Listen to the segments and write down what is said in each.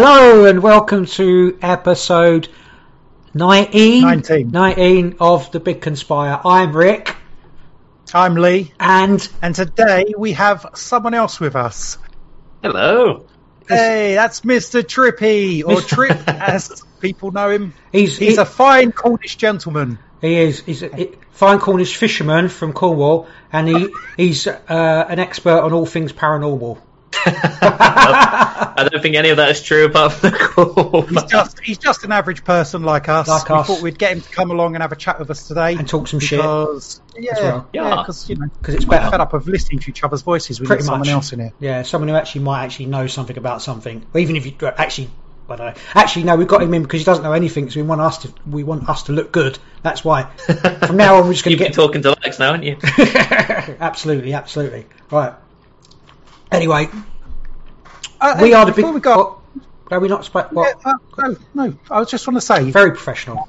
Hello and welcome to episode 19, 19. 19 of The Big Conspire. I'm Rick I'm Lee, and and today we have someone else with us. Hello. Hey, that's Mr. Trippy, or Trip, as people know him. he's, He's he, a fine Cornish gentleman. he is he's a fine Cornish fisherman from Cornwall and he, he's uh, an expert on all things paranormal. I don't think any of that is true apart from the call. He's just he's just an average person like us. Like we us. thought we'd get him to come along and have a chat with us today. And talk some shit. because, yeah, well. yeah, Yeah. because you know, 'Cause it's better. fed up of listening to each other's voices. We Pretty need someone much. else in here. Yeah, someone who actually might actually know something about something. Or even if you uh, actually, I don't know. Actually, no, we've got him in because he doesn't know anything. So we want us to we want us to look good. That's why. From now on, we're just going You've to been get talking to Lex now, aren't you? absolutely, absolutely. Right. Anyway, Uh, we are the big. before we go. What, are we not? Sp- what? Yeah, uh, no, no. I just want to say, Very professional.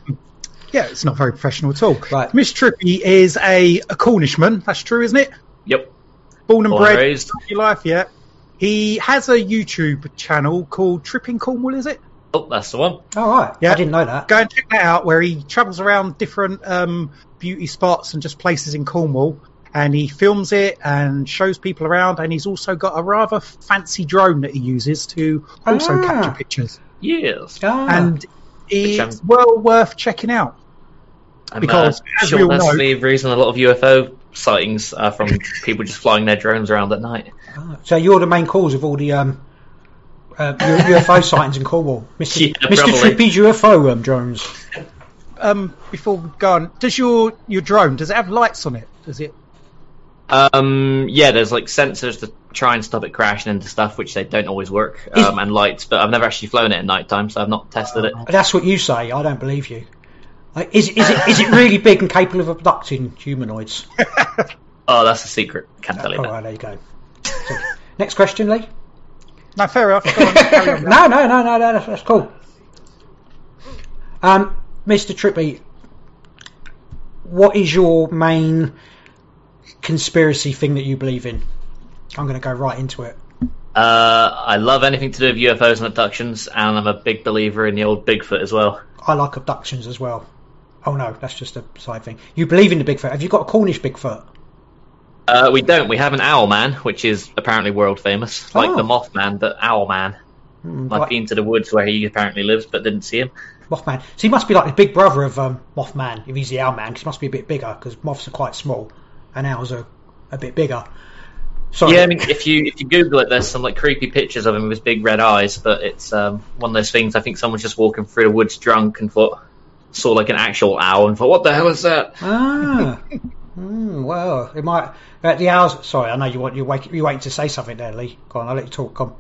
yeah, it's not very professional at all. Right. Miss Trippy is a, a Cornishman. That's true, isn't it? Yep. Born and Born bred, raised. your life yet. He has a YouTube channel called Tripping Cornwall, is it? Oh, that's the one. All right. Yeah. I didn't know that. Go and check that out, where he travels around different um, beauty spots and just places in Cornwall, and he films it and shows people around. And he's also got a rather fancy drone that he uses to also Ah. capture pictures. Yes. Ah. And it's well worth checking out. I'm Because, uh, as we sure all that's know- the reason a lot of UFO sightings are from people just flying their drones around at night. so you're the main cause of all the um, uh, UFO sightings in Cornwall, Mister Yeah, Mister. Trippy's UFO um, drones. Um, before we go on, does your your drone does it have lights on it? Does it? Um, yeah, there's like sensors to try and stop it crashing into stuff, which they don't always work, Is- um, and lights. But I've never actually flown it at night time, so I've not tested it. That's what you say. I don't believe you. Like, is, is it is it really big and capable of abducting humanoids? Oh, that's a secret. Can't tell you All that. right, there you go. So, next question, Lee. No, fair enough. On, on. no, no, no, no, no, that's, that's cool. Um, Mr. Trippy, what is your main conspiracy thing that you believe in? I'm going to go right into it. Uh, I love anything to do with UFOs and abductions, and I'm a big believer in the old Bigfoot as well. I like abductions as well. Oh no, that's just a side thing. You believe in the Bigfoot? Have you got a Cornish Bigfoot? Uh, we don't. We have an owl man, which is apparently world famous, like Oh. the Mothman, but owl man. I've like been to the woods where he apparently lives, but didn't see him. Mothman. So he must be like the big brother of um, Mothman if he's the owl man, 'cause he must be a bit bigger because moths are quite small and owls are a bit bigger. Sorry. Yeah, I mean, if you if you Google it, there's some like creepy pictures of him with his big red eyes, but it's um, one of those things. I think someone's just walking through the woods drunk and thought saw like an actual owl and thought, "What the hell is that?" Ah. Hmm, well, it might. Uh, the owls. Sorry, I know you want you wait. You waiting to say something there, Lee. Go on, I'll let you talk. Come.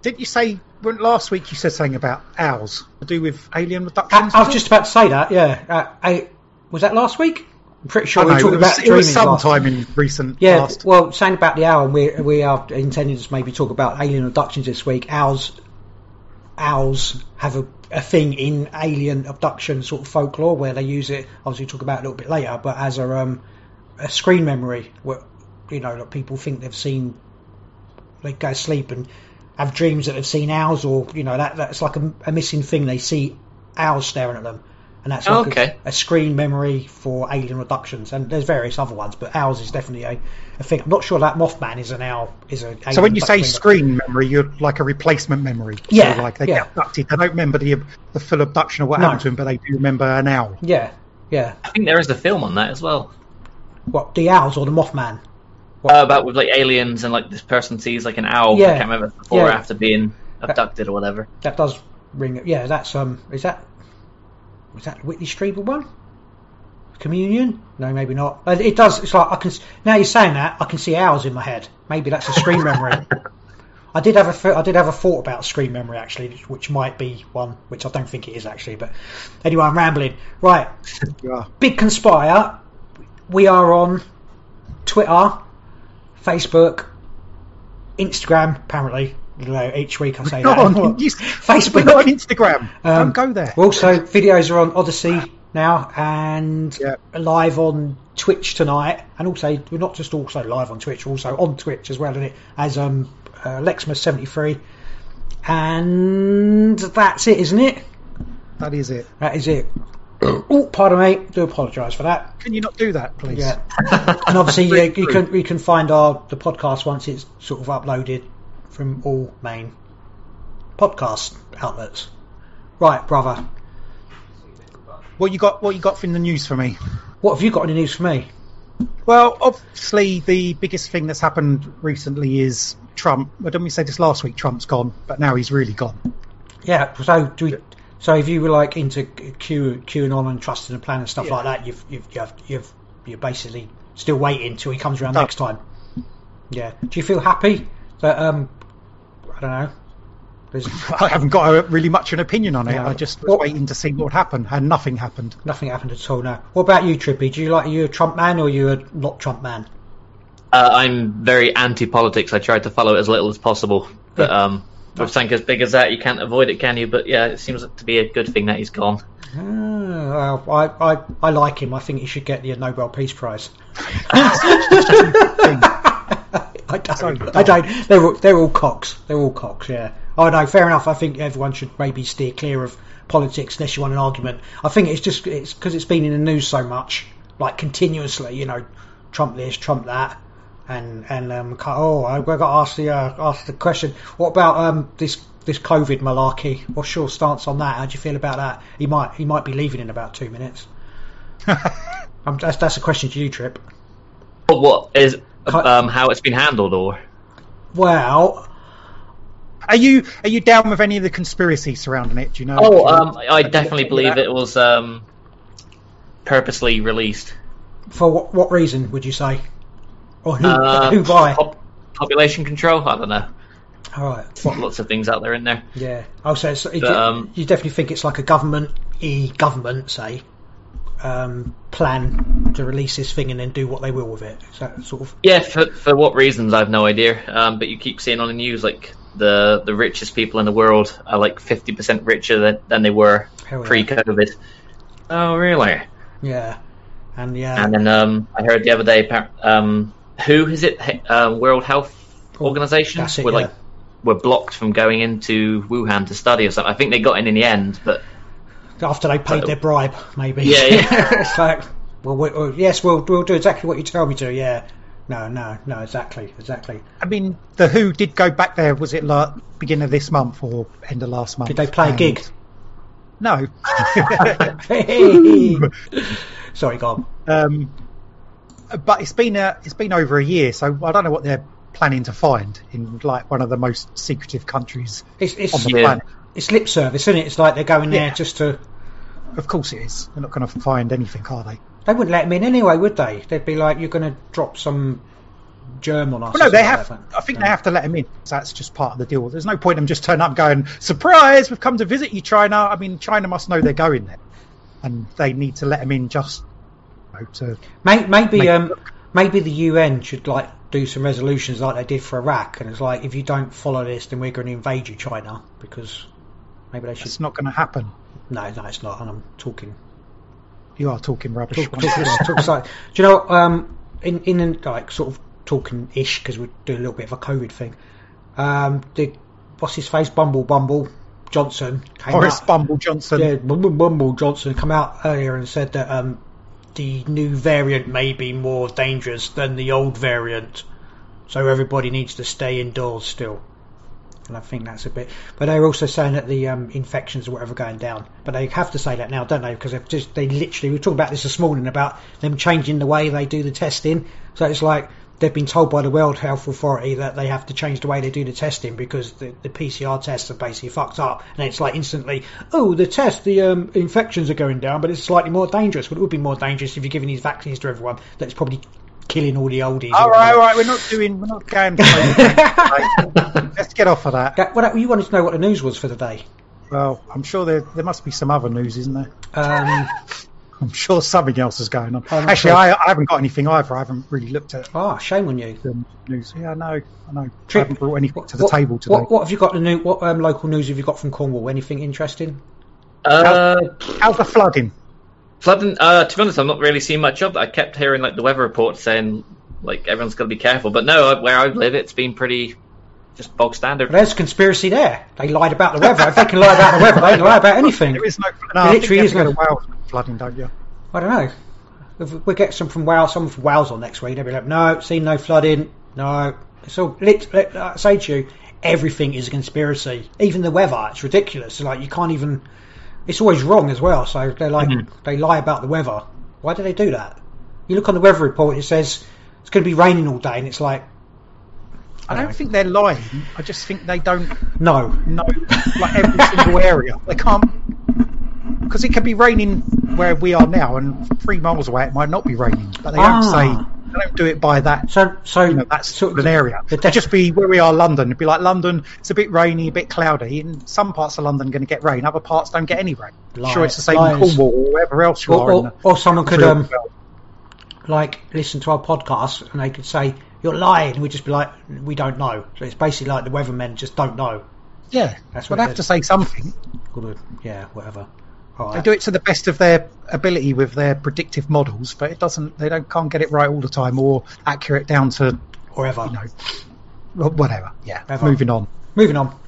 Didn't you say when, last week? You said something about owls to do with alien I. I was just about to say that. Yeah. Uh, I, was that last week? I'm pretty sure we talked were was, about it was sometime in recent Yeah, past. well, saying about the owl, we we are intending to maybe talk about alien abductions this week. Owls, owls have a, a thing in alien abduction sort of folklore where they use it. Obviously, we'll talk about it a little bit later, but as a um, a screen memory, where you know, like people think they've seen, they go to sleep and have dreams that they've seen owls, or you know, that that's like a, a missing thing. They see owls staring at them. And that's like Okay. a, a screen memory for alien abductions, and there's various other ones, but owls is definitely a, a thing. I'm not sure that Mothman is an owl. Is a So when you say abduction, but- screen memory, you're like a replacement memory. Yeah, So like they yeah. get abducted. They don't remember the the full abduction or what No. happened to them, but they do remember an owl. yeah, yeah. I think there is a film on that as well. What the owls or the Mothman? Uh, about with like aliens and like this person sees like an owl. Yeah. I can't remember if it's before or Yeah. after being abducted or whatever. That does ring. Yeah, that's um. Is that was that the Whitley Strieber one? Communion? No, maybe not. Uh, It does. It's like I can. Now you're saying that, I can see owls in my head. Maybe that's a screen memory. I did have a th- I did have a thought about screen memory actually, which might be one, which I don't think it is actually. But anyway, I'm rambling. Right, Yeah. Big Conspire. We are on Twitter, Facebook, Instagram. Apparently, know, each week I say that. on, Facebook. We're not on Instagram. Um, don't go there. Also, videos are on Odysee now and Yeah. live on Twitch tonight. And also, we're not just also live on Twitch, also on Twitch as well, isn't it? As um, uh, Lexmas73 And that's it, isn't it? That is it. That is it. oh, pardon me. Do apologise for that. Can you not do that, please? Yeah. and obviously, yeah, you can you can find our the podcast once it's sort of uploaded from all main podcast outlets. Right, brother. What you got? What you got from the news for me? What have you got any news for me? Well, obviously, the biggest thing that's happened recently is Trump. Well, didn't we say this last week? Trump's gone, but now he's really gone. Yeah. So do we? So if you were like into Q, QAnon and trusting the plan and stuff Yeah. like that, you've you've you've, you've you're basically still waiting till he comes around No. next time. Yeah. Do you feel happy that um I don't know. There's I haven't got a, really much of an opinion on it. No. I just was What- waiting to see what would happen, and nothing happened. nothing happened at all now. What about you, Trippy? Do you like are you a Trump man or are you a not Trump man? Uh, I'm very anti-politics. I try to follow it as little as possible. But Yeah. um, with something as big as that, you can't avoid it, can you? But yeah, it seems to be a good thing that he's gone. Well, I, I I like him. I think he should get the Nobel Peace Prize. I don't. Sorry, I don't. They're all, they're all cocks. They're all cocks. Yeah. Oh no, fair enough. I think everyone should maybe steer clear of politics unless you want an argument. I think it's just it's because it's been in the news so much, like continuously. You know, Trump this, Trump that, and and um. Oh, I got to ask the uh, ask the question. What about um this this COVID malarkey? What's your stance on that? How do you feel about that? He might he might be leaving in about two minutes. Um, that's that's a question to you, Trip. But what is Um, how it's been handled, or Well, Are you are you down with any of the conspiracy surrounding it? Do you know? oh, um, I definitely believe it was um, purposely released. for what, what reason would you say? Or who Uh, who by? pop- population control? I don't know. All right. Lots of things out there in there. Yeah. Oh, so it's, it, Um, you definitely think it's like a government e government say um, plan to release this thing and then do what they will with it. Is that sort of Yeah, for for what reasons I've no idea. Um, but you keep seeing on the news like the the richest people in the world are like fifty percent richer than, than they were yeah. pre-COVID. Oh, really? yeah, and yeah, And then um, I heard the other day, um, who is it? Uh, World Health Organization that's it, were yeah. like were blocked from going into Wuhan to study or something. I think they got in in the end, but after they paid their bribe, maybe. Yeah, yeah. it's like, well, we, well, yes, we'll we'll do exactly what you tell me to. Yeah. No, no, no, exactly, exactly. I mean, the Who did go back there. Was it like beginning of this month or end of last month? Did they play a gig? No. Sorry, go on. um, but it's been a, it's been over a year, so I don't know what they're planning to find in like one of the most secretive countries It's it's on the Yeah. planet. it's lip service, isn't it? It's like they're going there Yeah. just to. Of course, it is. They're not going to find anything, are they? They wouldn't let them in anyway, would they? They'd be like, "You're going to drop some germ on us." Well, no, they have. like. I think Yeah. they have to let him in. That's just part of the deal. There's no point in them just turning up going, "Surprise! We've come to visit you, China." I mean, China must know they're going there, and they need to let him in just you know, to. May- Maybe Make um, maybe the UN should like do some resolutions like they did for Iraq, and it's like if you don't follow this, then we're going to invade you, China, because maybe they should. It's not going to happen. No, no, it's not. And I'm talking. You are talking rubbish. talk, talk, talk, do you know? Um, in in like sort of talking ish because we're doing a little bit of a COVID thing. Um, what's his face? Bumble Bumble Johnson came Horace out. Bumble Johnson. Yeah, Bumble Bumble Johnson come out earlier and said that um, the new variant may be more dangerous than the old variant, so everybody needs to stay indoors still. And I think that's a bit. But they're also saying that the um, infections or whatever going down. But they have to say that now, don't they? Because they've just they literally we were talking about this this morning about them changing the way they do the testing. So it's like they've been told by the World Health Authority that they have to change the way they do the testing because the, the PCR tests are basically fucked up. And it's like instantly, oh, the test, the um, infections are going down, but it's slightly more dangerous. But it would be more dangerous if you're giving these vaccines to everyone. That's probably killing all the oldies. All right, all right. We're not doing. We're not going. To Let's get off of that. That- Well, you wanted to know what the news was for the day. Well, I'm sure there there must be some other news, isn't there? Um, I'm sure something else is going on. I'm Actually, sure. I, I haven't got anything either. I haven't really looked at ah, shame on you. the news. Yeah, I know. I know. I Trip, haven't brought anything to the what- table today. What, what have you got? The new what um, local news have you got from Cornwall? Anything interesting? Uh, How's the flooding? Flooding. Uh, to be honest, I'm not really seeing much of that. I kept hearing like the weather report saying like everyone's got to be careful, but no, where I live, it's been pretty just bog standard. There's conspiracy there. They lied about the weather. if they can lie about the weather, they can lie about anything. There is no. There No, I literally you is no- Wales flooding, don't you? I don't know. If we get some from Wales, someone from Wales on next week. They'll be like, no, seen no flooding. No, it's all. Lit, lit, I say to you, everything is a conspiracy. Even the weather, it's ridiculous. Like you can't even. It's always wrong as well. So they're like they lie about the weather. Why do they do that? You look on the weather report, it says it's going to be raining all day, and it's like I don't think they're lying. I just think they don't know. no. know like every single area. They can't because it could be raining where we are now, and three miles away it might not be raining. But they don't Ah. say they don't do it by that. So so You know, that's sort of an area. the It'd def- just be where we are, London. It'd be like London. It's a bit rainy, a bit cloudy. In some parts of London, going to get rain. Other parts don't get any rain. Liar- sure, it's the same liars. in Cornwall or wherever else you Or, are. or, the or someone could um like listen to our podcast and they could say you're lying, and we'd just be like we don't know. So it's basically like the weathermen just don't know. yeah, That's what they it have is. to say something. Yeah, whatever. They do it to the best of their ability with their predictive models, but it doesn't. They don't can't get it right all the time or accurate down to Whatever. you know whatever. Yeah, Ever. moving on. Moving on.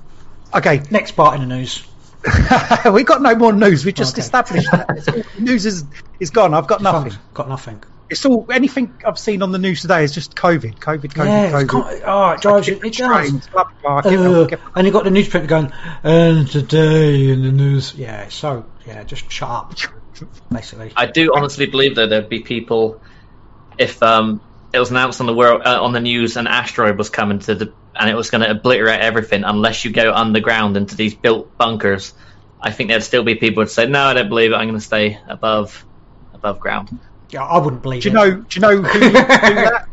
Okay, Next part in the news. we got no more news. We just Okay. established that news is is gone. I've got nothing. Got nothing. It's all anything I've seen on the news today is just COVID, COVID, COVID, yeah, COVID. it's oh, it drives you. It does. Trains, blah, blah, blah. I can't- Uh, can't- and you got the newspaper going, and today in the news. Yeah, so yeah, just shut up, basically. I do honestly believe though there'd be people if um, it was announced on the world uh, on the news an asteroid was coming to the and it was going to obliterate everything unless you go underground into these built bunkers. I think there'd still be people who'd say no, I don't believe it. I'm going to stay above above ground. Yeah, I wouldn't believe Do you it. know? Do you know who would do that?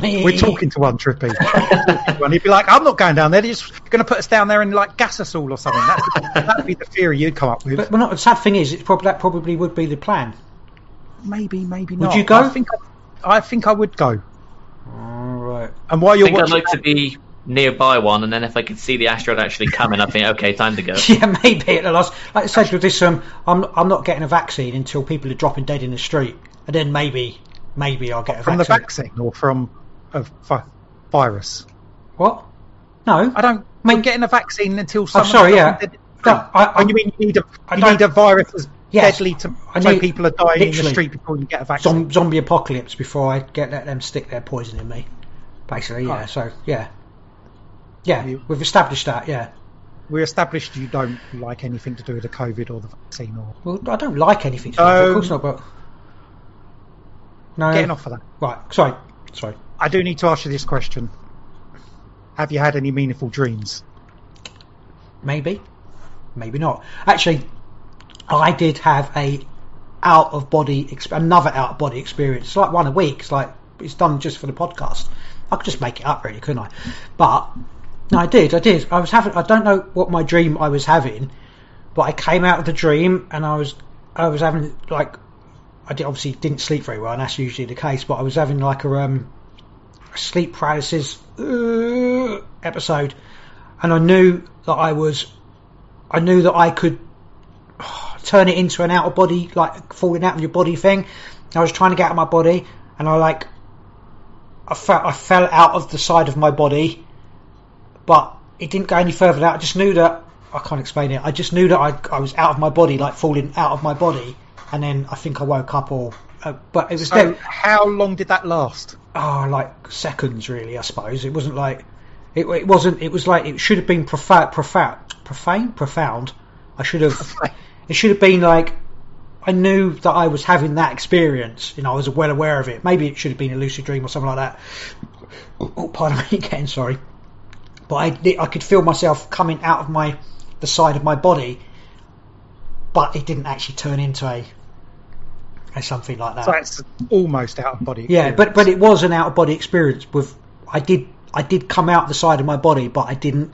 We're talking to one trippy. and he'd be like, "I'm not going down there. They're just going to put us down there and like gas us all or something." That's, that'd be the theory you'd come up with. But well, not, the sad thing is, it's probably that probably would be the plan. maybe, maybe Would not. you go? I think I, I think I would go. All right. And while you're think I'd like to be nearby one, and then if I could see the asteroid actually coming, I think okay, time to go. Yeah, maybe at the last. Like I said with this, um, I'm I'm not getting a vaccine until people are dropping dead in the street, and then maybe maybe I'll get a from the vaccine. vaccine or from a vi- virus. What? No. I don't. Mate- I'm getting a vaccine until someone. I'm sorry, yeah. Did, No, I- I- oh, you mean you need a I you don't- need a virus as Yes, deadly to I so people are dying in the street before you get a vaccine? Zombie apocalypse before I get let them stick their poison in me. Basically, yeah. Oh. So yeah, yeah, You- we've established that. Yeah. we established you don't like anything to do with the COVID or the vaccine or Well, I don't like anything. To do of Um, course not. But no. getting off of that. Right. Sorry. Sorry. I do need to ask you this question. Have you had any meaningful dreams? Maybe. Maybe not. Actually, I did have a out of body exp- another out of body experience. It's like one a week. It's like it's done just for the podcast. I could just make it up, really, couldn't I? But no, I did. I did. I was having. I don't know what my dream I was having, but I came out of the dream and I was I was having like I did, obviously didn't sleep very well, and that's usually the case. But I was having like a um sleep paralysis uh, episode, and I knew that I was I knew that I could turn it into an out of body, like falling out of your body thing. I was trying to get out of my body, and I like, I felt I fell out of the side of my body, but it didn't go any further. Than that I just knew that I can't explain it. I just knew that I I was out of my body, like falling out of my body, and then I think I woke up or. Uh, but it was So then, how long did that last? oh, like seconds, really. I suppose it wasn't like it, it wasn't. It was like it should have been profound, profound, profane, profound. I should have. It should have been like I knew that I was having that experience. You know, I was well aware of it. Maybe it should have been a lucid dream or something like that. Oh, pardon me again. Sorry, but I I could feel myself coming out of my the side of my body, but it didn't actually turn into a, a something like that. So it's almost out of body. Yeah, but but it was an out of body experience. With I did I did come out the side of my body, but I didn't.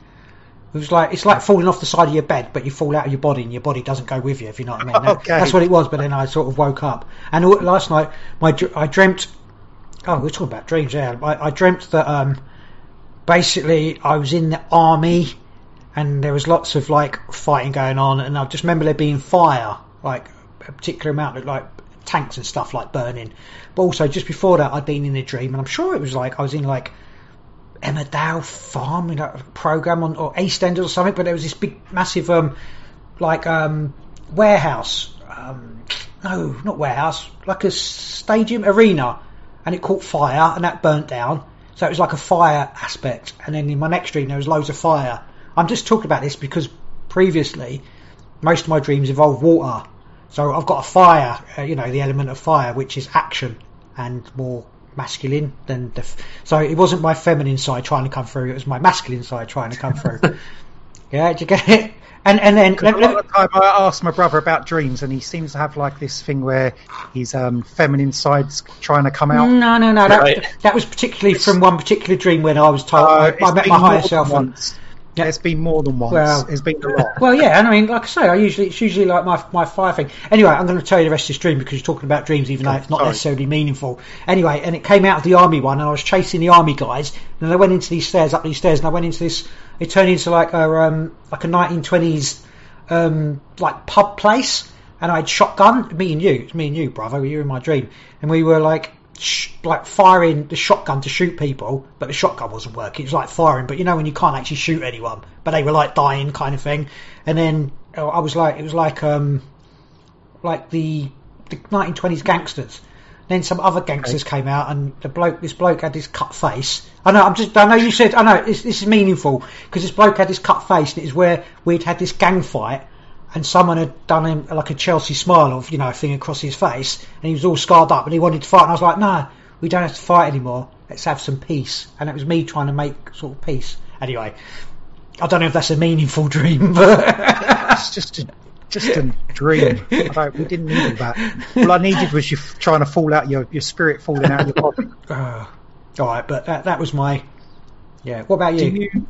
It was like it's like falling off the side of your bed, but you fall out of your body, and your body doesn't go with you. If you know what I mean. That- Okay. That's what it was. But then I sort of woke up, and last night my I dreamt. Oh, we're talking about dreams. Yeah, I, I dreamt that um, basically I was in the army, and there was lots of like fighting going on, and I just remember there being fire, like a particular amount of like tanks and stuff like burning. But also just before that, I'd been in a dream, and I'm sure it was like I was in like Emmerdale Farm, know, program on or EastEnders or something. But there was this big, massive, um, like um, warehouse. Um, no, not warehouse, like a stadium arena, and it caught fire and that burnt down. So it was like a fire aspect. And then in my next dream, there was loads of fire. I'm just talking about this because previously, most of my dreams involve water. So I've got a fire, uh, you know, the element of fire, which is action and more masculine than the. F- so it wasn't my feminine side trying to come through; it was my masculine side trying to come through. yeah, do you get it? And and then A lot of the time, I ask my brother about dreams, and he seems to have like this thing where his um, feminine side's trying to come out. no, no, no. That, Right. that was particularly from one particular dream when I was told Uh, I, I met my higher than self. And, once. Yeah. It's been more than once. Well- it's been a lot. Well, yeah, and I mean, like I say, I usually it's usually like my my fire thing. Anyway, I'm going to tell you the rest of this dream because you're talking about dreams, even though it's not sorry. necessarily meaningful. Anyway, and it came out of the army one, and I was chasing the army guys, and I went into these stairs, up these stairs, and I went into this. It turned into like a um like a 1920s um like pub place, and I had shotgun. Me and you, it's me and you, brother. You were in my dream, and we were like. Sh- like firing the shotgun to shoot people, but the shotgun wasn't working. It was like firing, but you know when you can't actually shoot anyone, but they were like dying kind of thing. And then uh, I was like, it was like um, like the the 1920s gangsters. Then some other gangsters came out, and the bloke, this bloke had this cut face. I know, I'm just, I know you said, I know this, this is meaningful because this bloke had this cut face, and it is where we'd had this gang fight, and someone had done him like a Chelsea smile of, you know, a thing across his face, and he was all scarred up, and he wanted to fight, and I was like, no, we don't have to fight anymore. Let's have some peace. And it was me trying to make sort of peace. Anyway, I don't know if that's a meaningful dream, but It's just a just a dream. We didn't need all that. All I needed was you f- trying to fall out your your spirit falling out of your body. uh, all right. But that that was my yeah. What about you? you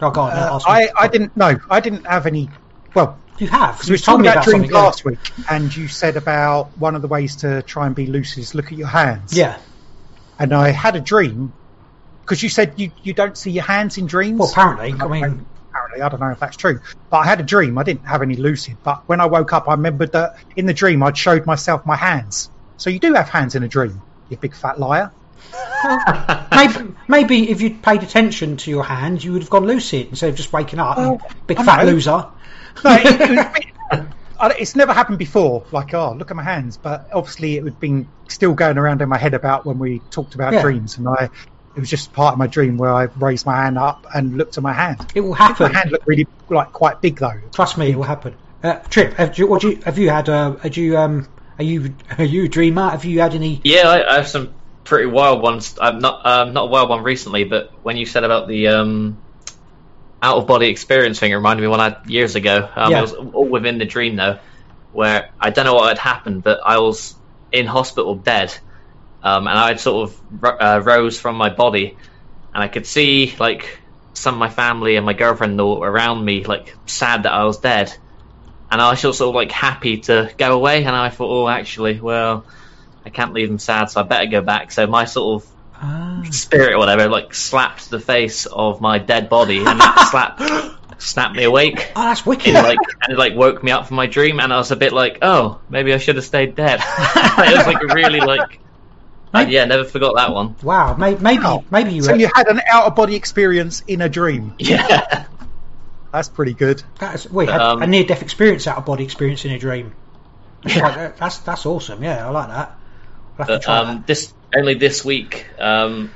oh, go on. uh. I I didn't know. I didn't have any. Well, You have. because we were talking about dreams yeah. last week, and you said about one of the ways to try and be lucid is look at your hands. Yeah. And I had a dream because you said you you don't see your hands in dreams. Well, apparently, I mean, apparently, I don't know if that's true, but I had a dream. I didn't have any lucid, but when I woke up, I remembered that in the dream I'd showed myself my hands. So you do have hands in a dream, you big fat liar. maybe, maybe if you'd paid attention to your hands, you would have gone lucid instead of just waking up. Well, oh, Big I fat know. loser. No, it, it was a bit- I- it's never happened before. Like, oh, look at my hands. But obviously, it had been still going around in my head about when we talked about Yeah. dreams, and I. It was just part of my dream where I raised my hand up and looked at my hand. It will happen. My hand looked really like quite big though. Trust me, it will happen. Uh, Trip, have you, what do you, have you had? Uh, had you um, are you are you a dreamer? Have you had any? Yeah, I, I have some pretty wild ones. I'm not um, not a wild one recently, but when you said about the um, out of body experience thing, it reminded me one I had years ago. Um, Yeah. It was all within the dream though, where I don't know what had happened, but I was in hospital dead, um, and I sort of uh, rose from my body, and I could see like some of my family and my girlfriend were around me, like sad that I was dead. And I was just sort of like happy to go away, and I thought, oh, actually, well, I can't leave them sad, so I better go back. So my sort of Ah, spirit or whatever like slapped the face of my dead body, and that slap snapped me awake. oh, that's wicked. It like and it like woke me up from my dream, and I was a bit like, oh, maybe I should have stayed dead. it was like really like, I- yeah, never forgot that one. wow, maybe maybe, Wow. maybe you. So you had an out of body experience in a dream. Yeah, That's pretty good. That's, we had Um, a near death experience, out of body experience in a dream. That's, like, uh, that's that's awesome. Yeah, I like that. I'll have to but um, this only this week. Um,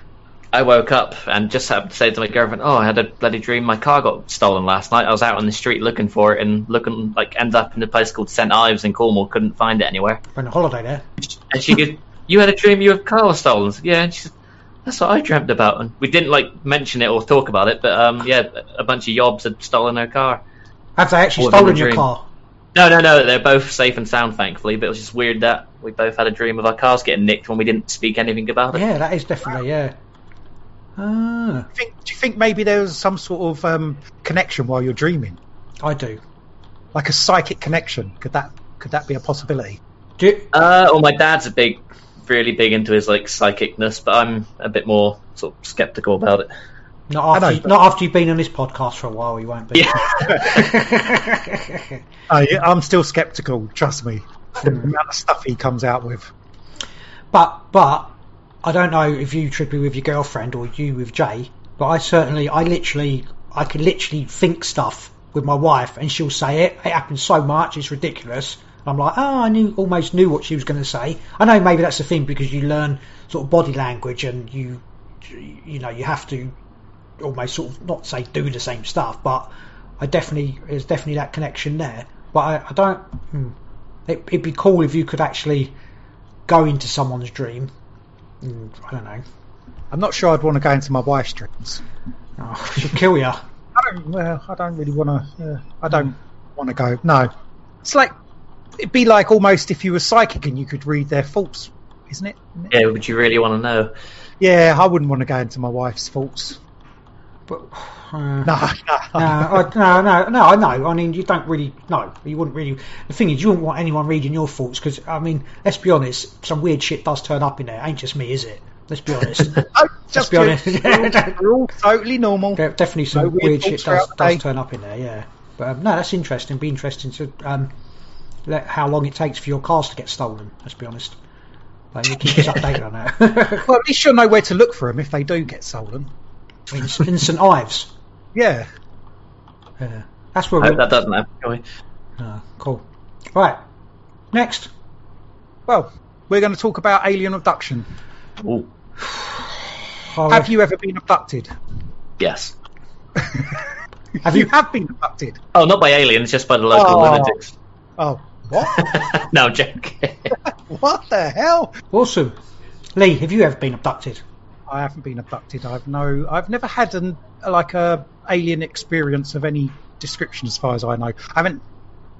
I woke up and just happened to say to my girlfriend, "Oh, I had a bloody dream. My car got stolen last night. I was out on the street looking for it and looking like ended up in a place called St Ives in Cornwall. Couldn't find it anywhere." that. Went on holiday there. And she goes, "You had a dream you your car was stolen?" Said, Yeah, and she said, "That's what I dreamt about." And we didn't like mention it or talk about it, but um, yeah, a bunch of yobs had stolen her car. Have they actually stolen your car? No, no, no, they're both safe and sound, thankfully. But it was just weird that we both had a dream of our cars getting nicked when we didn't speak anything about it. Yeah, that is definitely yeah. Ah, Do you think, do you think maybe there was some sort of um, connection while you're dreaming, I do. like a psychic connection? Could that could that be a possibility? Do you, Uh, well, my dad's a big, really big into his like psychicness, but I'm a bit more sort of skeptical about it. not after know, you, but- not after you've been on this podcast for a while. You won't be. Yeah. I, I'm still skeptical. Trust me. The amount of stuff he comes out with. But but I don't know if you trippy with your girlfriend or you with Jay. but I certainly, I literally, I can literally think stuff with my wife, and she'll say it. It happens so much, it's ridiculous. I'm like, oh, I knew, almost knew what she was going to say. I know maybe that's the thing because you learn sort of body language, and you, you know, you have to almost sort of not say do the same stuff, but I definitely there's definitely that connection there. But I, I don't. Hmm, it, it'd be cool if you could actually go into someone's dream. Mm, I don't know. I'm not sure I'd want to go into my wife's dreams. Oh, she'll kill you. I don't. Well, I don't really want to. Yeah, I don't want to go. No, it's like it'd be like almost if you were psychic and you could read their thoughts, isn't it? Yeah, would you really want to know? Yeah, I wouldn't want to go into my wife's thoughts. But uh, No, no, no, I, no, no, no, I know. I mean, you don't really. No, you wouldn't really. The thing is, you wouldn't want anyone reading your thoughts because, I mean, let's be honest. Some weird shit does turn up in there. Ain't just me, is it? Let's be honest. Oh, just be honest. We're all, we're all totally normal. There- definitely some No weird, weird shit does, throughout the day. does turn up in there. Yeah, but um, no, that's interesting. Be interesting to um, let how long it takes for your cars to get stolen. Let's be honest. But you keep us updated on that. Well, at least you'll know where to look for them if they do get stolen. in, in St Ives. Yeah. Yeah, that's where I hope we. that doesn't happen. Anyway. Oh, cool. Right. Next. Well, we're going to talk about alien abduction. Ooh, Oh, Have you ever been abducted? yes. Have you you? have been abducted. Oh, not by aliens, just by the local Oh. lunatics. Oh, what? no, I'm what the hell? Awesome. Lee, have you ever been abducted? I haven't been abducted. I've no. I've never had an like a alien experience of any description, as far as I know. I haven't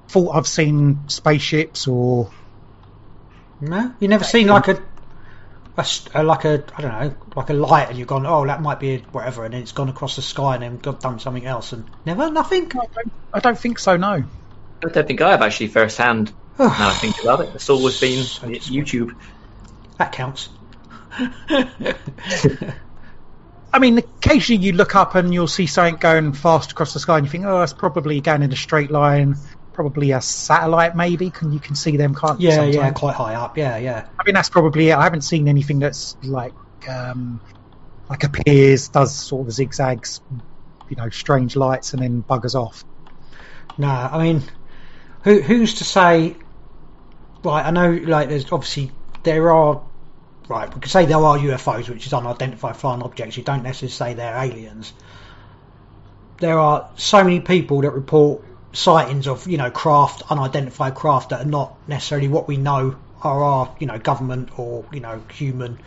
thought I've seen spaceships or No, you never seen like a, a st- uh, like a I don't know like a light and you've gone oh that might be whatever and then it's gone across the sky and then got done something else and never nothing. I don't, I don't think so. No. I don't think I have actually firsthand. Now I think about it, it's always been So YouTube. That counts. I mean, occasionally you look up and you'll see something going fast across the sky, and you think, "Oh, it's probably going in a straight line. Probably a satellite, maybe." Can you can see them? Can't you? yeah, yeah, quite high up. Yeah, yeah. I mean, that's probably it. I haven't seen anything that's like um, like appears, does sort of zigzags, you know, strange lights, and then buggers off. No, I mean, who who's to say? Right, I know. Like, there's obviously there are. Right, we could say there are UFOs, which is unidentified flying objects. You don't necessarily say they're aliens. There are so many people that report sightings of you know craft, unidentified craft that are not necessarily what we know are our you know government or you know human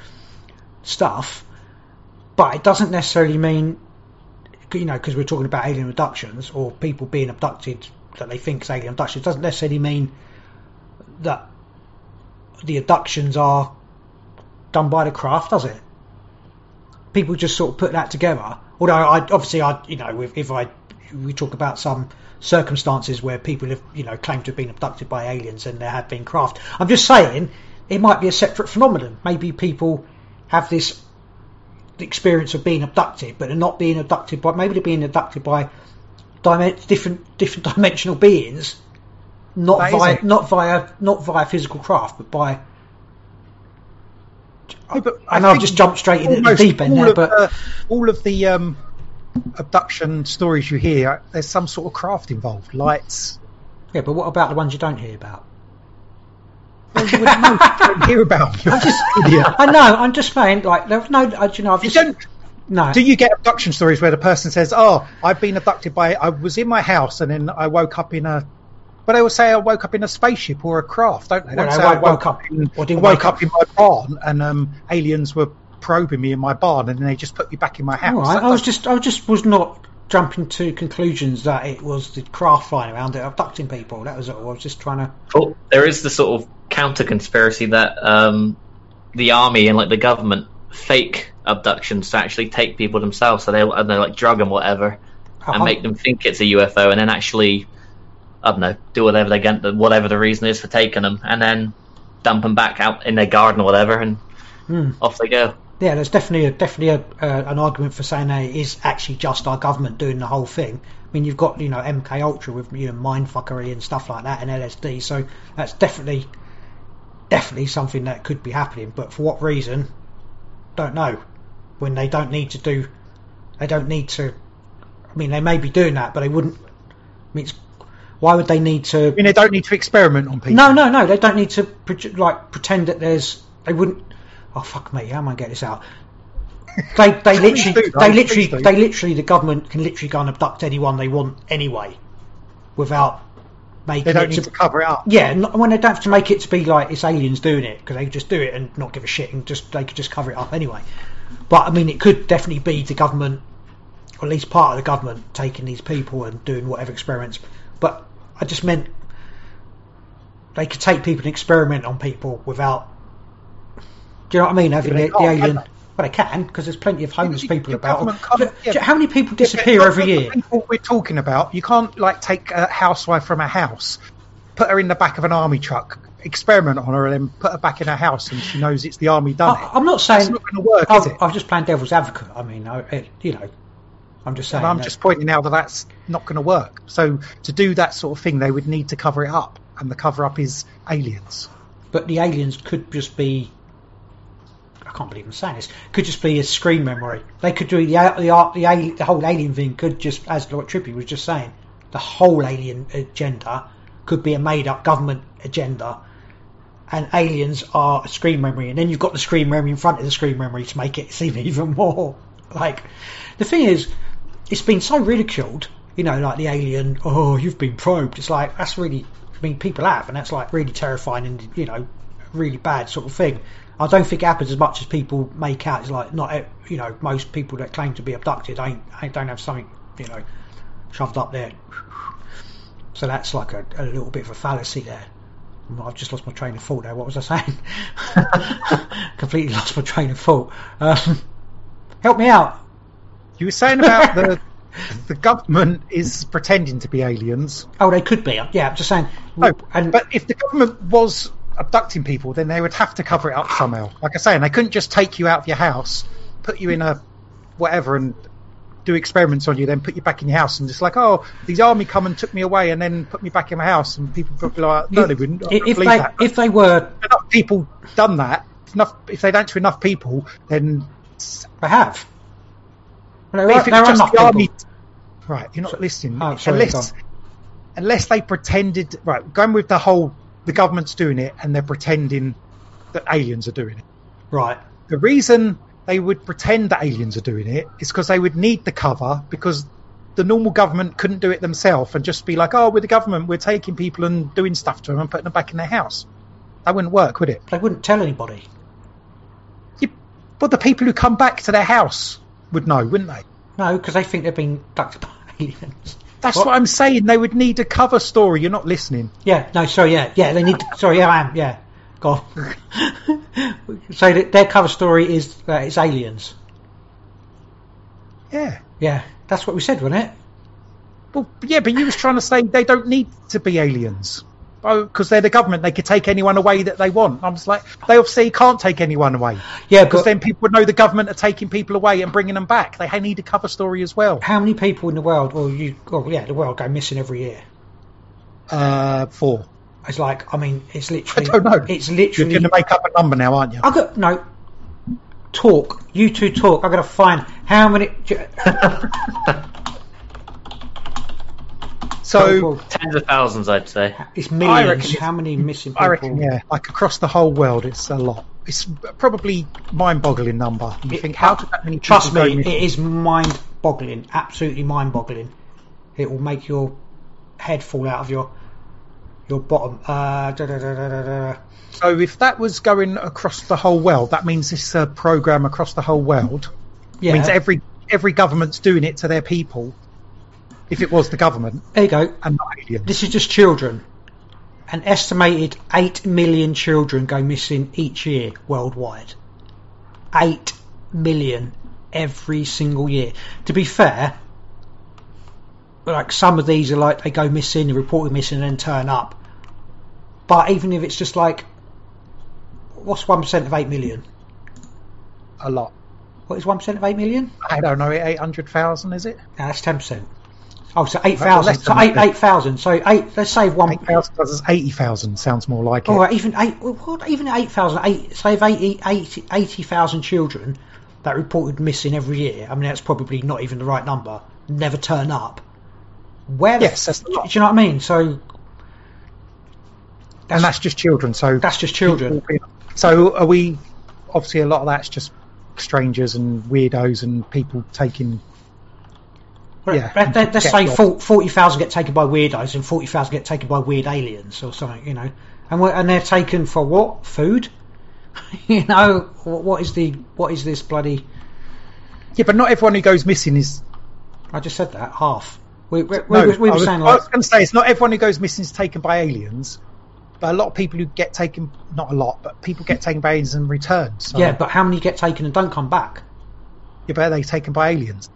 stuff. But it doesn't necessarily mean you know, because we're talking about alien abductions or people being abducted that they think is alien it doesn't necessarily mean that the abductions are done by the craft, does it? People just sort of put that together. Although, I obviously, I you know, if, if I we talk about some circumstances where people have you know claimed to have been abducted by aliens and there have been craft. I'm just saying it might be a separate phenomenon. Maybe people have this experience of being abducted, but they're not being abducted by maybe they're being abducted by dimen- different different dimensional beings, not via not via not via physical craft, but by. Yeah, but I know I've just jumped straight into the deep end there, but the, all of the um, abduction stories you hear, there's some sort of craft involved, lights. yeah, but what about the ones you don't hear about? Well, you wouldn't know. You don't hear about. You're just idiot. I know. I'm just saying, like, there's no. I, you know, I've You just don't. No. Do you get abduction stories where the person says, "Oh, I've been abducted by. I was in my house and then I woke up in a." But they will say I woke up in a spaceship or a craft, don't they? Well, don't I say woke- I woke woke up up- in, or didn't woke wake up up. in my barn and um, aliens were probing me in my barn and then they just put me back in my house. All right, That I was just, I just was not jumping to conclusions that it was the craft flying around that abducting people. That was all. I was just trying to. Oh, there is the sort of counter conspiracy that um, the army and like the government fake abductions to actually take people themselves, so they and they like drug them whatever, and Uh-huh. make them think it's a UFO, and then actually, I don't know, do whatever they get, whatever the reason is for taking them, and then dump them back out in their garden or whatever, and Hmm. off they go. Yeah, there's definitely a, definitely a, uh, an argument for saying that it is actually just our government doing the whole thing. I mean, you've got you know MK Ultra with you know mindfuckery and stuff like that and LSD, so that's definitely definitely something that could be happening. But for what reason, don't know. When they don't need to do They don't need to. I mean, they may be doing that, but they wouldn't. I mean, it's, why would they need to? I mean, they don't need to experiment on people. No, no, no. They don't need to like pretend that there's. They wouldn't. Oh fuck me! How am I gonna get this out? They they literally do, they literally they literally the government can literally go and abduct anyone they want anyway, without making They don't it need to, to cover it up. yeah. Not, when they don't have to make it to be like it's aliens doing it because they just do it and not give a shit and just they could just cover it up anyway. But I mean, it could definitely be the government, or at least part of the government, taking these people and doing whatever experiments. But I just meant they could take people and experiment on people without. Do you know what I mean? Having Yeah, the, the alien. Well, they can because there's plenty of homeless people about. yeah. How many people disappear every year? People we're talking about, you can't like take a housewife from a house, put her in the back of an army truck, experiment on her, and then put her back in her house, and she knows it's the army done it. I, I'm not saying It's not going to work, I'm, is it? I'm just playing devil's advocate. I mean, I, it, you know, I'm just saying. And I'm that- just pointing out that that's not going to work. So to do that sort of thing, they would need to cover it up, and the cover up is aliens. but the aliens could just be. I can't believe I'm saying this. Could just be a screen memory. They could do the the the, the, the whole alien thing. Could just, as what Trippy was just saying, the whole alien agenda could be a made up government agenda, and aliens are screen memory. And then you've got the screen memory in front of the screen memory to make it seem even more like. The thing is, it's been so ridiculed. You know, like the alien. Oh, you've been probed. It's like that's really. I mean, people have, and that's like really terrifying and you know, really bad sort of thing. I don't think it happens as much as people make out. It's like not, you know, most people that claim to be abducted ain't, ain't don't have something, you know, shoved up there. So that's like a, a little bit of a fallacy there. I've just lost my train of thought there. What was I saying? Completely lost my train of thought. Um, help me out. You were saying about the the government is pretending to be aliens. Oh, they could be. Yeah, I'm just saying. No, and but if the government was abducting people, then they would have to cover it up somehow. Like I say, and they couldn't just take you out of your house, put you in a whatever, and do experiments on you, then put you back in your house, and just like, oh, these army come and took me away, and then put me back in my house, and people be like, no, they wouldn't. I if, if they that. if they were, If enough people done that, if enough if they don't to enough people, then they have. Well, But there if are, it there was are just enough the army, right? You're not So- listening. Oh, sorry, unless, unless they pretended, right? Going with the whole, the government's doing it, and they're pretending that aliens are doing it. Right. The reason they would pretend that aliens are doing it is because they would need the cover because the normal government couldn't do it themselves and just be like, oh, we're the government, we're taking people and doing stuff to them and putting them back in their house. That wouldn't work, would it? They wouldn't tell anybody. You, but the people who come back to their house would know, wouldn't they? No, because they think they've been abducted by aliens. That's What? what I'm saying. They would need a cover story. You're not listening. Yeah, no, sorry, yeah, yeah, they need. To, sorry, yeah, I am, yeah. Go on. so their cover story is that it's aliens. Yeah. Yeah, that's what we said, wasn't it? Well, yeah, but you was trying to say they don't need to be aliens. Oh, because they're the government, they could take anyone away that they want. I'm just like, they obviously can't take anyone away. Yeah, Because then people would know the government are taking people away and bringing them back. They need a cover story as well. how many people in the world, or you, oh yeah, the world go missing every year? Uh, four. It's like, I mean, it's literally. I literally. don't know. It's literally. You're going to make up a number now, aren't you? I got no. Talk. You two talk. I'm going to find how many. So, Tens of thousands, I'd say. it's I millions. reckon How many missing people? I reckon, yeah, like across the whole world, it's a lot. It's probably mind-boggling number. You It- think, how did that many Trust me, it is mind-boggling. Absolutely mind-boggling. It will make your head fall out of your your bottom. Uh, da, da, da. So if that was going across the whole world, that means this uh, program across the whole world Yeah. means every every government's doing it to their people. If it was the government there you go. and not aliens, This is just children. An estimated 8 million children go missing each year worldwide. 8 million every single year. To be fair, like some of these are like they go missing, reported missing and then turn up. But even if it's just like, what's 1% of 8 million? a lot. What is 1% of 8 million? I don't know, eight hundred thousand is it? No, that's 10%. Oh, so 8,000. So 8, 8,000. So 8, let's say 1, Eight thousand does eighty thousand. Sounds more like it. Right, even eight, what, even eight thousand, eight, say if 80 80 80,000 children, that reported missing every year. I mean, that's probably not even the right number. Never turn up. Where? The Yes, that's a do you know what I mean? So and that's just children. So that's just children. So are we? Obviously, a lot of that's just strangers and weirdos and people taking. Yeah, Let, let, us get say lost. for- 40,000 get taken by weirdos and 40,000 get taken by weird aliens or something, you know. And we're, and they're taken for what? Food? you know, what, what is the what is this bloody Yeah, but not everyone who goes missing is. I just said that half. We, we, we, No, were- we I were was, saying I like was going to say it's not everyone who goes missing is taken by aliens, but a lot of people who get taken, not a lot, but people get taken by aliens and return. So, yeah, but how many get taken and don't come back? yeah, but are they taken by aliens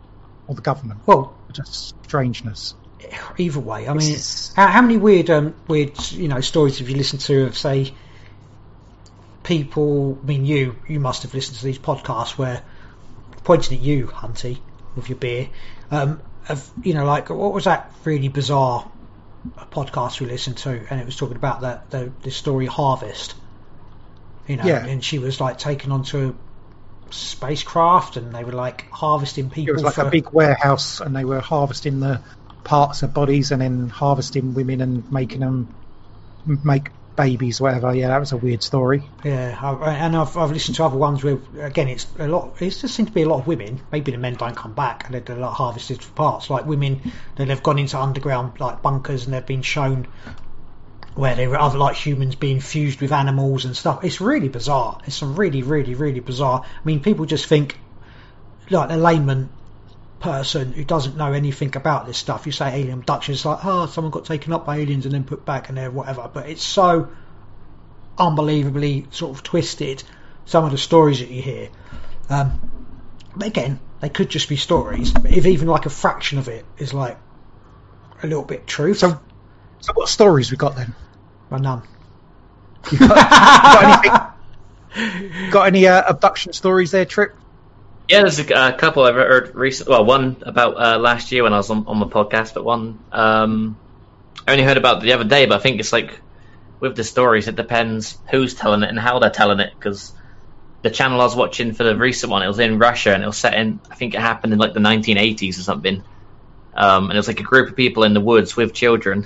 or the government? Well, Just strangeness. either way. I mean, It's- how, how many weird, um, weird, you know, stories have you listened to of say people? I mean, you you must have listened to these podcasts where pointing at you, Hunty, with your beer. Um, of you know, like what was that really bizarre podcast we listened to, and it was talking about that the the story Harvest. You know, Yeah. and she was like taken onto a spacecraft, and they were like harvesting people. It was like for, a big warehouse, and they were harvesting the parts of bodies and then harvesting women and making them make babies, whatever. Yeah, that was a weird story. Yeah, I, uh, and I've, I've listened to other ones where again it's a lot. It just seems to be a lot of women. Maybe the men don't come back and they're like harvested for parts. Like women, that they've gone into underground like bunkers and they've been shown where they were other like humans being fused with animals and stuff. It's really bizarre. It's some really, really, really bizarre. I mean, people just think like the layman person who doesn't know anything about this stuff. You say alien abduction, it's like, oh, someone got taken up by aliens and then put back and they're whatever. But it's so unbelievably sort of twisted. Some of the stories that you hear. Um, but again, they could just be stories. But if even like a fraction of it is like a little bit true. So, so what stories we got then? well, none. You got, got anything? Got any uh, abduction stories there, Trip? Yeah, there's a, a couple I've heard recently. Well, one about uh, last year when I was on, on the podcast, but one um, I only heard about the other day. But I think it's like with the stories, it depends who's telling it and how they're telling it. Because the channel I was watching for the recent one, it was in Russia and it was set in. I think it happened in like the 1980s or something. Um, and it was like a group of people in the woods with children,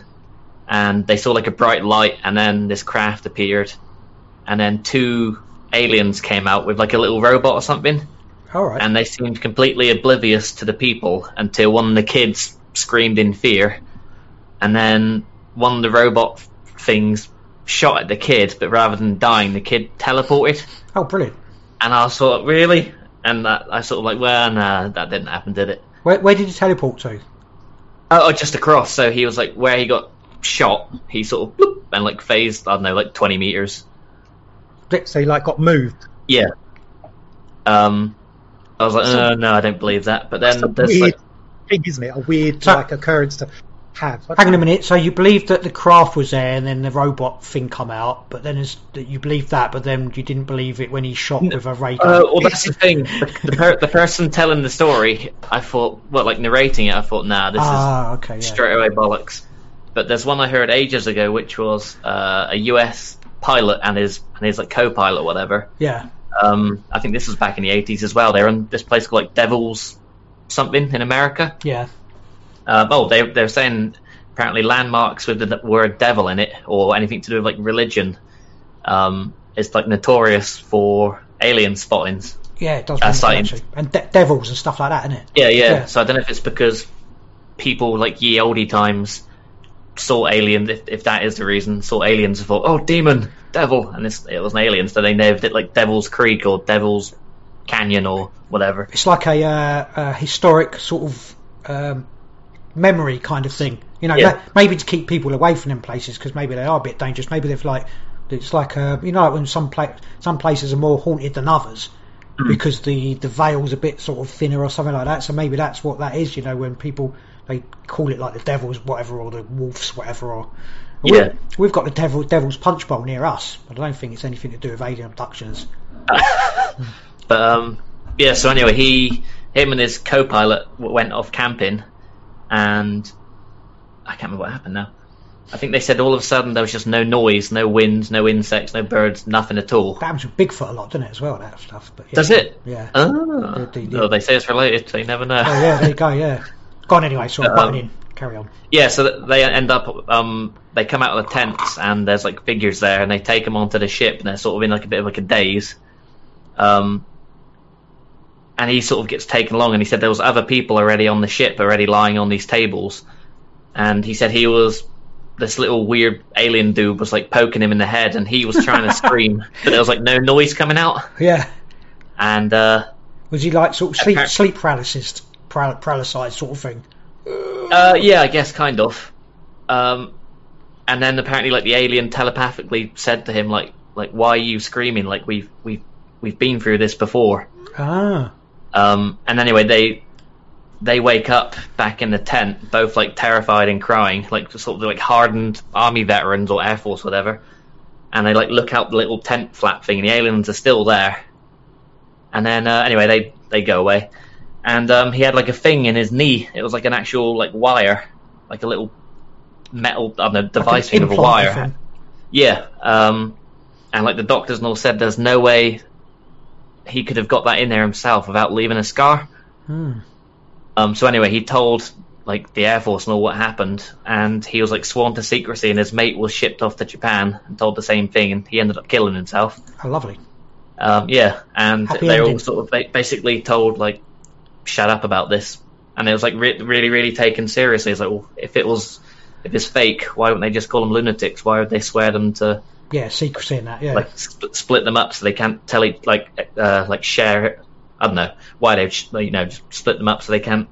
and they saw like a bright light, and then this craft appeared, and then two aliens came out with like a little robot or something right. and they seemed completely oblivious to the people until one of the kids screamed in fear, and then one of the robot things shot at the kid, but rather than dying, the kid teleported, oh, brilliant. and I was sort of really, and that, I sort of like, well, nah, that didn't happen, did it? Where, where did you teleport to? Oh, oh, just across. So he was like where he got shot. He sort of bloop, and like phased. I don't know, like twenty meters. So you like got moved. Yeah. Um, I was like, oh, no, I don't believe that. But then That's a there's weird like, thing, isn't it? A weird So- like occurrence to have. Hang on a minute. So you believed that the craft was there, and then the robot thing come out, but then it's, that you believed that, but then you didn't believe it when he shot with a ray gun. Uh, well, that's the thing. The, the, per- the person telling the story, I thought, well, like narrating it, I thought, nah, this ah, okay, is yeah. straight away bollocks. But there's one I heard ages ago, which was uh, a US pilot and his and his like co-pilot, whatever. Yeah. Um, I think this was back in the 80s as well. They're in this place called like Devil's something in America. Yeah. Um, oh, they they're saying apparently landmarks with the word devil in it or anything to do with like religion um, is like notorious for alien spottings. Yeah, it does. Uh, ring a bell, science. actually. And de- devils and stuff like that, isn't it? Yeah, yeah, Yeah. So I don't know if it's because people like ye olde times saw aliens. If, if that is the reason, saw aliens and thought, "Oh, demon, devil," and it was an alien, so they named it like Devil's Creek or Devil's Canyon or whatever. It's like a, uh, a historic sort of um, memory kind of thing. You know, Yeah. ma- maybe to keep people away from them places because maybe they are a bit dangerous. Maybe they've like it's like uh, you know like when some pla- some places are more haunted than others because the the veil's a bit sort of thinner or something like that. So maybe that's what that is. You know, when people they call it like the devil's whatever or the wolves whatever or. Yeah. We, we've got the devil, Devil's Punch Bowl near us, but I don't think it's anything to do with alien abductions. But um, yeah. So anyway, he, him, and his co-pilot went off camping, and I can't remember what happened now. I think they said all of a sudden there was just no noise, no wind, no insects, no birds, nothing at all. That happens with Bigfoot a lot, doesn't it, as well, that stuff. But yeah. Does it? Yeah. Ah. They- they- Oh, they say it's related, so you never know. Oh, yeah, there you go, yeah. Go on anyway, sort of Um, in. Carry on. Yeah, so they end up, um, they come out of the tents and there's like figures there, and they take them onto the ship, and they're sort of in like a bit of like a daze. Um, and he sort of gets taken along, and he said there was other people already on the ship, already lying on these tables, and he said he was this little weird alien dude was like poking him in the head, and he was trying to scream, but there was like no noise coming out, Yeah. and uh, Was he like sort of sleep, sleep paralysis, paral- sort of thing? Uh, yeah, I guess kind of. Um, and then apparently, like the alien telepathically said to him, like, like, why are you screaming? Like we've we've we've been through this before. Ah. Um, and anyway, they they wake up back in the tent, both like terrified and crying, like sort of like hardened army veterans or air force, whatever. And they like look out the little tent flap thing, and the aliens are still there. And then uh, anyway, they they go away, and um, he had like a thing in his knee. It was like an actual like wire, like a little metal I don't know, Like device an thing of a wire. thing. Yeah, um, and like the doctors and all said, there's no way he could have got that in there himself without leaving a scar. Hmm. Um, so anyway, he told like the Air Force and all what happened, and he was like sworn to secrecy, and his mate was shipped off to Japan and told the same thing, and he ended up killing himself. Oh, lovely. Um, yeah, and Happy they were all sort of ba- basically told like, shut up about this, and it was like re- really, really taken seriously. It's like, well, if it was, if it's fake, why wouldn't they just call them lunatics? Why would they swear them to Yeah, secrecy in that, yeah. like sp- split them up so they can't tell each like uh, like share it? I don't know why they've you know split them up so they can't.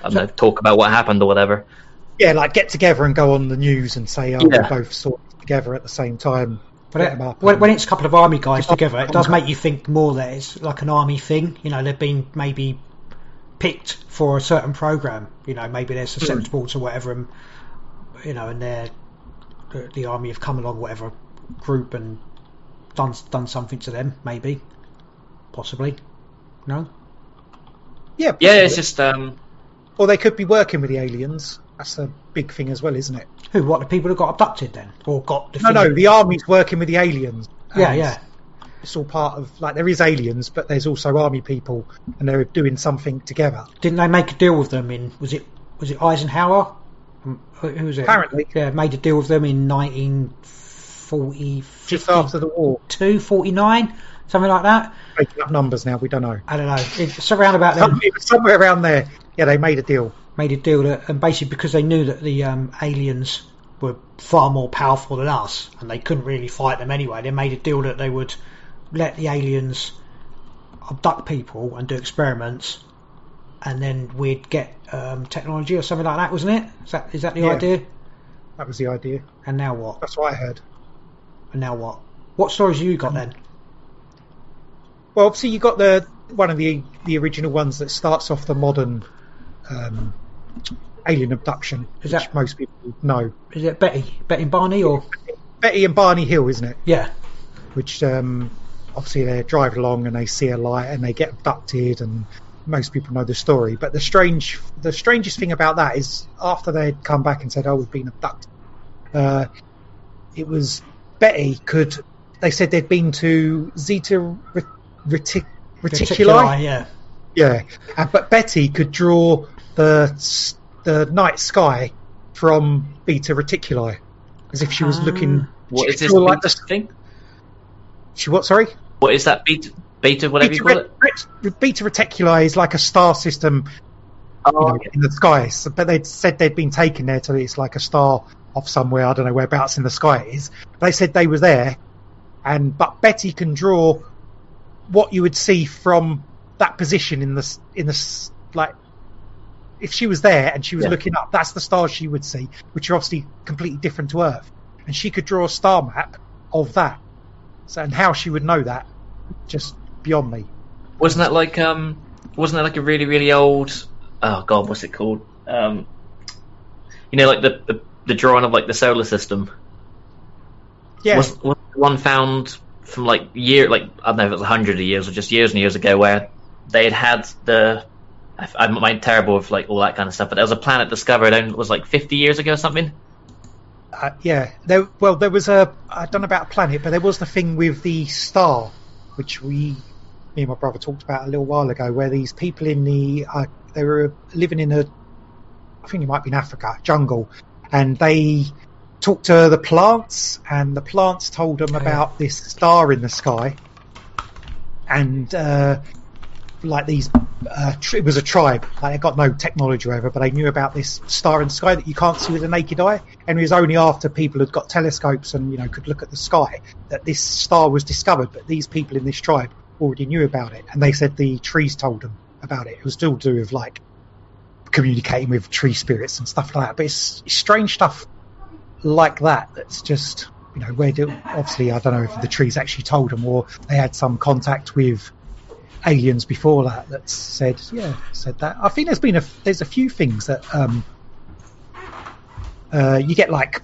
I don't So- know, talk about what happened or whatever. Yeah, like get together and go on the news and say, oh, Yeah. we both it together at the same time. But it- up when, and- when it's a couple of army guys together, it does make you think more that it's like an army thing. You know, they've been maybe picked for a certain program. You know, maybe they're susceptible to whatever, and you know, and they're the, the army have come along, whatever group, and done done something to them. Maybe, possibly. No. yeah, Yeah, it's just um or they could be working with the aliens. That's a big thing as well, isn't it? Who? What the people who got abducted then, or got? No, no, the army's working with the aliens. Yeah, yeah. It's all part of like there is aliens, but there's also army people, and they're doing something together. Didn't they make a deal with them in? Was it was it Eisenhower? Um, Who was it? Apparently. yeah, made a deal with them in 1940, Just after the war, 52, 49, something like that. making up numbers now. We don't know. I don't know. It's around about then. Some- it was somewhere around there. Yeah, they made a deal. Made a deal that, and basically because they knew that the um, aliens were far more powerful than us, and they couldn't really fight them anyway. They made a deal that they would let the aliens abduct people and do experiments, and then we'd get um, technology or something like that, wasn't it? Is that is that the Yeah. idea? That was the idea. And now what? That's what I heard. And now what? What stories have you got then? Well, obviously you got the one of the the original ones that starts off the modern um, alien abduction, Is which that- most people know. Is it Betty? Betty and Barney or Betty and Barney Hill, isn't it? yeah? Which um, obviously they drive along and they see a light and they get abducted, and most people know the story. But the strange, the strangest thing about that is after they'd come back and said, "Oh, we've been abducted," uh, it was Betty could. They said they'd been to Zeta Ret- Retic- Reticuli. yeah. Yeah, uh, but Betty could draw the the night sky from Beta Reticuli, as if she was Ah. looking. what she is this like the, thing? she what? Sorry, What is that beta beta whatever Beta, you call it? Ret- Beta Reticuli is like a star system you Oh, know, in the sky. So, but they'd said they'd been taken there so it's like a star off somewhere. I don't know whereabouts in the sky it is. They said they were there, and but Betty can draw what you would see from that position in the in the like. If she was there and she was Yeah. looking up, that's the stars she would see, which are obviously completely different to Earth. And she could draw a star map of that. So, and how she would know that, just beyond me. Wasn't that like um? Wasn't that like a really really old? Oh god, what's it called? Um, you know, like the the, the drawing of like the solar system. Yeah, Was, was one found from like year like I don't know if it was a hundred of years or just years and years ago where they had had the. I- I'm, I'm terrible with like all that kind of stuff, but there was a planet discovered and it was like 50 years ago or something, Uh, yeah, there. Well, there was a. I don't know about a planet, but there was the thing with the star, which we, me and my brother talked about a little while ago, where these people in the, uh, they were living in a, I think it might be in Africa, jungle, and they talked to the plants, and the plants told them about this star in the sky, and uh, like these, uh, it was a tribe. Like they got no technology whatever, but they knew about this star in the sky that you can't see with the naked eye. And it was only after people had got telescopes and you know could look at the sky that this star was discovered. But these people in this tribe already knew about it, and they said the trees told them about it. It was still to do with like communicating with tree spirits and stuff like that. But it's, it's strange stuff like that. That's just you know where do obviously I don't know if the trees actually told them or they had some contact with aliens before that that said yeah said that. I think there's been a there's a few things that um, uh, you get like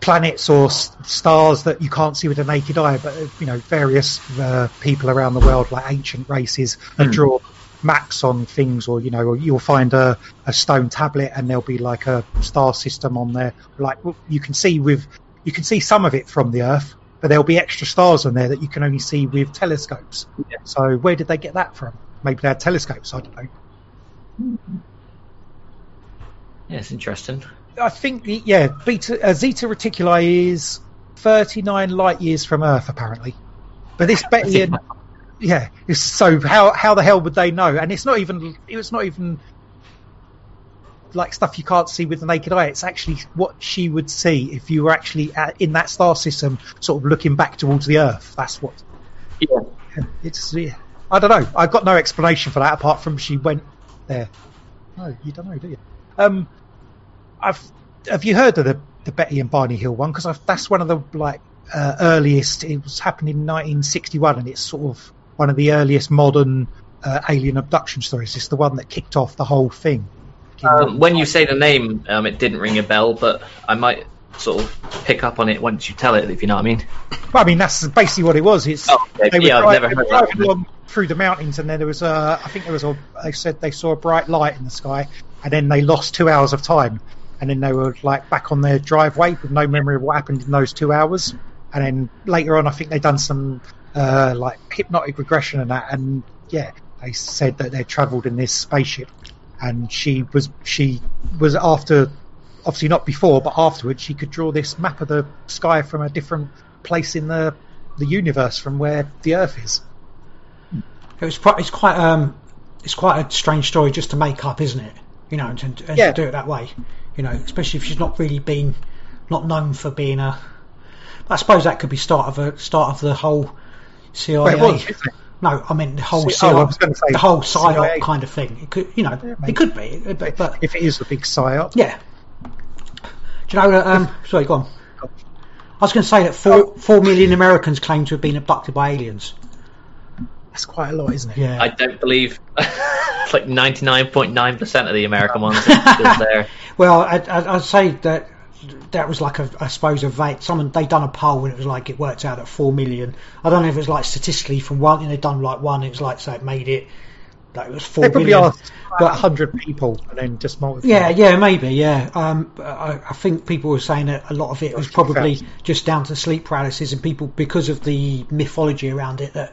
planets or s- stars that you can't see with the naked eye, but you know various uh, people around the world, like ancient races, have drawn maps on things, or you know, or you'll find a, a stone tablet and there'll be like a star system on there. Like you can see with you can see some of it from the Earth, but there'll be extra stars on there that you can only see with telescopes. So where did they get that from? Maybe they had telescopes. I don't know. Yeah, it's interesting. I think the, yeah, Beta uh, Zeta Reticuli is 39 light years from Earth apparently. But this Betty yeah, it's so how how the hell would they know? And it's not even it's not even like stuff you can't see with the naked eye. It's actually what she would see if you were actually at, in that star system, sort of looking back towards the Earth. That's what. Yeah. It's yeah. I don't know. I've got no explanation for that apart from she went there. No, you don't know, do you? Um, I've have you heard of the the Betty and Barney Hill one? Because that's one of the like uh, earliest. It was happened in 1961, and it's sort of one of the earliest modern uh, alien abduction stories. It's the one that kicked off the whole thing. Um, when you say the name, um, it didn't ring a bell, but I might sort of pick up on it once you tell it, if you know what I mean. Well, I mean, that's basically what it was. It's Oh, okay. they were Yeah, I've never heard that driving one. along through the mountains, and then there was a. I think there was a. They said they saw a bright light in the sky, and then they lost two hours of time, and then they were like back on their driveway with no memory of what happened in those two hours. And then later on, I think they done some uh, like hypnotic regression and that, and yeah, they said that they travelled in this spaceship, and she was she was after obviously not before, but afterwards, she could draw this map of the sky from a different place in the the universe from where the Earth is. It was quite, it's quite um it's quite a strange story just to make up, isn't it? You know, and, and Yeah. to do it that way. You know, especially if she's not really been not known for being a. I suppose that could be start of a start of the whole CIA. Well, was? No, I mean the whole C- oh, I was gonna say the whole psyop CIA. kind of thing. It could, you know, maybe. it could be, but, but If it is a big psyop, yeah. Do you know? Um, sorry, go on. I was going to say that four four million Americans claim to have been abducted by aliens. that's quite a lot, isn't it? Yeah. I don't believe it's like 99.9% of the American ones are still there. Well, I'd, I'd I'd say that that was like a, I suppose a vague. Someone they done a poll and it was like it worked out at four million. I don't know if it was like statistically from one, and they'd done like one. It was like so it made it like it was four They probably billion. asked But- hundred people and then just multiply. Yeah, yeah, maybe, yeah. Um, I, I think people were saying that a lot of it was probably just down to sleep paralysis, and people because of the mythology around it that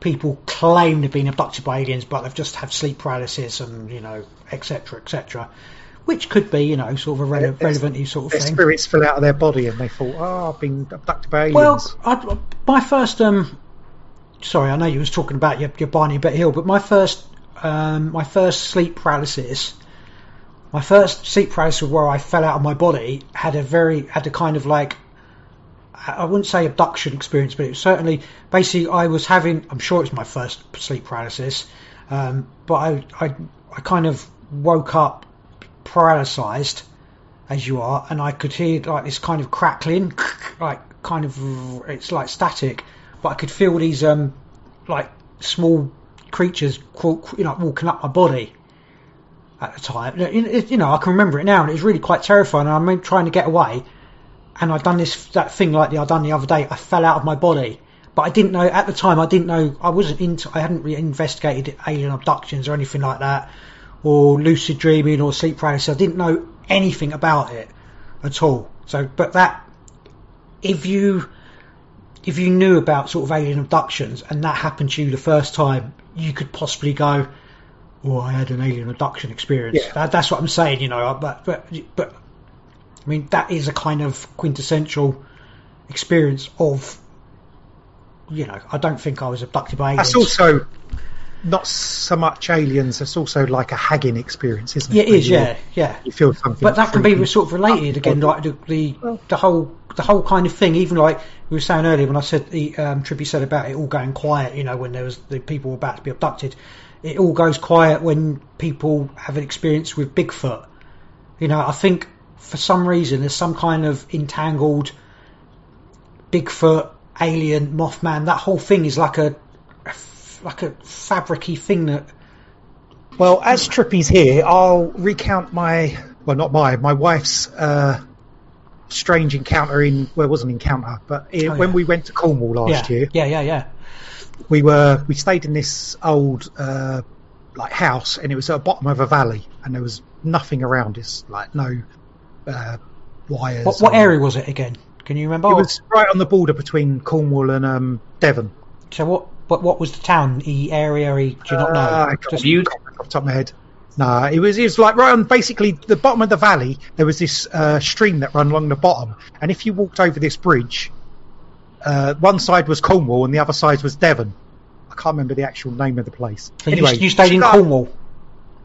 people claim to have been abducted by aliens, but they've just had sleep paralysis and you know, etc., etc. Which could be, you know, sort of a Their- relevant sort of Their thing. spirits fell out of their body and they thought, "Oh, I've been abducted by aliens." Well, I, my first, um, sorry, I know you was talking about your, your Barney Bet Hill, but my first, um, my first sleep paralysis, my first sleep paralysis where I fell out of my body had a very, had a kind of like, I I wouldn't say abduction experience, but it was certainly, basically, I was having, I'm sure it was my first sleep paralysis, um, but I, I, I kind of woke up paralysed as you are, and I could hear like this kind of crackling, like kind of it's like static, but I could feel these um like small creatures you know walking up my body at the time. You know, I can remember it now, and it was really quite terrifying. And I remember trying to get away, and I'd done this that thing like the I done the other day. I fell out of my body. But I didn't know at the time. I didn't know. I wasn't into. I hadn't really investigated alien abductions or anything like that, or lucid dreaming or sleep paralysis. I didn't know anything about it. at all. So, but that if you if you knew about sort of alien abductions and that happened to you the first time, you could possibly go, "Oh, I had an alien abduction experience." Yeah. That, that's what I'm saying, you know. But but but I mean, that is a kind of quintessential experience of. You know, I don't think I was abducted by aliens. That's also not so much aliens. It's also like a hagging experience, isn't it? yeah, it is. Yeah, yeah. You feel something. But that can be sort of related again, like the, the the whole the whole kind of thing. Even like we were saying earlier when I said the um, Trippy said about it all going quiet. You know, when there was the people were about to be abducted, it all goes quiet when people have an experience with Bigfoot. You know, I think for some reason there's some kind of entangled Bigfoot, alien, Mothman. That whole thing is like a like a fabricy thing that Well, as Trippy's here, I'll recount my well, not my my wife's uh, strange encounter in well, it wasn't an encounter, but it, Oh, when we went to Cornwall last yeah, year, yeah, yeah, yeah. we were we stayed in this old uh, like house, and it was at the bottom of a valley, and there was nothing around us, like no uh, wires. What, what or- area was it again? Can you remember? It was right on the border between Cornwall and um, Devon. So what? What, what was the town? The area? Do you not know? Uh, I Just- Viewed? off the top of my head. No, it was it was like right on basically the bottom of the valley. There was this uh, stream that ran along the bottom, and if you walked over this bridge, uh, one side was Cornwall and the other side was Devon. I can't remember the actual name of the place. so you- anyway, you, stayed in Cornwall.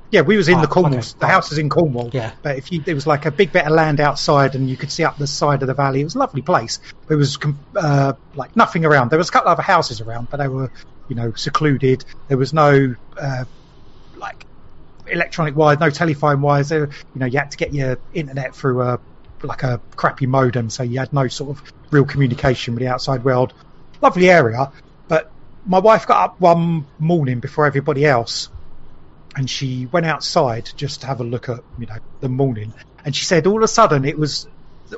Yeah, we was in Ah, the Cornwall. okay. The house is in Cornwall. Yeah. But if you, there was like a big bit of land outside, and you could see up the side of the valley. It was a lovely place. It was uh, like nothing around. There was a couple of other houses around, but they were, you know, secluded. There was no uh, like electronic wires, no telephone wires. There, you know, you had to get your internet through a like a crappy modem, so you had no sort of real communication with the outside world. Lovely area, but my wife got up one morning before everybody else and she went outside just to have a look at you know the morning. And she said all of a sudden it was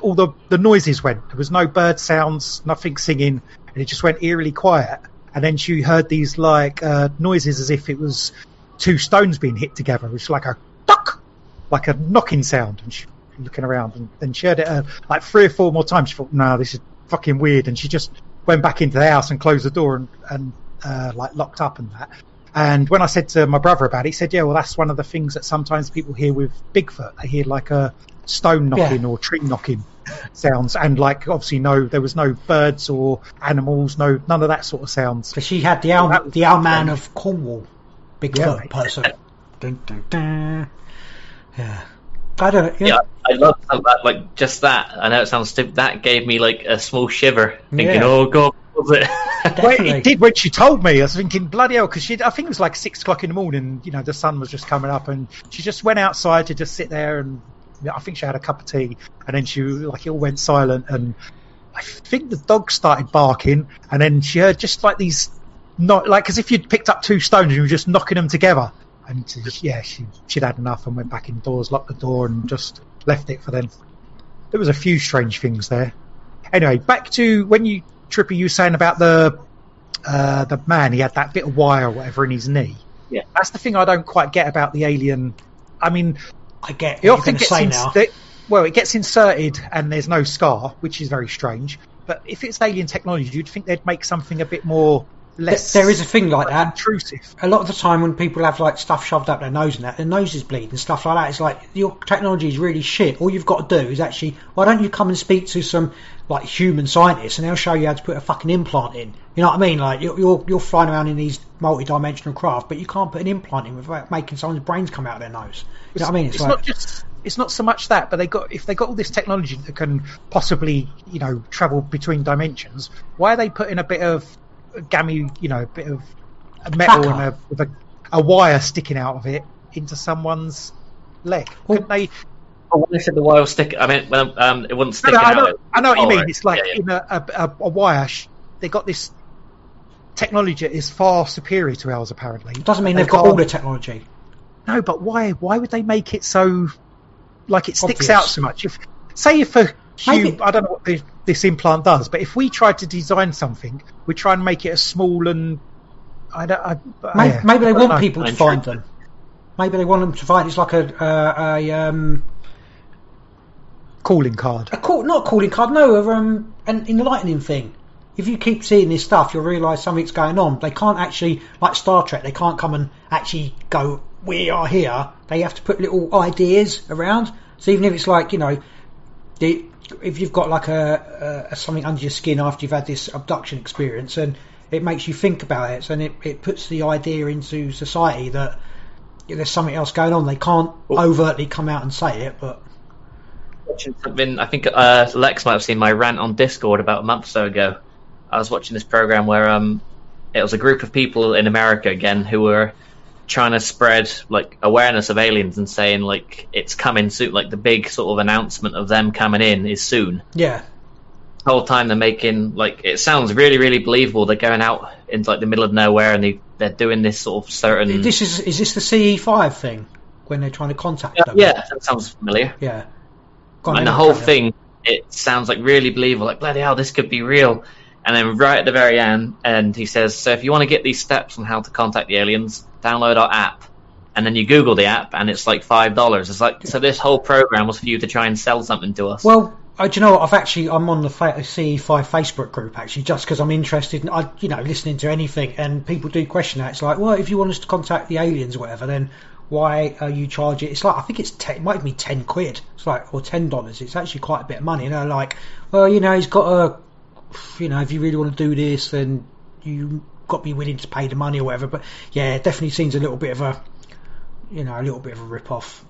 all the the noises went. There was no bird sounds nothing singing and it just went eerily quiet. And then she heard these like uh, noises as if it was two stones being hit together. Which was like a duck like a knocking sound. And she looking around and then she heard it uh, like three or four more times. She thought no this is fucking weird. And she just went back into the house and closed the door and, and uh, like locked up and that and when I said to my brother about it, he said, "Yeah, well, that's one of the things that sometimes people hear with Bigfoot. They hear like a stone knocking Yeah. or tree knocking sounds, and like obviously no, there was no birds or animals, no none of that sort of sounds. So she had the owl, That the owl man strange. of Cornwall, Yeah, Bigfoot mate. person. dun, dun, dun. Yeah, I don't know. Yeah, I love that. Like just that. I know it sounds stupid. That gave me like a small shiver, thinking, Yeah. "Oh God, what was it?" Well, it did when she told me. I was thinking, bloody hell, because she, I think it was like six o'clock in the morning. You know, the sun was just coming up, and she just went outside to just sit there, and yeah, I think she had a cup of tea, and then she like it all went silent, and I think the dog started barking, and then she heard just like these, not like as if you'd picked up two stones and you were just knocking them together. And she- yeah, she she'd had enough and went back indoors, locked the door, and just left it for them. There was a few strange things there. Anyway, back to when you Trippy, you saying about the uh, the man. He had that bit of wire or whatever in his knee. Yeah. that's the thing I don't quite get about the alien. I mean, I get it often you're going to gets say ins- now. they- well, it gets inserted and there's no scar, which is very strange. But if it's alien technology, you'd think they'd make something a bit more less. there is a thing like that. intrusive. a lot of the time when people have like stuff shoved up their nose and that, their nose is bleeding and stuff like that, it's like your technology is really shit. All you've got to do is actually, why don't you come and speak to some like human scientists and they'll show you how to put a fucking implant in. You know what I mean? Like you're you're, you're flying around in these multi-dimensional craft, but you can't put an implant in without making someone's brains come out of their nose. You know what I mean? It's, like, not just. It's not so much that, but they got if they got all this technology that can possibly, you know, travel between dimensions. Why are they putting a bit of gammy, you know, a bit of a metal Tracker. and a, with a, a wire sticking out of it into someone's leg? Well, Couldn't they? Oh, when I said the wire stick, I mean, well, um, it wouldn't stick No, no, I out. know, I know what you Oh, mean. It's like Yeah, yeah. in a, a, a, a wire. sh- They got this technology that is far superior to ours, apparently. it doesn't mean They they've got can't- all the technology. No, but why? Why would they make it so like it sticks Obvious. out so much? If say if a Maybe- I don't know what this, this implant does, but if we tried to design something, we try and make it as small and I don't. I, Maybe, yeah, maybe they I don't want know. people to find them. Maybe they want them to find. It's like a uh, a um, calling card. a call, not a calling card, no, a, um, an enlightening thing. If you keep seeing this stuff, you'll realise something's going on. They can't actually, like Star Trek, they can't come and actually go, we are here. They have to put little ideas around. So even if it's like, you know, the, if you've got like a, a, something under your skin after you've had this abduction experience, and it makes you think about it, and it, it puts the idea into society that there's something else going on. They can't overtly come out and say it, but watching something. I think uh, Lex might have seen my rant on Discord about a month or so ago. I was watching this program where um, it was a group of people in America again who were trying to spread like awareness of aliens and saying like it's coming soon. Like the big sort of announcement of them coming in is soon. yeah, The whole time they're making like it sounds really really believable. They're going out into like the middle of nowhere and they they're doing this sort of certain. this is is this the CE5 thing when they're trying to contact them? yeah, that sounds familiar. yeah. And the whole thing it sounds like really believable like bloody hell this could be real and then right at the very end and he says so if you want to get these steps on how to contact the aliens download our app and then you google the app and it's like five dollars it's like so this whole program was for you to try and sell something to us Well, uh, do you know what? I've actually I'm on the CE5 Facebook group actually just because I'm interested. In, I you know listening to anything and people do question that. It's like, well, if you want us to contact the aliens or whatever, then why are you charging? It? It's like I think it's ten, it might be ten quid. It's like or ten dollars. It's actually quite a bit of money. And they're like, well, you know, he's got a, you know, if you really want to do this, then you got to be willing to pay the money or whatever. But yeah, it definitely seems a little bit of a, you know, a little bit of a rip off.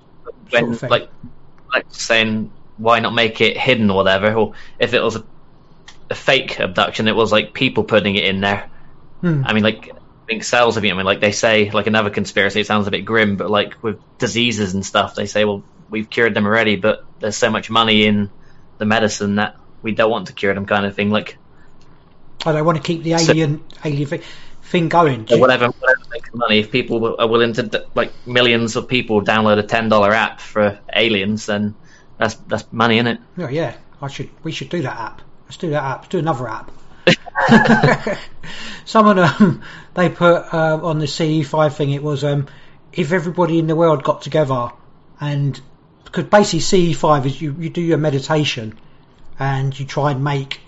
when sort of like like saying why not make it hidden or whatever or if it was a, a fake abduction it was like people putting it in there Hmm. i mean like think cells of it. I mean, like they say, like another conspiracy. It sounds a bit grim, but like with diseases and stuff, they say, well, we've cured them already, but there's so much money in the medicine that we don't want to cure them, kind of thing. Like I don't want to keep the So- alien alien thing, thing going. or whatever, whatever makes money. If people are willing to, like millions of people download a ten dollar app for aliens, then that's that's money in it. Yeah, oh, yeah. I should. We should do that app. Let's do that app. Let's do another app. Someone um, they put uh, on the CE5 thing. It was um, if everybody in the world got together and because basically CE5 is you, you do your meditation and you try and make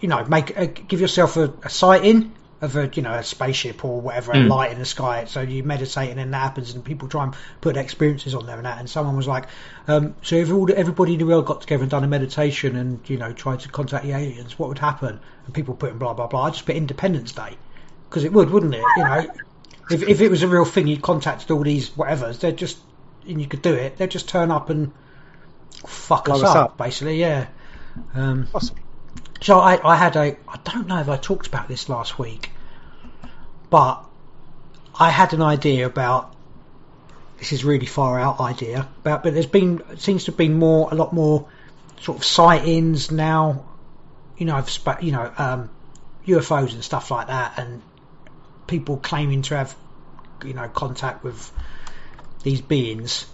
you know make uh, give yourself a, a sighting of a you know a spaceship or whatever a Mm. light in the sky. So you meditate and then that happens and people try and put experiences on there and that. And someone was like um, so if all everybody in the world got together and done a meditation and you know tried to contact the aliens what would happen? And people put in blah blah blah. I just put Independence Day because it would wouldn't it? You know if, if it was a real thing you contacted all these whatevers they'd just and you could do it. They'd just turn up and fuck Blow us us up, up. basically yeah. Um, Possibly. So I, I had a I don't know if I talked about this last week, but I had an idea about this is really far out idea about but there's been seems to have been more a lot more sort of sightings now. You know I've you know um, UFOs and stuff like that and people claiming to have you know contact with these beings.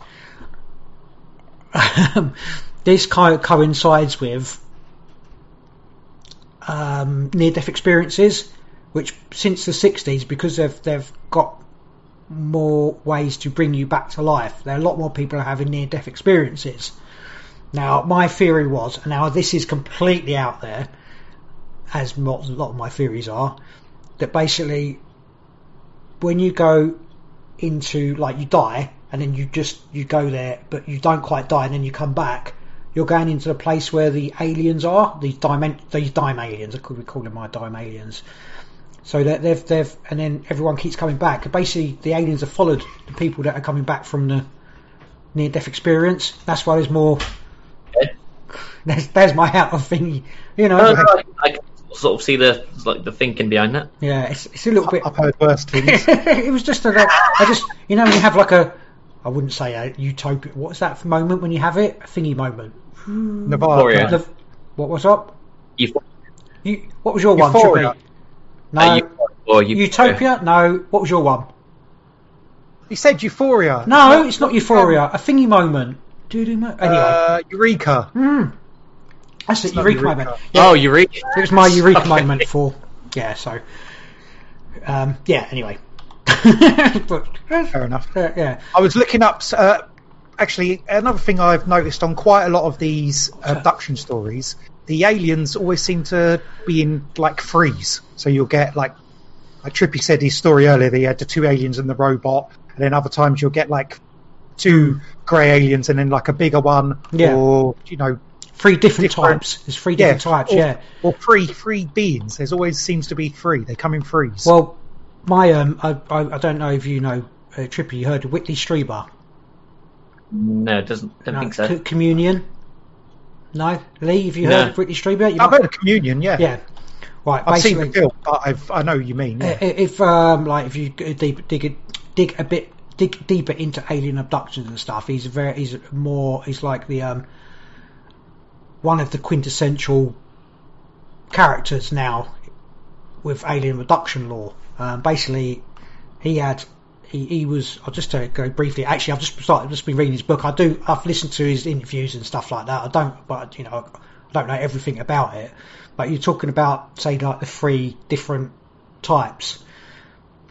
This kind of coincides with um, near-death experiences, which since the 60s, because they've they've got more ways to bring you back to life, there are a lot more people are having near-death experiences. Now, my theory was, and now this is completely out there, as a lot of my theories are, that basically when you go into like you die and then you just you go there but you don't quite die and then you come back you're going into the place where the aliens are these dimen these dime aliens I could be calling them my dime aliens so that they've they've and then everyone keeps coming back basically the aliens have followed the people that are coming back from the near death experience that's why there's more Okay. there's, there's my out of thingy you know I, I can sort of see the like the thinking behind that. yeah it's, it's a little bit I've heard worse things. it was just a I just you know when you have like a I wouldn't say a utopia what's that moment when you have it a thingy moment Nevada. Euphoria. The- what was up You, you what was your one Euphoria. Trippy? no uh, you, or utopia no what was your one You said Euphoria. no it's not euphoria a thingy moment Doo-doo mo- anyway Uh, Eureka. Hmm. that's it eureka, Eureka. moment Oh, Eureka. it was my eureka Okay. moment for yeah so um, yeah anyway Fair enough. uh, yeah I was looking up uh, actually, another thing I've noticed on quite a lot of these abduction stories, the aliens always seem to be in like freeze. So you'll get like, like Trippy said his story earlier, that he had the two aliens and the robot, and then other times you'll get like two grey aliens and then like a bigger one, Yeah. or you know, Three different, Different- types. There's three different types. or, Yeah. or three three beings. There's always seems to be three. They come in threes. Well, my um, I, I, I don't know if you know uh, Trippy. You heard of Whitley Strieber? No, it doesn't. Don't No, think so. Co- Communion. No, Lee. Have you No. heard of Whitley Strieber? You I've might- heard of communion. Yeah, yeah. Right. I've seen the film, but I've I know what you mean. Yeah. if um, like if you go deep, dig dig a bit, dig deeper into alien abductions and stuff, he's a very, he's more, he's like the um, one of the quintessential characters now with alien abduction lore. Um, basically, he had. He, he was. I'll just uh, go briefly. Actually, I've just started. Just been reading his book. I do. I've listened to his interviews and stuff like that. I don't. But you know, I don't know everything about it. But you're talking about, say, like the three different types.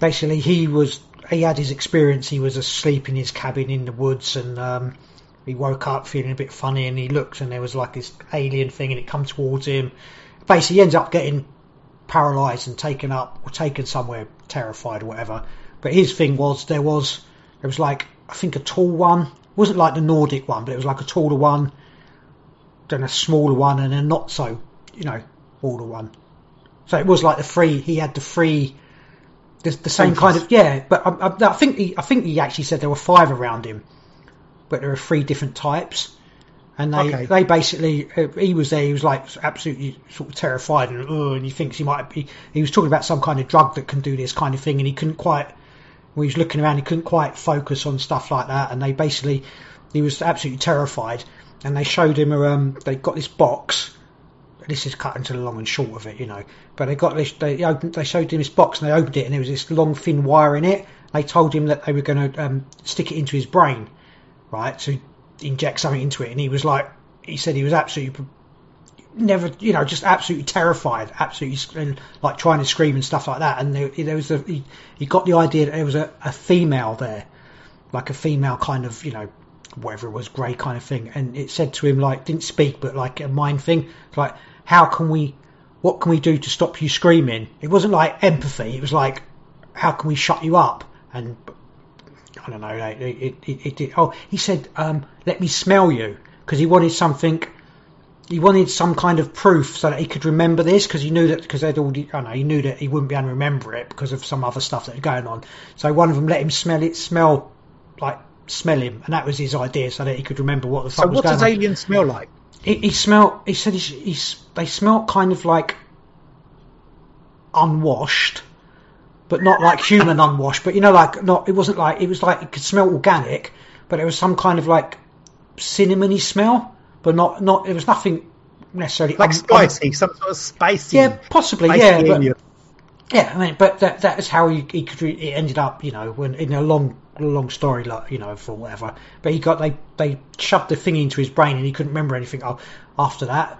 Basically, he was. He had his experience. He was asleep in his cabin in the woods, and um, he woke up feeling a bit funny. And he looked, and there was like this alien thing, and it come towards him. Basically, he ends up getting paralysed and taken up or taken somewhere terrified or whatever. But his thing was there was there was like I think a tall one. It wasn't like the Nordic one, but it was like a taller one, then a smaller one, and a not so you know older one. So it was like the three. He had the three. The, the same kind of yeah, but I, I, I think he I think he actually said there were five around him, but there are three different types and they Okay. they basically uh, he was there he was like absolutely sort of terrified and and he thinks he might be he was talking about some kind of drug that can do this kind of thing and he couldn't quite when he was looking around he couldn't quite focus on stuff like that and they basically he was absolutely terrified and they showed him um they got this box this is cut into the long and short of it, you know. But they got this. They opened. They showed him this box, and they opened it, and there was this long, thin wire in it. They told him that they were going to um, stick it into his brain, right, to inject something into it. And he was like, he said he was absolutely never, you know, just absolutely terrified, absolutely and like trying to scream and stuff like that. And there, there was a, he, he got the idea that there was a, a female there, like a female kind of, you know, whatever it was, grey kind of thing. And it said to him like, didn't speak, but like a mind thing, like, how can we, what can we do to stop you screaming? It wasn't like empathy. It was like, how can we shut you up? And I don't know. It, it, it, it. Oh, he said, um, "Let me smell you," because he wanted something. He wanted some kind of proof so that he could remember this because he knew that because they'd already. I don't know. He knew that he wouldn't be able to remember it because of some other stuff that was going on. So one of them let him smell it, smell like smell him, and that was his idea so that he could remember what the fuck So was what does on. aliens smell like? He, he smelled. He said he, he, they smelled kind of like unwashed, but not like human unwashed. But you know, like not. It wasn't like it was like it could smell organic, but it was some kind of like cinnamony smell, but not not. There was nothing necessarily Like un- spicy, some sort of spicy. yeah, possibly. spicy Yeah, but, yeah. I mean, but that that is how he, he could. Re- it ended up, you know, when in a long long story, like you know, for whatever. But he got they they shoved the thing into his brain and he couldn't remember anything after that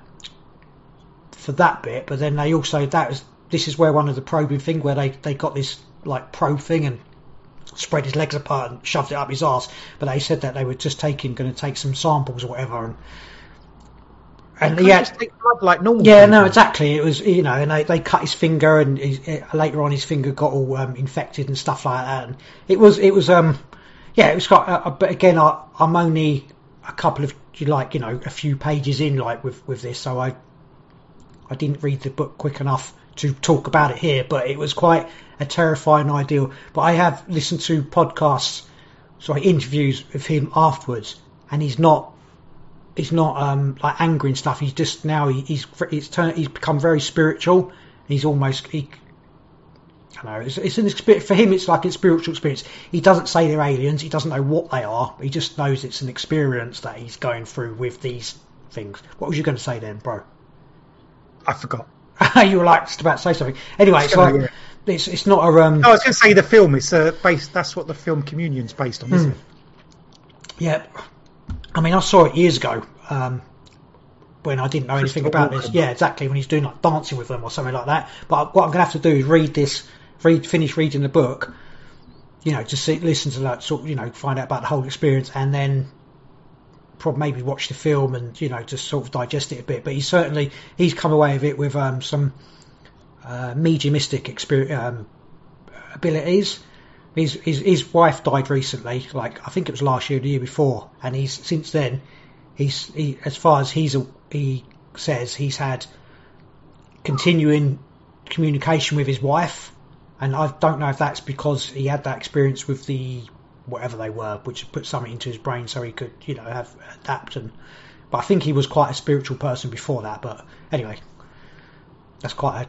for that bit. But then they also that was this is where one of the probing thing where they they got this like probe thing and spread his legs apart and shoved it up his arse. But they said that they were just taking going to take some samples or whatever and. And he had, take blood like normal. yeah, people? no, exactly. It was you know, and they, they cut his finger, and his, uh, later on his finger got all um, infected and stuff like that. And it was it was um yeah, it was got. Uh, uh, but again, I, I'm only a couple of like you know a few pages in like with with this, so I I didn't read the book quick enough to talk about it here. But it was quite a terrifying ideal. But I have listened to podcasts, sorry, interviews with him afterwards, and he's not he's not um, like angry and stuff. He's just now he, he's he's turned he's become very spiritual. He's almost he. I know. It's, it's an experience for him. It's like a spiritual experience. He doesn't say they're aliens. He doesn't know what they are. He just knows it's an experience that he's going through with these things. What was you going to say then, bro? I forgot. you were like just about to say something. Anyway, it's like it's it's not a um. No, I was going to say the film is uh, based. That's what the film Communion's based on, Hmm. isn't it? Yeah, I mean, I saw it years ago um, when I didn't know anything about this. Yeah, exactly. When he's doing like dancing with them or something like that. But what I'm going to have to do is read this, read, finish reading the book. You know, just see, listen to that sort. of, You know, find out about the whole experience, and then probably maybe watch the film and you know just sort of digest it a bit. But he's certainly he's come away with it with um, some uh, mediumistic experience um, abilities. His, his his wife died recently, like I think it was last year, the year before, and he's since then he's he, as far as he's he says he's had continuing communication with his wife, and I don't know if that's because he had that experience with the whatever they were, which put something into his brain so he could you know have adapt and. But I think he was quite a spiritual person before that. But anyway, that's quite a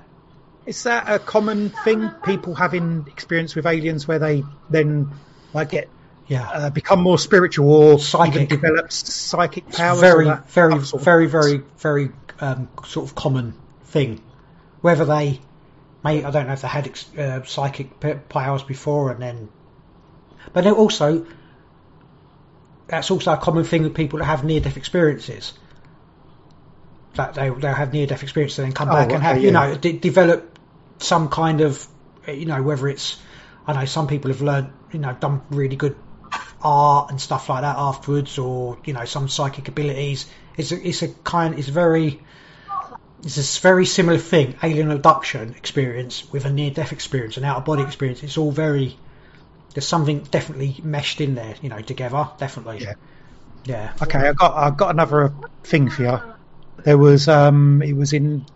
Is that a common thing? People having experience with aliens where they then like get yeah. uh, become more spiritual or Psychic. develop psychic powers. very, very, of- very, very, very um, sort of common thing. Whether they, may I don't know if they had ex- uh, psychic powers before, and then, but then also, that's also a common thing with people that have near-death experiences. That they they have near-death experiences and then come Oh, back and have okay, you know de- develop some kind of you know whether it's I know some people have learned you know done really good art and stuff like that afterwards, or you know some psychic abilities. It's a, it's a kind, it's very, it's a very similar thing. Alien abduction experience with a near death experience, an out of body experience. It's all very. There's something definitely meshed in there, you know, together. Definitely. Yeah. Yeah. Okay, I got I got another thing for you. There was um, it was in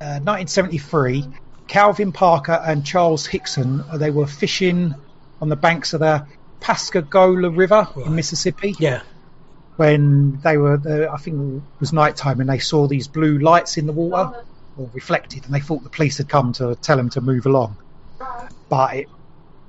uh, 1973. Calvin Parker and Charles Hickson they were fishing on the banks of the Pascagoula River Right. in Mississippi Yeah. when they were uh, I think it was nighttime and they saw these blue lights in the water or reflected and they thought the police had come to tell them to move along, but it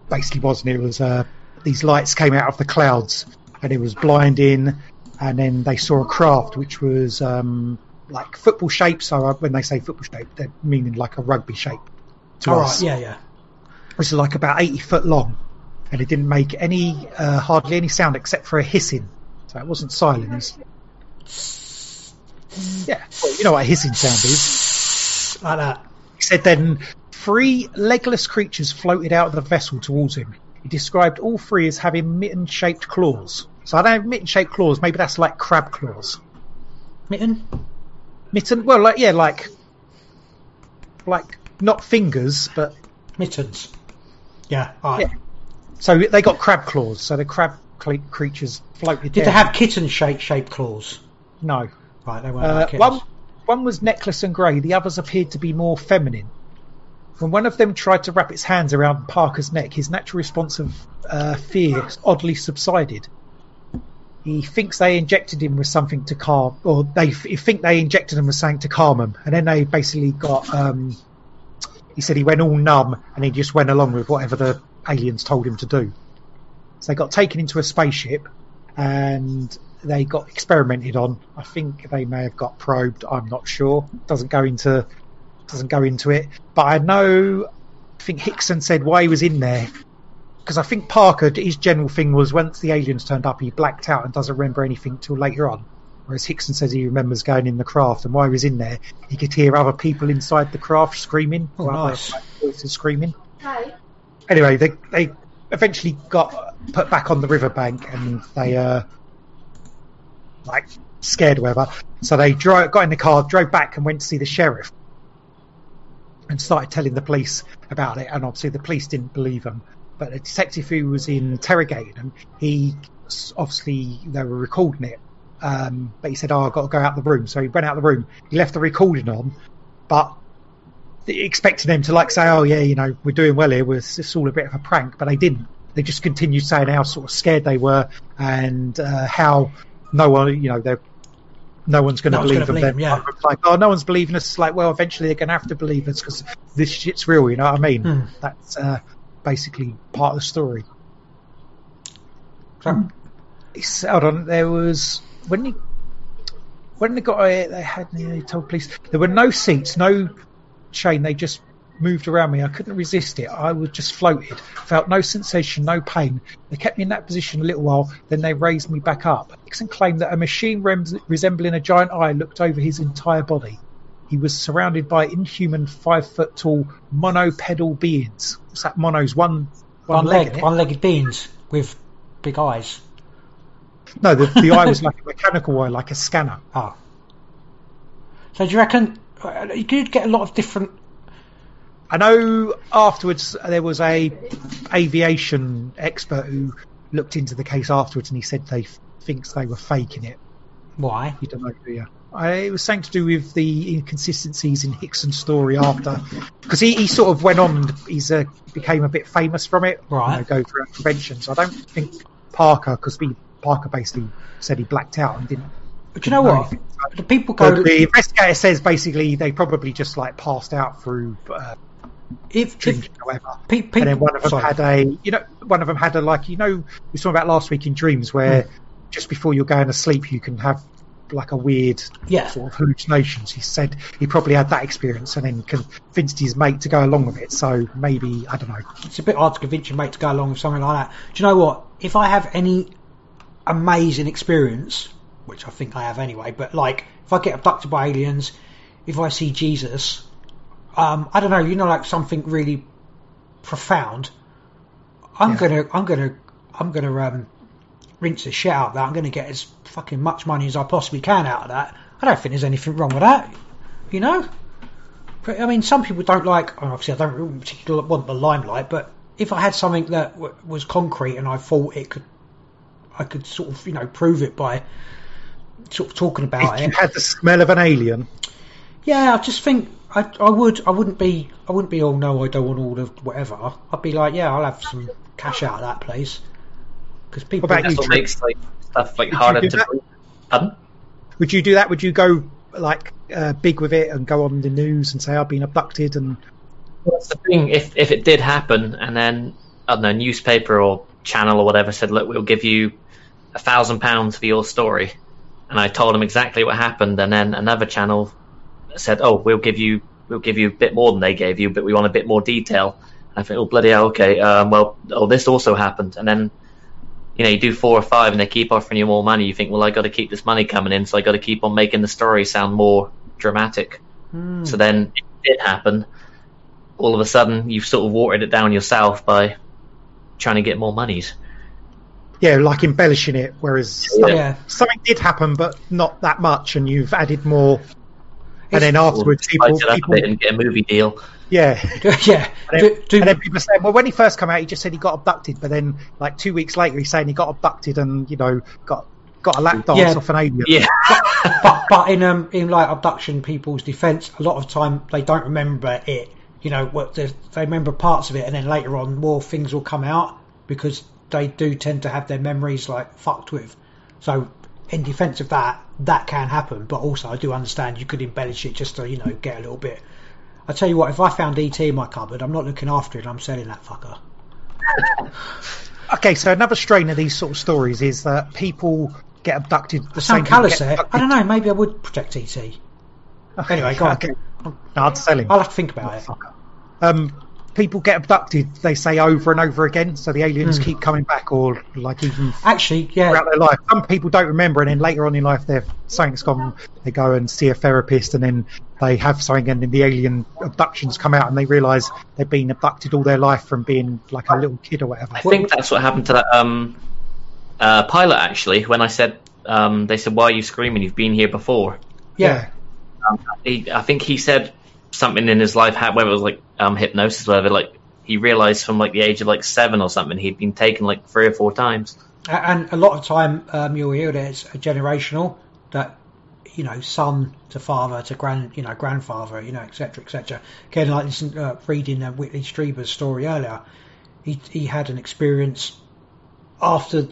basically wasn't. It was uh, these lights came out of the clouds and it was blinding. And then they saw a craft which was um, like football shape. So when they say football shape, they're meaning like a rugby shape to All us. right. Yeah. Yeah. Which is like about 80 foot long. And it didn't make any, uh, hardly any sound except for a hissing. So it wasn't silent. It was, yeah, well, you know what a hissing sound is. Like that. He said then three legless creatures floated out of the vessel towards him. He described all three as having mitten shaped claws. So I don't have mitten shaped claws, maybe that's like crab claws. Mitten. Mitten well like yeah, like like not fingers, but Mittens. Yeah. Right. Yeah. so they got crab claws, so the crab cre- creatures floated Did down. they have kitten shaped shaped claws? no. Right. They weren't Uh, like one, one was necklace and grey, the others appeared to be more feminine. When one of them tried to wrap its hands around Parker's neck, his natural response of uh, fear oddly subsided. He thinks they injected him with something to calm, or they think they injected him with something to calm him, and then they basically got. Um, he said he went all numb and he just went along with whatever the aliens told him to do. So they got taken into a spaceship and they got experimented on. I think they may have got probed. I'm not sure. Doesn't go into doesn't go into it. But I know. I think Hickson said why he was in there because I think Parker his general thing was once the aliens turned up he blacked out and doesn't remember anything till later on. Whereas Hickson says he remembers going in the craft and while he was in there he could hear other people inside the craft screaming. Oh, nice. voices screaming. Anyway, they they eventually got put back on the riverbank and they uh like scared or whatever. So they drove, got in the car, drove back and went to see the sheriff and started telling the police about it. And obviously the police didn't believe them. But the detective who was interrogating him, he obviously they were recording it. Um, but he said, "Oh, I've got to go out the room." So he went out the room. He left the recording on, but expecting them to like say, "Oh yeah, you know, we're doing well here. We're, it's all a bit of a prank," but they didn't. They just continued saying how sort of scared they were and uh, how no one, you know, they're no one's going to No believe them. believe them, They're Like, oh, no one's believing us. It's like, well, eventually they're going to have to believe us because this shit's real. You know what I mean? Hmm. That's uh, basically part of the story. It's, hold on, there was when he when they got it, they had they told police there were no seats, no chain. They just moved around me. I couldn't resist it. I was just floated. Felt no sensation, no pain. They kept me in that position a little while. Then they raised me back up. Hickson claimed that a machine rem- resembling a giant eye looked over his entire body. He was surrounded by inhuman, five foot tall monopedal beings. What's that? Mono's one one, One leg. leg, one legged beings with big eyes. No, the, the eye was like a mechanical eye, like a scanner. Oh. So do you reckon uh, you could get a lot of different? I know afterwards there was a aviation expert who looked into the case afterwards, and he said they thinks they were faking it. Why? You don't know, do you? I, it was something to do with the inconsistencies in Hickson's story after, because he, he sort of went on and he's uh, became a bit famous from it. Right. You know, go through conventions. I don't think Parker, because Parker basically said he blacked out and didn't. But you know what? The people go. The investigator says basically they probably just like passed out through uh, if, dreams if or whatever. pe- people, and then one of them sorry. had a, you know, one of them had a like, you know, we saw about last week in dreams where Hmm. just before you're going to sleep you can have like a weird Yeah. sort of hallucinations. He said he probably had that experience and then convinced his mate to go along with it. So maybe I don't know. it's a bit hard to convince your mate to go along with something like that. Do you know what? If I have any amazing experience, which I think I have anyway, but like if I get abducted by aliens, if I see Jesus, um, I don't know, you know, like something really profound, I'm Yeah. gonna, I'm gonna, I'm gonna um, rinse the shit out of that. I'm gonna get as fucking much money as I possibly can out of that. I don't think there's anything wrong with that, you know. But, I mean, some people don't like. Obviously, I don't particularly want the limelight. But if I had something that w- was concrete and I thought it could, I could sort of, you know, prove it by sort of talking about If you it. had the smell of an alien, Yeah, I just think I, I would. I wouldn't be. I wouldn't be. Oh no, I don't want all of whatever. I'd be like, yeah, I'll have some cash out of that place. Because people. What about That's you, what makes like stuff like you harder to. that? breathe. Pardon? would you do that? Would you go like uh, big with it and go on the news and say I've been abducted and That's the thing. If if it did happen, and then I don't know, newspaper or channel or whatever said, "Look, we'll give you a thousand pounds for your story," and I told them exactly what happened, and then another channel said, "Oh, we'll give you we'll give you a bit more than they gave you, but we want a bit more detail." I think, "Oh bloody hell, okay. Um, well, oh, this also happened," and then. You know, you do four or five, and they keep offering you more money. You think, well, I got to keep this money coming in, so I got to keep on making the story sound more dramatic. Hmm. So then it did happen. All of a sudden, you've sort of watered it down yourself by trying to get more monies. yeah, like embellishing it. Whereas Yeah. yeah. something did happen, but not that much, and you've added more. It's- and then afterwards, people, spice it people bit and get a movie deal. Yeah, yeah. And Do, then, do, and then people say, well, when he first came out, he just said he got abducted, but then like two weeks later, he's saying he got abducted and you know got got a lap dance Yeah. off an alien. Yeah, but but in um in like abduction people's defence, a lot of time they don't remember it. You know, what they they remember parts of it, and then later on more things will come out because they do tend to have their memories like fucked with. So in defence of that, that can happen. But also, I do understand you could embellish it just to you know get a little bit. I tell you what, if I found ET in my cupboard, I'm not looking after it. I'm selling that fucker. Okay, so another strain of these sort of stories is that people get abducted. The Sam same Callis there. I don't know. Maybe I would protect ET. Anyway, go on. Okay. No, I'd sell him. I'll have to think about it. Um, people get abducted. They say over and over again, so the aliens Hmm. keep coming back, or like even Actually, yeah, throughout their life. Some people don't remember, and then later on in life, they've something's gone. They go and see a therapist, and then they have something, and then the alien abductions come out, and they realise they've been abducted all their life from being like a little kid or whatever. I think that's what happened to that um, uh, pilot actually. When I said, um, they said, "Why are you screaming? You've been here before." yeah. He, I think he said something in his life, whether it was like um, hypnosis, whatever. Like he realized from like the age of like seven or something, he'd been taken like three or four times. And a lot of time um, you'll hear that it's generational that you know son to father to grand you know grandfather you know etc etc. Again, like listen, uh, reading uh, Whitley Strieber's story earlier, he he had an experience after.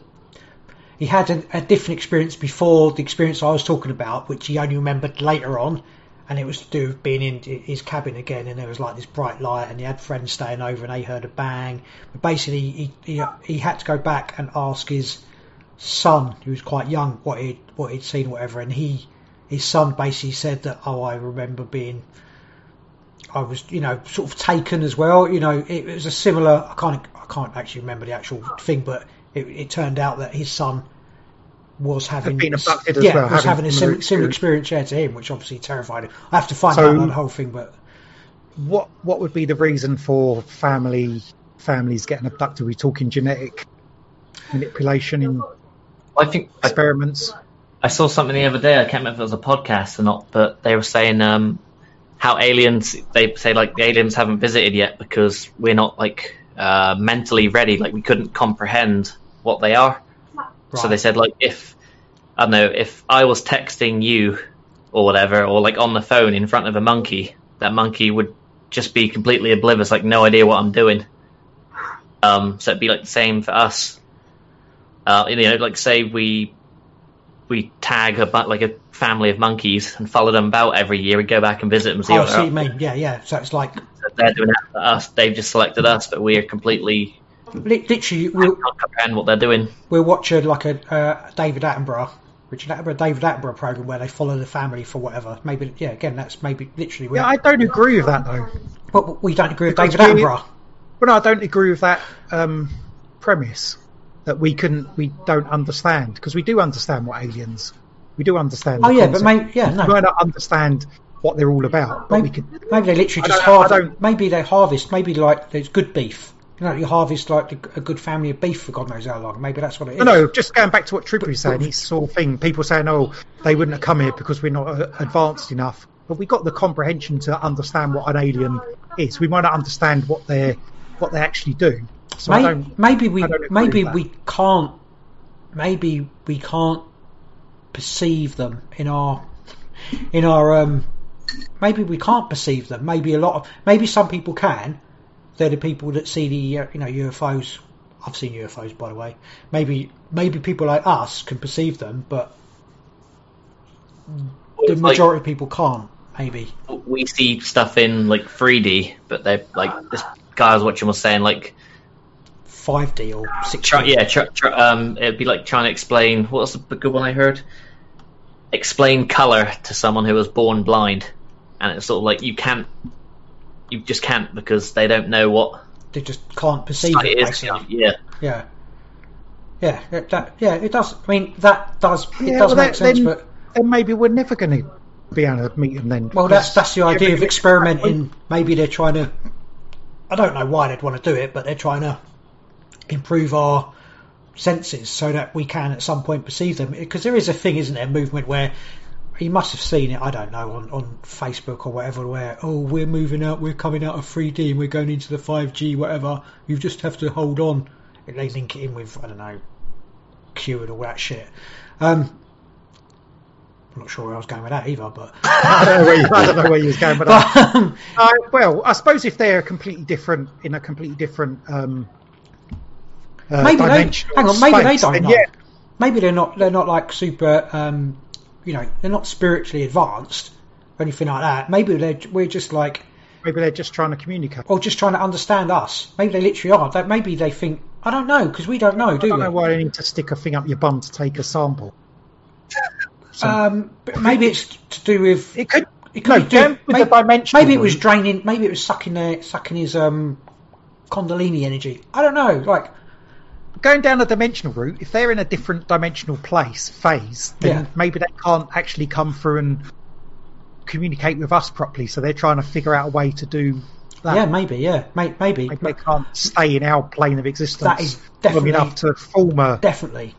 He had a different experience before the experience I was talking about, which he only remembered later on, and it was to do with being in his cabin again, and there was like this bright light, and he had friends staying over, and they heard a bang. But basically, he he, he had to go back and ask his son, who was quite young, what he what he'd seen, whatever, and he his son basically said that, oh, I remember being. I was, you know, sort of taken as well. You know, it, was a similar. I can't, I can't actually remember the actual thing, but it, it turned out that his son was having been abducted as yeah, well, was having having a similar similar, similar experience. experience yeah, to him, which obviously terrified him. I have to find So- out about the whole thing, but What what would be the reason for family families getting abducted? Are we talking genetic manipulation in I think I, experiments. I saw something the other day. I can't remember if it was a podcast or not, but they were saying um, how aliens. They say like the aliens haven't visited yet because we're not like uh, mentally ready. Like we couldn't comprehend what they are. So they said like if I don't know if I was texting you or whatever, or like on the phone in front of a monkey, that monkey would just be completely oblivious, like no idea what I'm doing. Um, so it'd be like the same for us. Uh, you know, like say we we tag a bu- like a family of monkeys and follow them about every year. We go back and visit them, see Oh, what see mean. Yeah, yeah. So it's like to. They're doing that for us. They've just selected us, but we are completely literally we'll, can't comprehend what they're doing. we'll watch a, like a uh, David Attenborough, Richard Attenborough, David Attenborough program where they follow the family for whatever. Maybe yeah. Again, that's maybe literally. Yeah, I don't agree with that though. but we don't agree with Because David Attenborough. Well, no, I don't agree with that um, premise that we can we don't understand because we do understand what aliens. We do understand. Oh the yeah, but maybe yeah we no. might not understand what they're all about, but we Maybe, could. maybe they literally just don't- harvest. Maybe they harvest. Maybe like there's good beef. You know, you harvest like a good family of beef for God knows how long. Maybe that's what it is. No, no, just going back to what Tripper was saying, it's sort of thing. People saying, "Oh, they wouldn't have come here because we're not uh, advanced enough." But we got the comprehension to understand what an alien is. We might not understand what they what they actually do. So don't. maybe we maybe we can't maybe we can't perceive them in our in our um maybe we can't perceive them maybe a lot of maybe some people can they're the people that see the uh, you know UFOs I've seen UFOs by the way. Maybe maybe people like us can perceive them but the It's like- majority of people can't maybe. We see stuff in like 3D, but they're like this guy I was watching was saying like, 5D or 6D try, yeah, try, try, um, it'd be like trying to explain what was the good one I heard? Explain color to someone who was born blind, and it's sort of like you can't, you just can't because they don't know what they just can't perceive sight it is. Yeah, Yeah. Yeah, it, that, yeah, it does. I mean, that does it Yeah, does well, make that- sense, then- but Then maybe we're never going to be able to meet them then. well, that's that's the idea of Every- experimenting. Maybe they're trying to. I don't know why they'd want to do it, but they're trying to improve our senses so that we can at some point perceive them. Because there is a thing, isn't there, movement where you must have seen it. I don't know on on Facebook or whatever, where oh we're moving out, we're coming out of 3D and we're going into the 5G, whatever. You just have to hold on. And they link it in with I don't know Q and all that shit. Um, I'm not sure where I was going with that either, but I don't know where you, I don't know where you was going, but but, um, uh, well, I suppose if they're completely different in a completely different um, uh, maybe they hang on, maybe they don't know. Yeah, Maybe they're not they're not like super um, you know they're not spiritually advanced or anything like that. Maybe they're we're just like maybe they're just trying to communicate. or just trying to understand us. Maybe they literally are. That maybe they think I don't know because we don't know, I do don't we? know why they need to stick a thing up your bum to take a sample. So- Um, but maybe it's to do with It could. it could No, be do- maybe, maybe it was draining. Maybe it was sucking their sucking his um Kundalini energy. I don't know. Like Going down a dimensional route, if they're in a different dimensional place phase, then Yeah. maybe they can't actually come through and communicate with us properly. So they're trying to figure out a way to do that. yeah, maybe yeah, May- maybe Maybe they can't stay in our plane of existence That is definitely- enough to form a, definitely.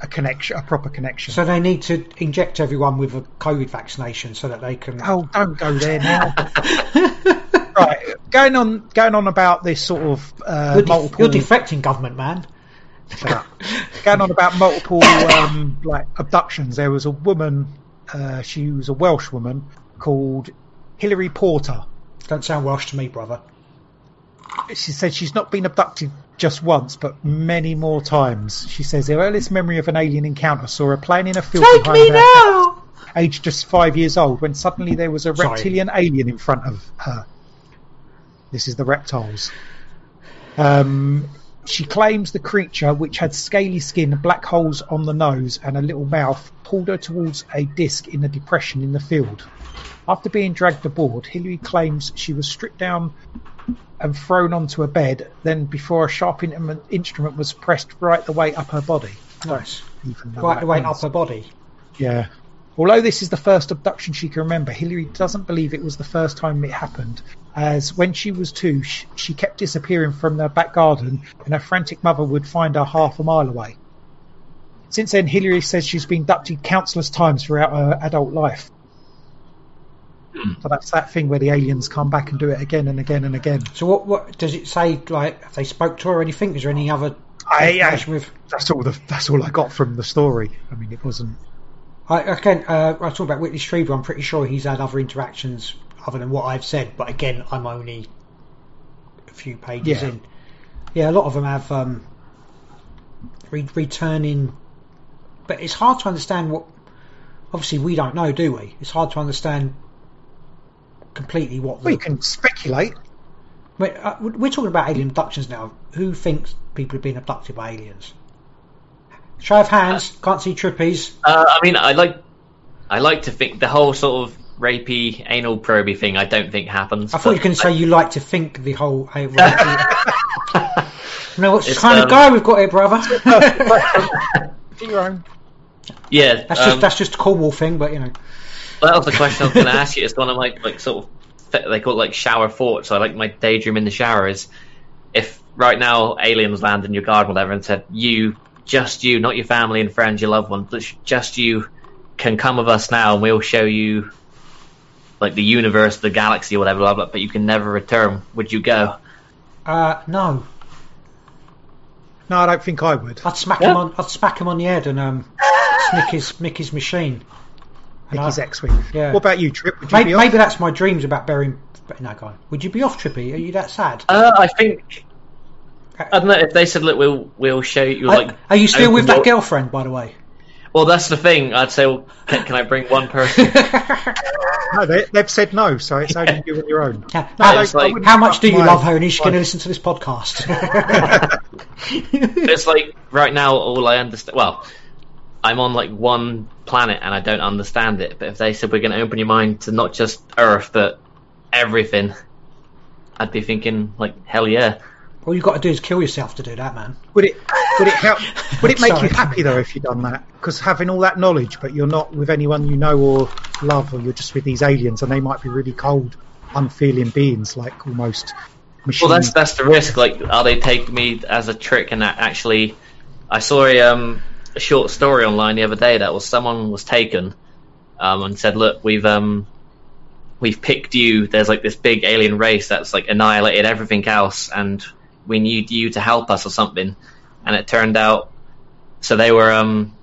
a connection, a proper connection. So they need to inject everyone with a COVID vaccination so that they can. Oh, don't go there now. right, going on, going on about this sort of uh, you're, def- multiple. you're defecting government, man. Shut up. going on about multiple um, like abductions. There was a woman. Uh, she was a Welsh woman called Hilary Porter. Don't sound Welsh to me, brother. She said she's not been abducted just once, but many more times. She says her earliest memory of an alien encounter saw her playing in a field Take behind me her now. aged just five years old, when suddenly there was a Sorry. reptilian alien in front of her. This is the reptiles. Um, she claims the creature, which had scaly skin, black holes on the nose, and a little mouth, pulled her towards a disc in a depression in the field. After being dragged aboard, Hilary claims she was stripped down and thrown onto a bed. Then, before a sharp in- instrument was pressed right the way up her body. Nice. Even Right the way means- up her body. yeah. Although this is the first abduction she can remember, Hillary doesn't believe it was the first time it happened, as when she was two, sh- she kept disappearing from the back garden, and her frantic mother would find her half a mile away. since then, Hilary says she's been abducted countless times throughout her adult life. So that's that thing where the aliens come back and do it again and again and again. So what what does it say? Like if they spoke to her or anything? Is there any other I, information with? that's all the that's all I got from the story. I mean, it wasn't. I, again, uh, I talk about Whitley Strieber. I'm pretty sure he's had other interactions other than what I've said. But again, I'm only a few pages Yeah. in. Yeah, a lot of them have um, re- returning, but it's hard to understand what. Obviously, we don't know, do we? It's hard to understand completely what. Well, you The, can speculate. Wait, uh, we're talking about alien abductions now. Who thinks people have been abducted by aliens? Show of hands. Can't see trippies. Uh, I mean, I like, I like to think the whole sort of rapey anal proby thing. I don't think happens. I thought you but were going to say you like to think the whole. Right, no, what It's, kind of um, guy we've got here, brother? Your own. yeah, that's um, just that's just a Cornwall thing, but you know. that was the question I was going to ask you. It's one of my like sort of they call it like shower thoughts. So I like my daydream in the shower is if right now aliens land in your garden, whatever, and said you, just you, not your family and friends, your loved ones, but just you can come with us now, and we'll show you like the universe, the galaxy, whatever, blah blah. But you can never return. Would you go? Uh, no, No, I don't think I would. I'd smack Yeah. him on. I'd smack him on the head and um, snick his nick his machine. And Nicky's I- X-wing. yeah. What about you, Trip? Would you Maybe, be off? maybe that's my dreams about burying. but No, go on. Would you be off, Trippy? Are you that sad? Uh, I think I don't know if they said, "Look, we'll we'll show you." Are- Like, are you still with that girlfriend, by the way? Well, that's the thing. I'd say, well, can, can I bring one person? No, they, they've said no, so it's only you on your own. How, No, how- it's like- how much do you My- love her, and is she going to listen to this podcast? it's like right now, all I understand. Well, I'm on like one planet and I don't understand it. But if they said we're going to open your mind to not just Earth but everything, I'd be thinking like, hell yeah. All you've got to do is kill yourself to do that, man. Would it would it help? Would it make Sorry. you happy though if you'd done that? Because having all that knowledge, but you're not with anyone you know or love, or you're just with these aliens, and they might be really cold, unfeeling beings, like almost machine. Well, that's that's the risk. Like, are they taking me as a trick? And that actually, I saw a um a short story online the other day that was someone was taken, um, and said, look, we've um we've picked you. There's like this big alien race that's like annihilated everything else, and we need you to help us or something. And it turned out, so they were um.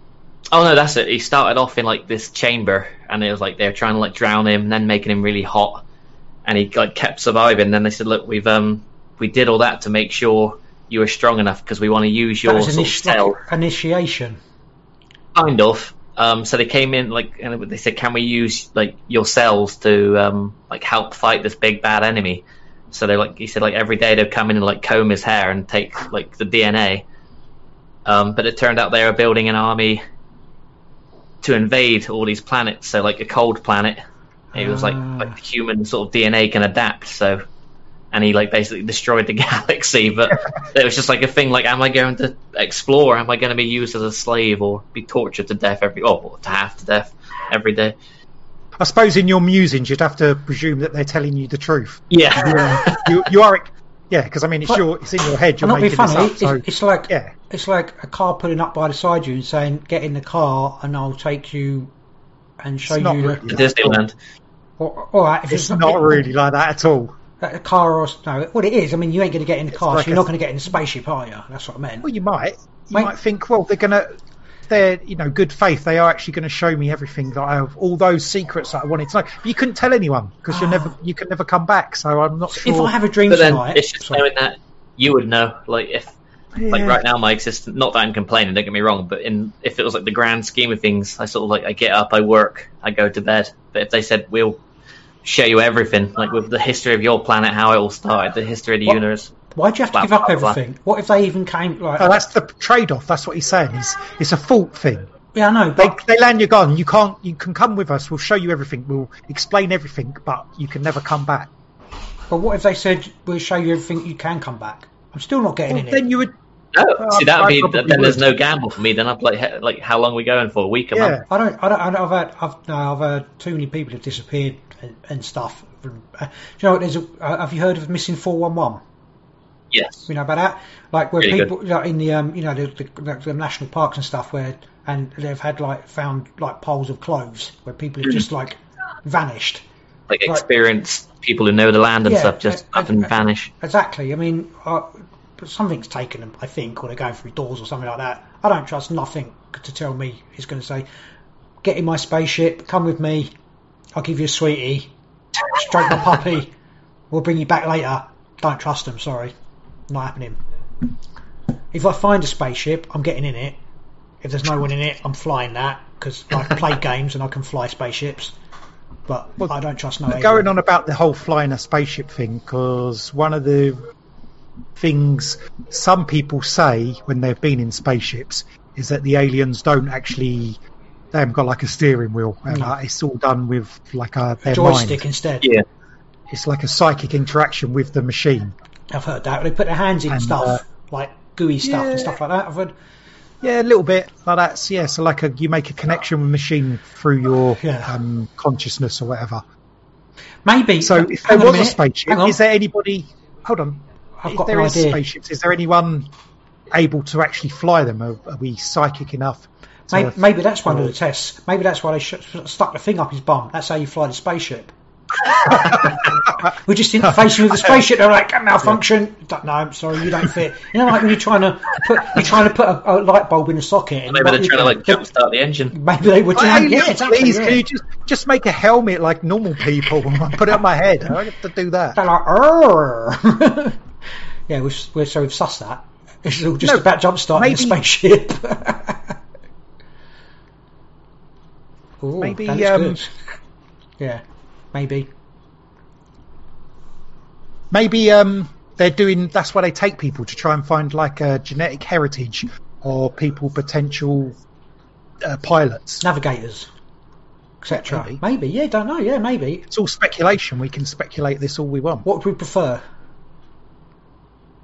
Oh no, that's it. He started off in like this chamber, and it was like they were trying to like drown him, and then making him really hot, and he like kept surviving. Then they said, "Look, we've um we did all that to make sure you were strong enough because we want to use your sort of initi- cell." like initiation. Kind of. Um, so they came in like, and they said, "Can we use like your cells to um like help fight this big bad enemy?" So they like he said like every day they'd come in and like comb his hair and take like the DNA. Um, but it turned out they were building an army to invade all these planets. So like a cold planet, it was like Ah. like the human sort of DNA can adapt. So, and he like basically destroyed the galaxy. But it was just like a thing. Like, am I going to explore? Am I going to be used as a slave or be tortured to death every? Oh, to half to death every day. I suppose in your musings, you'd have to presume that they're telling you the truth. Yeah. you, you are, yeah, because I mean, it's But- your, it's in your head. You're I'm not making this funny. up. So it's, it's like yeah. it's like a car pulling up by the side of you and saying, "Get in the car, and I'll take you and show It's not you." really the, that. Disneyland. or, all right, if it's not really like that at all. a car or no, what it is. I mean, you ain't going to get in the car, like so you're a- not going to get in the spaceship, are you? That's what I meant. Well, you might. You Mate- might think, well, they're gonna, they're you know, good faith. They are actually going to show me everything that I have, all those secrets that I wanted to know. But you couldn't tell anyone because you never, you can never come back. So I'm not sure. If I have a dream But then tonight, it's just sorry. knowing that you would know. Like if like right now my existence. Not that I'm complaining. Don't get me wrong. But in if it was like the grand scheme of things, I sort of like I get up, I work, I go to bed. But if they said we'll show you everything, like with the history of your planet, how it all started, the history of the What? universe. Why'd you have to Blah, give up blah, blah. everything? What if they even came like? Oh, that's the trade-off. That's what he's saying. It's, it's a fault thing. yeah, I know, They, but they land your gun. You can't. You can come with us. We'll show you everything. We'll explain everything, but you can never come back. but what if they said we'll show you everything you can come back? I'm still not getting Well, in then it. you would. No, Oh, see that'd be probably then. There's no gamble for me. Then I'd like like how long are we going for? A week, a Yeah. month? I don't, I don't, I don't I've had, I've, no, I've heard too many people have disappeared and, and stuff. Uh, do you know what? There's a, uh, have you heard of missing four one one? Yes. You know about that? Like where Really people like in the um, you know the, the, the national parks and stuff where and they've had like found like piles of clothes where people have just like vanished. Like Right. experienced people who know the land and Yeah, stuff just uh, up and uh, vanish. Exactly. I mean, uh, something's taken them, I think, or they're going through doors or something like that. I don't trust nothing to tell me he's going to say, "Get in my spaceship, come with me. I'll give you a sweetie, stroke my puppy. We'll bring you back later." Don't trust them. Sorry, not happening. If I find a spaceship, I'm getting in it. If there's no one in it, I'm flying that because I play games and I can fly spaceships. But Well, I don't trust no. Going alien. on about the whole flying a spaceship thing, because one of the things some people say when they've been in spaceships is that the aliens don't actually. They haven't got like a steering wheel, and No. uh, it's all done with like a their joystick mind. instead. Yeah. It's like a psychic interaction with the machine. I've heard that. They put their hands in And, stuff, uh, like gooey stuff yeah. and stuff like that. I've heard. Yeah, a little bit like that's yeah. So like a you make a connection with a machine through your Yeah. um, consciousness or whatever. Maybe. So if there on a was a spaceship, is there anybody? Hold on. I've if got there an is idea. spaceships, is there anyone able to actually fly them? Are, are we psychic enough? Maybe, maybe that's one of the tests. Maybe that's why they sh- stuck the thing up his bum. That's how you fly the spaceship. We're just interfacing with the spaceship. They're like malfunction. Don't- No, I'm sorry, you don't fit. You know, like when you're trying to put you're trying to put a, a light bulb in a socket. And Maybe what they're trying to like jumpstart the engine. Maybe they were. Hey, doing yeah, look, exactly, please, yeah. can you just just make a helmet like normal people and put it on my head? I have to do that. They're like, yeah, we've, we're, so we've sussed that. It's all just No, about jump starting the spaceship. Ooh, Maybe, um, good. Yeah, maybe. Maybe um, they're doing. That's why they take people to try and find like a genetic heritage or people potential uh, pilots. Navigators, etc. Maybe. Maybe. yeah, don't know. Yeah, maybe. It's all speculation. We can speculate this all we want. What would we prefer?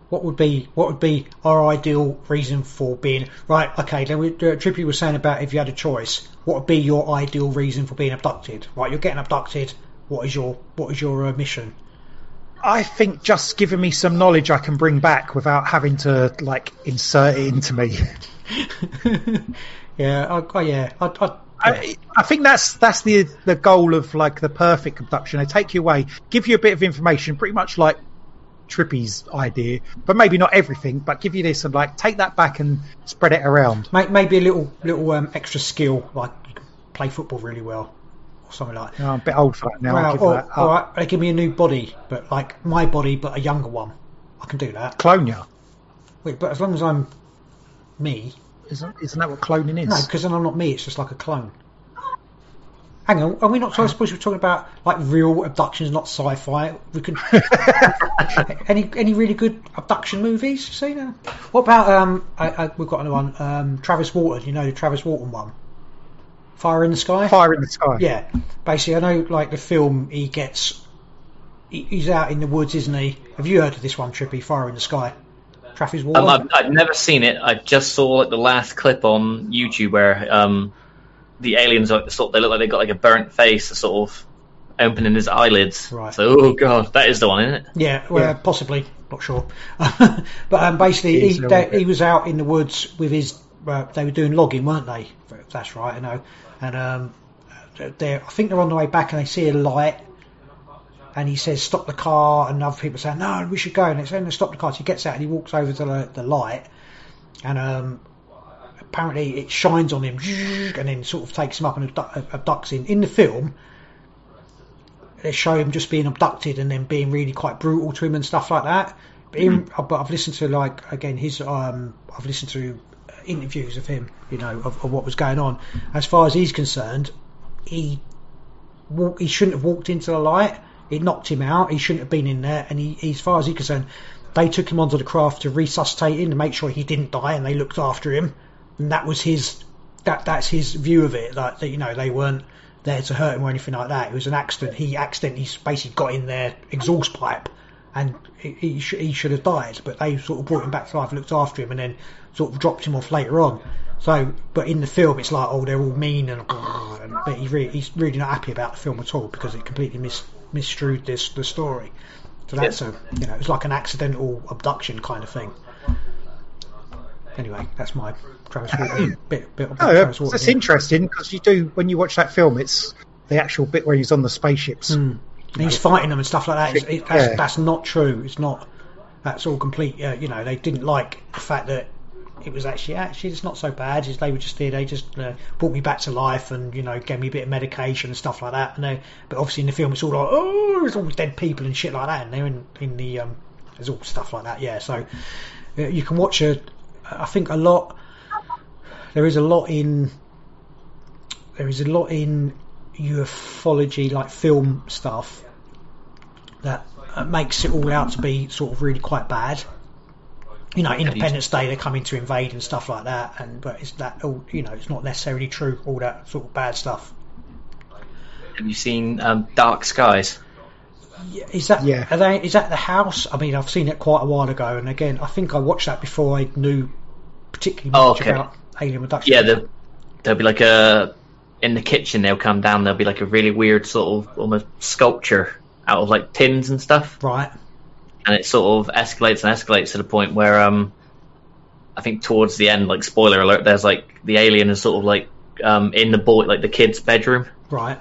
What would be what would be our ideal reason for being right? Okay, then we, uh, Trippy was saying about if you had a choice, what would be your ideal reason for being abducted? Right, you're getting abducted. What is your what is your uh, mission? I think just giving me some knowledge I can bring back without having to like insert it into me. yeah, I, I, yeah, I, I, I, I think that's that's the the goal of like the perfect abduction. They take you away, give you a bit of information, pretty much like Trippy's idea, but maybe not everything. But give you this and like take that back and spread it around. Maybe a little little um, extra skill, like you can play football really well, or something like. that. No, I'm a bit old for that now. I'll Well, or, that up. all right, they give me a new body, but like my body, but a younger one. I can do that. Clone you. Wait, but as long as I'm me, Isn't, isn't that what cloning is? no, because then I'm not me. It's just like a clone. Hang on, are we not supposed to be talking about like real abductions, not sci-fi? We can. any any really good abduction movies? you've Seen? What about um? I, I, we've got another one. Um, Travis Walton. You know the Travis Walton one. Fire in the Sky. Fire in the sky. Yeah, basically, I know like the film. He gets, he, he's out in the woods, isn't he? Have you heard of this one, Trippy? Fire in the Sky. Travis Walton. Um, I've, I've never seen it. I just saw like the last clip on YouTube where um, the aliens are sort. They look like they got like a burnt face, sort of opening his eyelids. Right. So, oh god, that is the one, isn't it? Yeah, well, Yeah. possibly, not sure. but um, basically, he, they, he was out in the woods with his. Uh, they were doing logging, weren't they? That's right, I know. And um, they're, I think they're on the way back, and they see a light. And he says, "Stop the car," and other people say, "No, we should go." And it's saying, "Stop the car." So he gets out and he walks over to the, the light, and um, apparently it shines on him, and then sort of takes him up and abdu- abducts him. In the film, they show him just being abducted and then being really quite brutal to him and stuff like that. But, him, but I've listened to like again his um I've listened to interviews of him, you know, of, of what was going on. As far as he's concerned, he walk, he shouldn't have walked into the light. It knocked him out. He shouldn't have been in there. And he, as far as he's concerned, they took him onto the craft to resuscitate him to make sure he didn't die, and they looked after him. And that was his that that's his view of it. Like that, you know, they weren't there to hurt him or anything like that. It was an accident. He accidentally basically got in their exhaust pipe, and he he, sh- he should have died. But they sort of brought him back to life, looked after him, and then sort of dropped him off later on. So, but in the film, it's like, oh, they're all mean, and, and but he really, he's really not happy about the film at all because it completely mis- misstrued this the story. So that's a you know it's like an accidental abduction kind of thing. Anyway, that's my Travis Walton bit. bit about Oh, Travis Walton, that's yeah. interesting because you do when you watch that film, it's the actual bit where he's on the spaceships. And he's fighting them and stuff like that. It's, it, that's, Yeah. that's not true. It's not. That's all complete. Uh, you know, they didn't like the fact that it was actually actually it's not so bad. It's, they were just there. They just uh, brought me back to life and you know gave me a bit of medication and stuff like that. And they, but obviously in the film it's all like oh, it's all dead people and shit like that. And they're in in the um, there's all stuff like that. Yeah, so uh, you can watch a. I think a lot. There is a lot in there is a lot in ufology, like film stuff, that uh, makes it all out to be sort of really quite bad. You know, Independence Day they're coming to invade and stuff like that, and but it's that all you know, it's not necessarily true. All that sort of bad stuff. Have you seen um, Dark Skies? Yeah, Is that Yeah. are they, is that the house? I mean, I've seen it quite a while ago, and again, I think I watched that before I knew particularly Oh, okay. about alien abduction. Yeah, the, there'll be like a in the kitchen. They'll come down. There'll be like a really weird sort of almost sculpture out of like tins and stuff, right. And it sort of escalates and escalates to the point where um, I think towards the end, like spoiler alert, there's like the alien is sort of like um in the boy like the kid's bedroom. Right.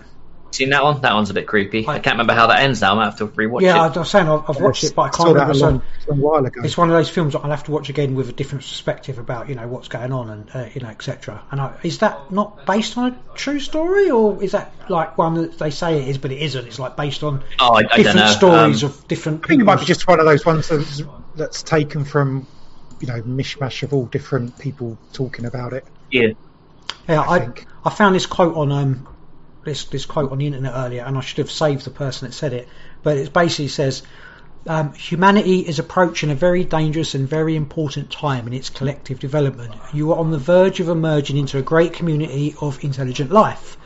Seen that one? That one's a bit creepy. I, can't remember how that ends now. I might have to rewatch it. Yeah, I it. was saying I've, I've watched it, but I saw can't remember. a so- long, long while ago. it's one of those films that I'll have to watch again with a different perspective about you know what's going on and uh, you know etc. And I, is that not based on a true story or is that like one that they say it is but it isn't? It's like based on Oh, I, I different don't know. stories Um, of different. I think it might be just one of those ones that's, that's taken from, you know, mishmash of all different people talking about it. yeah. Yeah, I I, think. I found this quote on um this this quote on the internet earlier, and I should have saved the person that said it. But it basically says, um, "Humanity is approaching a very dangerous and very important time in its collective development. You are on the verge of emerging into a great community of intelligent life."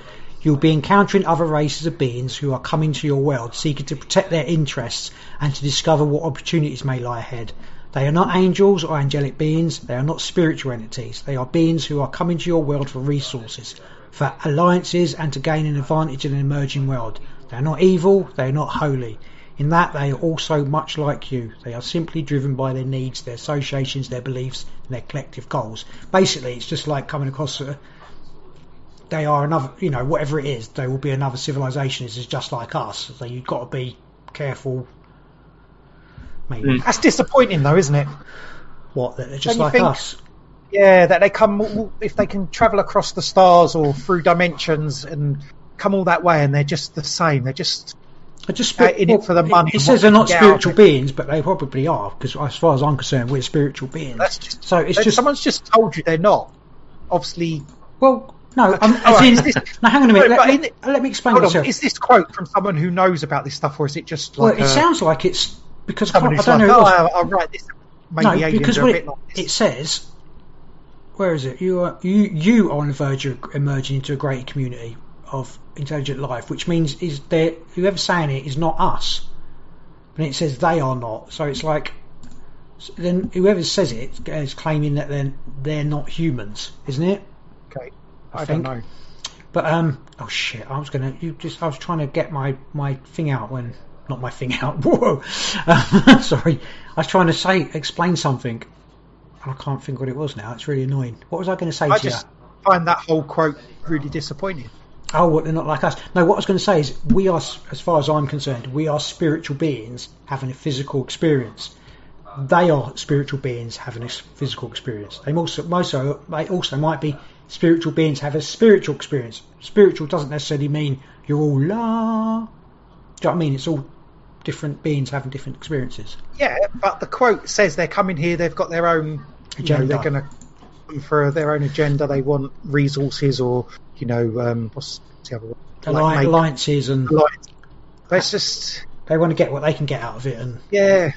You'll be encountering other races of beings who are coming to your world seeking to protect their interests and to discover what opportunities may lie ahead. They are not angels or angelic beings, they are not spiritual entities. They are beings who are coming to your world for resources, for alliances, and to gain an advantage in an emerging world. They are not evil, they are not holy. In that, they are also much like you. They are simply driven by their needs, their associations, their beliefs, and their collective goals. Basically, it's just like coming across a, they are another, you know, whatever it is, they will be another civilization. This is just like us. So you've got to be careful. Maybe hmm. That's disappointing, though, isn't it? what that they're just like think- us. Yeah, that they come if they can travel across the stars or through dimensions and come all that way, and they're just the same. They're just I just Uh, in it for the money It, says they're not can get out of spiritual beings, but they probably are. Because as far as I'm concerned, we're spiritual beings. that's just so it's just someone's just told you they're not. Obviously, well, no. I'm, as Alright, in, this- now hang on a minute. Let, but let- let me explain myself. on. Is this quote from someone who knows about this stuff, or is it just well, it a, sounds like it's because I, someone can't- I who's don't like, know. oh, who it was. I'll, I'll write this. Maybe no, because a what bit it, like this. it says, where is it? You are you you are on the verge of emerging into a great community of intelligent life, which means is there whoever's saying it is not us, and it says they are not. So it's like then whoever says it is claiming that then they're not humans, isn't it? okay, I I, think. don't know. But um, oh shit! I was gonna you just I was trying to get my my thing out when not my thing out. Whoa, um, sorry. I was trying to say explain something, I can't think what it was now. It's really annoying. What was I going to say I to just you? find that whole quote really disappointing. Oh, what they're not like us. No, what I was going to say is we are, as far as I'm concerned, we are spiritual beings having a physical experience. They are spiritual beings having a physical experience. They also, also, they also might be spiritual beings have a spiritual experience. Spiritual doesn't necessarily mean you're all la. Do you know what I mean? It's all different beings having different experiences. Yeah, but the quote says they're coming here. They've got their own. You know, they're going to come for their own agenda. They want resources, or you know, um, what's the other one? Alli- make- alliances and alliance. It's just, they want to get what they can get out of it and yeah,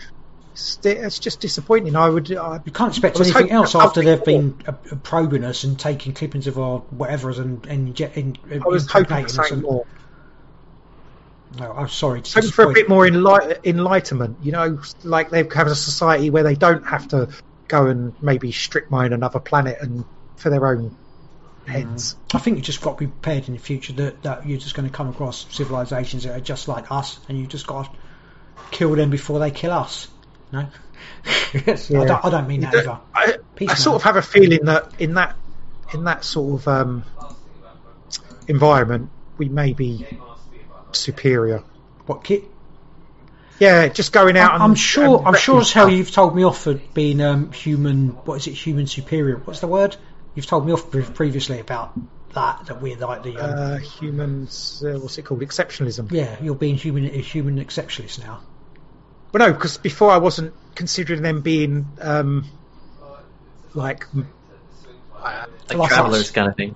it's, it's just disappointing. I would. I, You can't expect anything else after they've more. been probing us and taking clippings of our whatever and and inje- in, I was hoping for impregnating us something and- more. No, I'm sorry. Hoping for a bit more enlight- enlightenment. You know, like they have a society where they don't have to go and maybe strip mine another planet and for their own heads. I think you've just got to be prepared in the future that, that you're just going to come across civilizations that are just like us, and you just got to kill them before they kill us. No, Yes, I, don't, I don't mean that either. I, I sort of have a feeling that in that in that sort of um, environment, we may be superior. What kid? Yeah, just going out. I'm, and, I'm sure. and I'm sure as hell you've told me off for being um, human. What is it? Human superior. What's the word? You've told me off previously about that. That we're like the. Um, uh, humans. Uh, what's it called? Exceptionalism. yeah, you're being human. A human exceptionalist now. Well, no, because before I wasn't considering them being um, like, uh, Like Like travelers kind of thing.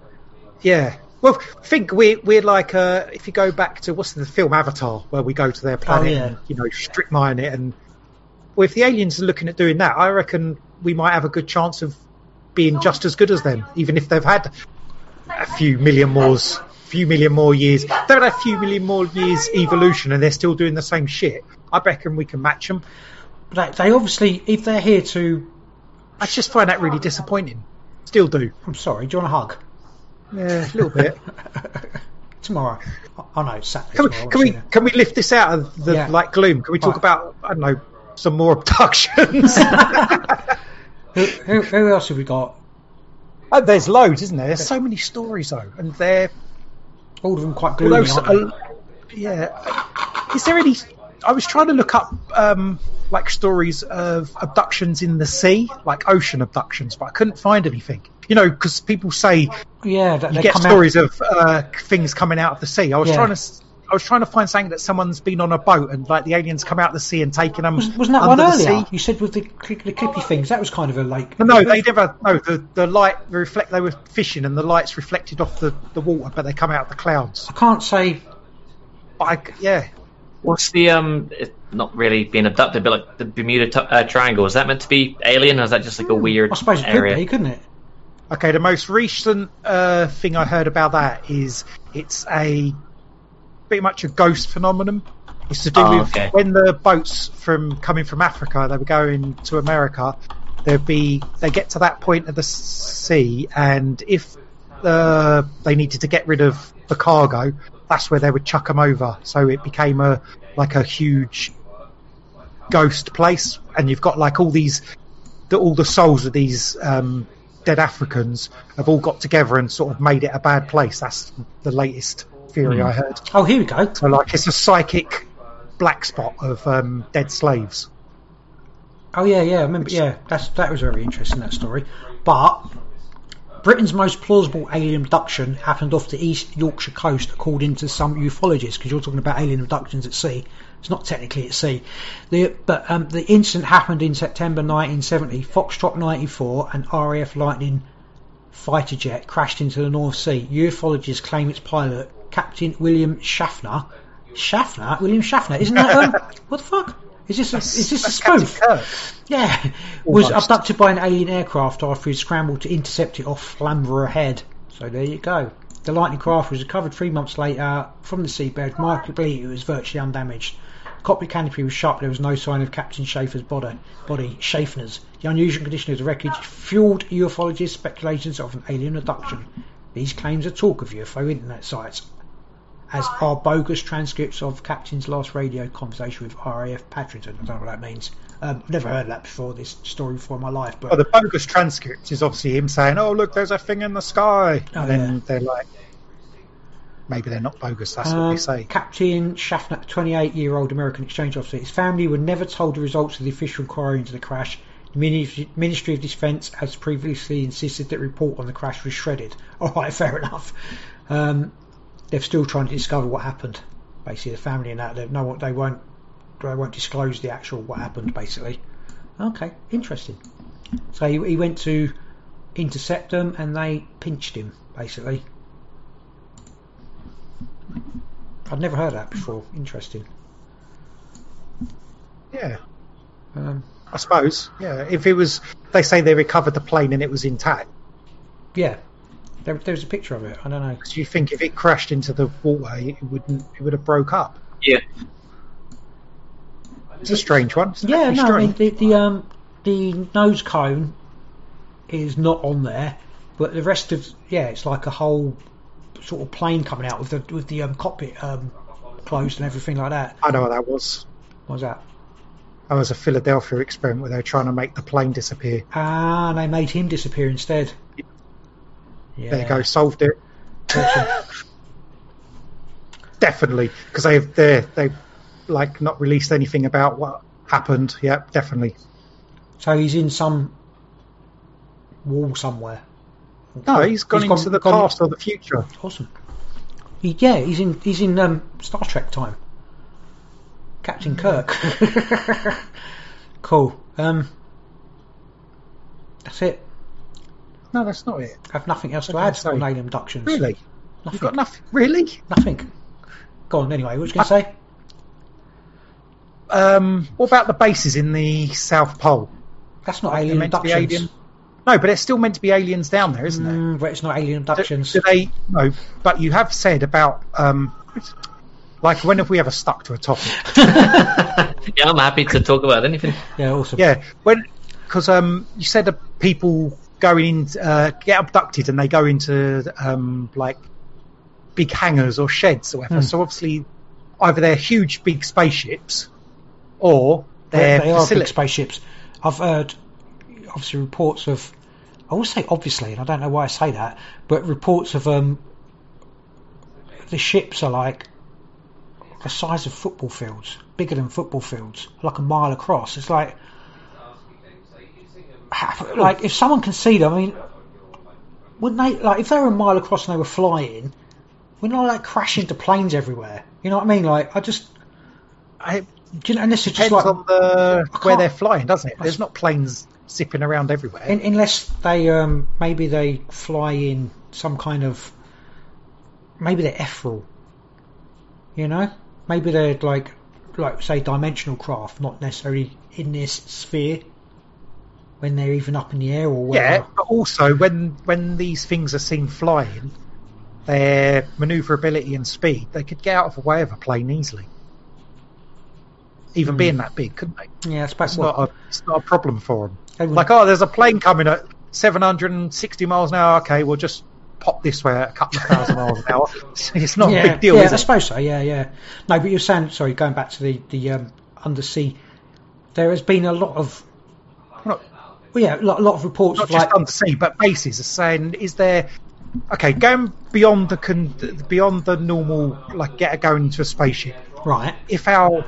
yeah. Well, think we're we're like uh, if you go back to what's the film Avatar, where we go to their planet, yeah. and, you know, strip mine it, and well, if the aliens are looking at doing that, I reckon we might have a good chance of being just as good as them, even if they've had a few million more, few million more years. They've had a few million more years evolution, and they're still doing the same shit. I reckon we can match them. But they obviously, if they're here to, I just find that really disappointing. Still do. I'm sorry. Do you want a hug? Yeah, a little bit. tomorrow. Oh, no, Saturday. Can we, tomorrow, can we can we lift this out of the Yeah. like gloom? Can we talk Right. about I don't know some more abductions? Who, who, who else have we got? Oh, there's loads, isn't there? There's so many stories though, and they're All of them quite gloomy, although aren't so- they? yeah. Is there any? I was trying to look up um, like stories of abductions in the sea, like ocean abductions, but I couldn't find anything. You know, because people say Yeah, that you get come stories of uh, things coming out of the sea. I was Yeah. trying to. s- I was trying to find something that someone's been on a boat and like the aliens come out of the sea and taking them. Was, wasn't that under one the earlier? sea. You said with the, the clippy things. That was kind of a like. No, they never. No, the the light the reflect. They were fishing and the lights reflected off the, the water, but they come out of the clouds. I can't say. But I, yeah, What's the um? It's not really being abducted, but like the Bermuda t- uh, Triangle. Is that meant to be alien, or is that just like a weird I suppose it area? could be, couldn't it? Okay, the most recent uh, thing I heard about that is it's a pretty much a ghost phenomenon. It's to do Oh, with okay. when the boats from coming from Africa they were going to America. There'd be they get to that point of the sea, and if uh, they needed to get rid of the cargo, that's where they would chuck them over. So it became a like a huge ghost place, and you've got like all these the, all the souls of these um, dead Africans have all got together and sort of made it a bad place. That's the latest theory I heard. Oh, here we go. So like it's a psychic black spot of um, dead slaves. Oh yeah, yeah. I remember. Yeah, that's that was very interesting that story. But Britain's most plausible alien abduction happened off the East Yorkshire coast, according to some ufologists. Because you're talking about alien abductions at sea. It's not technically at sea. The, but um, the incident happened in September 1970. Foxtrot 94 and RAF Lightning fighter jet crashed into the North Sea. Ufologists claim its pilot, Captain William Schaffner. Schaffner? William Schaffner? Isn't that um, what the fuck? Is this a, is this a spoof? Yeah, was abducted by an alien aircraft after he scrambled to intercept it off Flamborough Head. So there you go. The lightning craft was recovered three months later from the seabed. Remarkably, it was virtually undamaged. Cockpit canopy was shut, but there was no sign of Captain Schaefer's body. Body Schaffner's. The unusual condition of the wreckage fueled ufologists' speculations of an alien abduction. These claims are talk of UFO internet sites, as are bogus transcripts of Captain's last radio conversation with RAF Patrington. I don't know what that means. Um, I've never heard that before, this story before in my life. But Well, the bogus transcript is obviously him saying, "Oh, look, there's a thing in the sky," Oh, and then yeah. they're like, maybe they're not bogus. That's what Um, they say. Captain Schaffner, 28 year old American exchange officer, his family were never told the results of the official inquiry into the crash. The Ministry of Defence has previously insisted that report on the crash was shredded. Alright, fair enough. Um, they're still trying to discover what happened. Basically, the family and that, they know what they won't, they won't disclose the actual what happened, basically. Okay, interesting. So he, he went to intercept them and they pinched him, basically. I'd never heard that before. Interesting. Yeah, Um, I suppose. Yeah, if it was, they say they recovered the plane and it was intact. yeah, there, there's a picture of it. I don't know. Do you think if it crashed into the water, it wouldn't? It would have broke up. Yeah. It's a strange one. It's Yeah, actually no, I mean the, the um the nose cone is not on there, but the rest of yeah, it's like a whole sort of plane coming out with the with the um, cockpit um closed and everything like that. I know what that was. What was that? That was a Philadelphia experiment where they were trying to make the plane disappear. Ah, they made him disappear instead. Yeah. There you go, solved it. Definitely, because they've they they like not released anything about what happened. Yeah, definitely. so he's in some wall somewhere. No, he's gone He's into gone- the gone- past or the future. Awesome. He, yeah, he's in he's in um, Star Trek time. Captain Kirk. cool. Um, that's it. No, that's not it. I have nothing else to I add say? on alien abductions. Really, Nothing. you've got nothing. Really? Nothing. Go on. Anyway, what was you going to say? Um, what about the bases in the South Pole? That's not alien abductions. alien. No, but it's still meant to be aliens down there, isn't it? Mm, but it's not alien abductions. do they? No, but you have said about um, like when have we ever stuck to a topic? yeah, I'm happy to talk about anything. yeah, awesome. Yeah, when because um, you said that people going in uh, get abducted and they go into um, like big hangars or sheds or whatever. Hmm. So obviously, either they're huge big spaceships or They, they're they are big spaceships. I've heard obviously reports of. I will say obviously, and I don't know why I say that, but reports of um, the ships are like the size of football fields, bigger than football fields, like a mile across. It's like, like if someone can see them, I mean, wouldn't they like if they were a mile across and they were flying, wouldn't they like crash into planes everywhere? You know what I mean? Like I just, I, do you know, and this is just depends like on the where they're flying, doesn't it? There's not planes zipping around everywhere. Un unless they um, maybe they fly in some kind of maybe they're ethereal, you know, maybe they're like like say dimensional craft, not necessarily in this sphere when they're even up in the air or Yeah, whatever. but also when when these things are seen flying, their manoeuvrability and speed, they could get out of the way of a plane easily. Even Hmm. being that big, couldn't they? Yeah, I suppose. It's not a it's not a problem for them. Like, oh, there's a plane coming at 760 miles an hour. Okay, we'll just pop this way at a couple of thousand miles an hour. It's not yeah, a big deal, yeah, is I suppose so. Yeah, yeah. No, but you're saying sorry. Going back to the the um, undersea, there has been a lot of Not, well, yeah, a lot, a lot of reports not of just like undersea, but bases are saying, is there? Okay, going beyond the con, beyond the normal, like get going into a spaceship. right. if our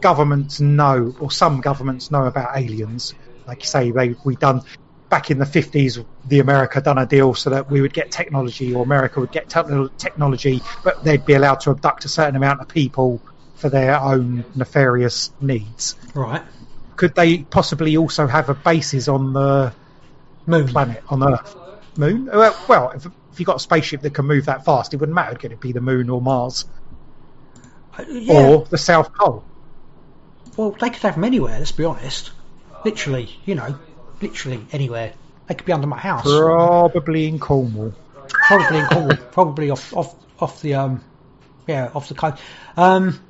governments know, or some governments know about aliens, like you say, they we done back in the fifties, the America done a deal so that we would get technology, or America would get te- technology, but they'd be allowed to abduct a certain amount of people for their own nefarious needs. Right. Could they possibly also have a basis on the Moon. planet, on Earth, Moon? Well, well, if, if you got a spaceship that can move that fast, it wouldn't matter. Could it be the Moon or Mars Uh, yeah. or the South Pole? Well, they could have them anywhere. Let's be honest. Literally, you know, literally anywhere. They could be under my house. Probably in Cornwall. Probably in Cornwall. probably off, off, off the um, yeah, off the coast. Um,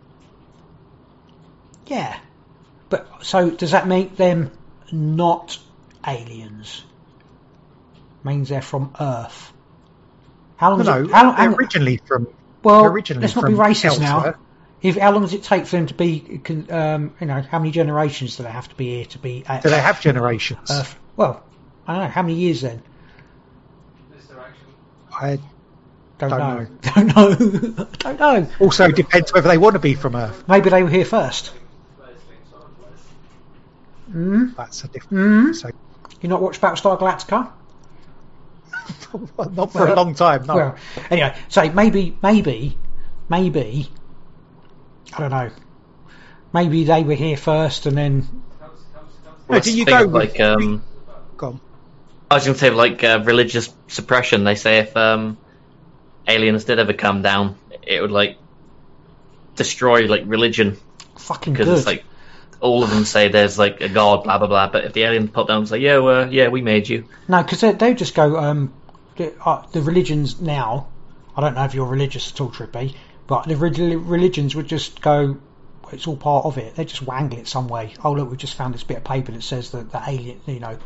yeah. But so does that make them not aliens? Means they're from Earth. How long? No, no, it, how originally from. well, originally let's not be racist now. If how long does it take for them to be? Um, you know, how many generations do they have to be here to be? At, Do they have generations? Earth? Well, I don't know. How many years then? I Don't, Don't know. Don't know. don't know. also depends whether they want to be from Earth. Maybe they were here first. Mm? That's a different. Mm? So, You not watched Battlestar Galactica? not for a long time. No. Well, anyway, so maybe, maybe, maybe, I don't know. Maybe they were here first, and then No, do you go of, like um, Go on. I was going to say like uh, religious suppression. They say if um, aliens did ever come down, it would like destroy like religion fucking because good. it's like all of them say there's like a god, blah blah blah. But if the aliens pop down and say, yeah, well, yeah, we made you. No, because they, they just go. Um, the, uh, the religions now. I don't know if you're religious at all, Trippy, but the religions would just go. It's all part of it. They just wangle it some way. Oh look, we just found this bit of paper that says that the alien, you know.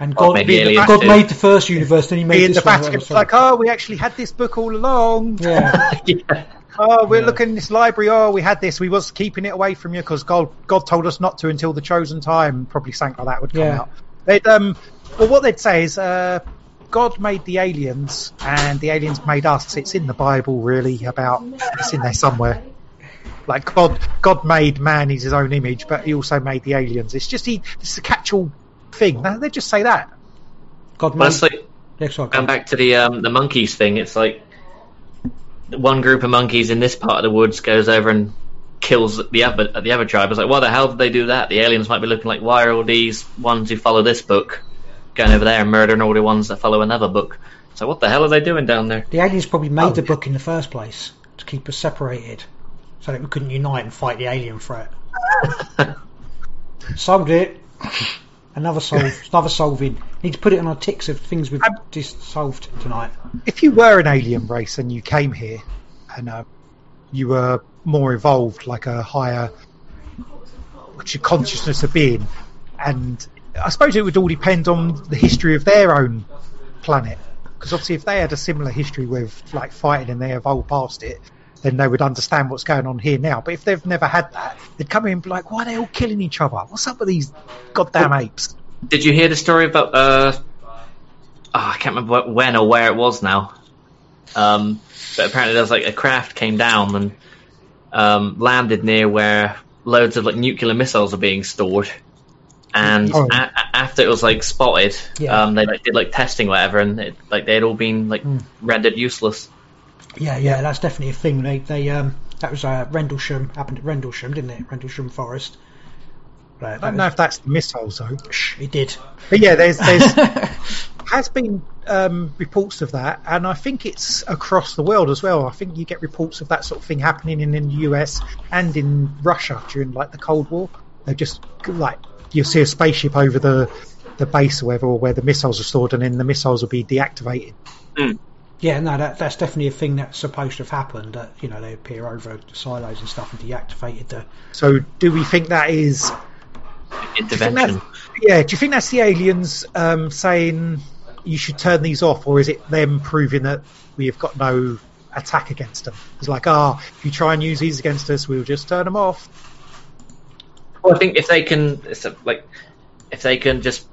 And Or God, maybe aliens God made the first universe, then He made in this the one. Vatican, it's like, oh, we actually had this book all along. yeah, yeah. oh, we're looking in this library. Oh, we had this. We was keeping it away from you because God, God told us not to until the chosen time. Probably something like that would come Yeah. out. They'd, um, well, what they'd say is, uh, God made the aliens and the aliens made us. It's in the Bible, really. About it's in there somewhere. Like God, God made man in His own image, but He also made the aliens. It's just He. It's a catch-all thing. They they just say that. God But made. it's like Yeah, sorry, going back to the um, the monkeys thing. It's like one group of monkeys in this part of the woods goes over and kills the other the other tribe. It's like, why the hell did they do that? The aliens might be looking like, why are all these ones who follow this book going over there and murdering all the ones that follow another book? So what the hell are they doing down there? The aliens probably made Oh, the book in the first place to keep us separated, so that we couldn't unite and fight the alien threat. Solved it. Another solve. another solving. Need to put it on our ticks of things we've just solved tonight. if you were an alien race and you came here and uh, you were more evolved, like a higher what's your consciousness of being, and I suppose it would all depend on the history of their own planet. Because obviously, if they had a similar history with like fighting and they evolved past it, then they would understand what's going on here now. But if they've never had that, they'd come in and be like, "Why are they all killing each other? What's up with these goddamn apes?" Did you hear the story about? Uh, oh, I can't remember when or where it was now. Um, but apparently, there was like a craft came down and um, landed near where loads of like nuclear missiles are being stored. And Oh. a- a- after it was like spotted, Yeah. um, they like did like testing, whatever, and it, like they had all been like rendered useless. Yeah, yeah, that's definitely a thing. They, they, um, that was uh, Rendlesham. Happened at Rendlesham, didn't it? Rendlesham Forest. Right, I don't know if that's the missiles though. Shh, it did. But yeah, there's there's has been um, reports of that, and I think it's across the world as well. I think you get reports of that sort of thing happening in, in the US and in Russia during like the Cold War. They're just like you see a spaceship over the the base or whatever, or where the missiles are stored, and then the missiles will be deactivated. Yeah, no, that, that's definitely a thing that's supposed to have happened. That you know they appear over the silos and stuff and deactivated the. So, do we think that is? Intervention. Yeah, do you think that's the aliens um, saying you should turn these off, or is it them proving that we have got no attack against them? It's like, ah, if you try and use these against us, we'll just turn them off. Well, I think if they can, it's a- like, if they can just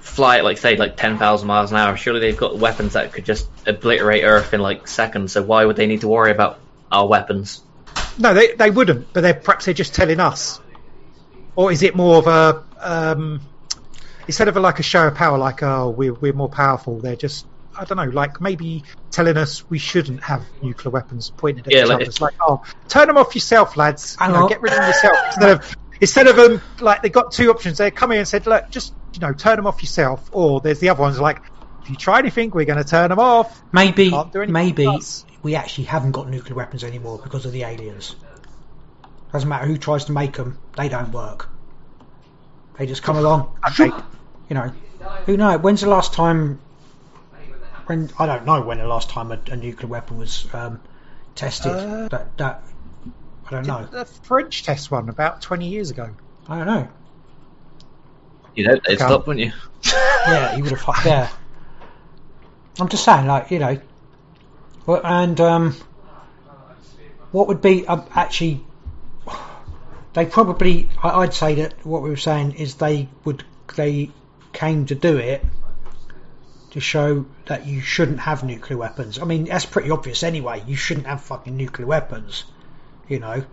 fly at like say like ten thousand miles an hour, surely they've got weapons that could just obliterate Earth in like seconds. So why would they need to worry about our weapons? No, they they wouldn't, but they're perhaps they're just telling us, or is it more of a um, instead of a, like a show of power, like oh we're we're more powerful? They're just I don't know, like maybe telling us we shouldn't have nuclear weapons pointed at Yeah, each like other. if- It's like oh, turn them off yourself, lads. You know, get rid of them yourself instead of instead of them like they got two options. They come in and said, look, just you know, turn them off yourself, or there's the other ones like. If you try anything, we're going to turn them off. Maybe, Can't do anything maybe us. we actually haven't got nuclear weapons anymore because of the aliens. Doesn't matter who tries to make them; they don't work. They just come along. Okay. You know, who knows? When's the last time? When I don't know when the last time a, a nuclear weapon was um, tested. Uh, that that I don't know. The French test one about 20 years ago. I don't know. You know, they'd Okay. stop, wouldn't you? yeah, he would have. Yeah, I'm just saying, like you know, well, and um, what would be um, actually? They probably, I- I'd say that what we were saying is they would, they came to do it to show that you shouldn't have nuclear weapons. I mean, that's pretty obvious anyway. You shouldn't have fucking nuclear weapons, you know.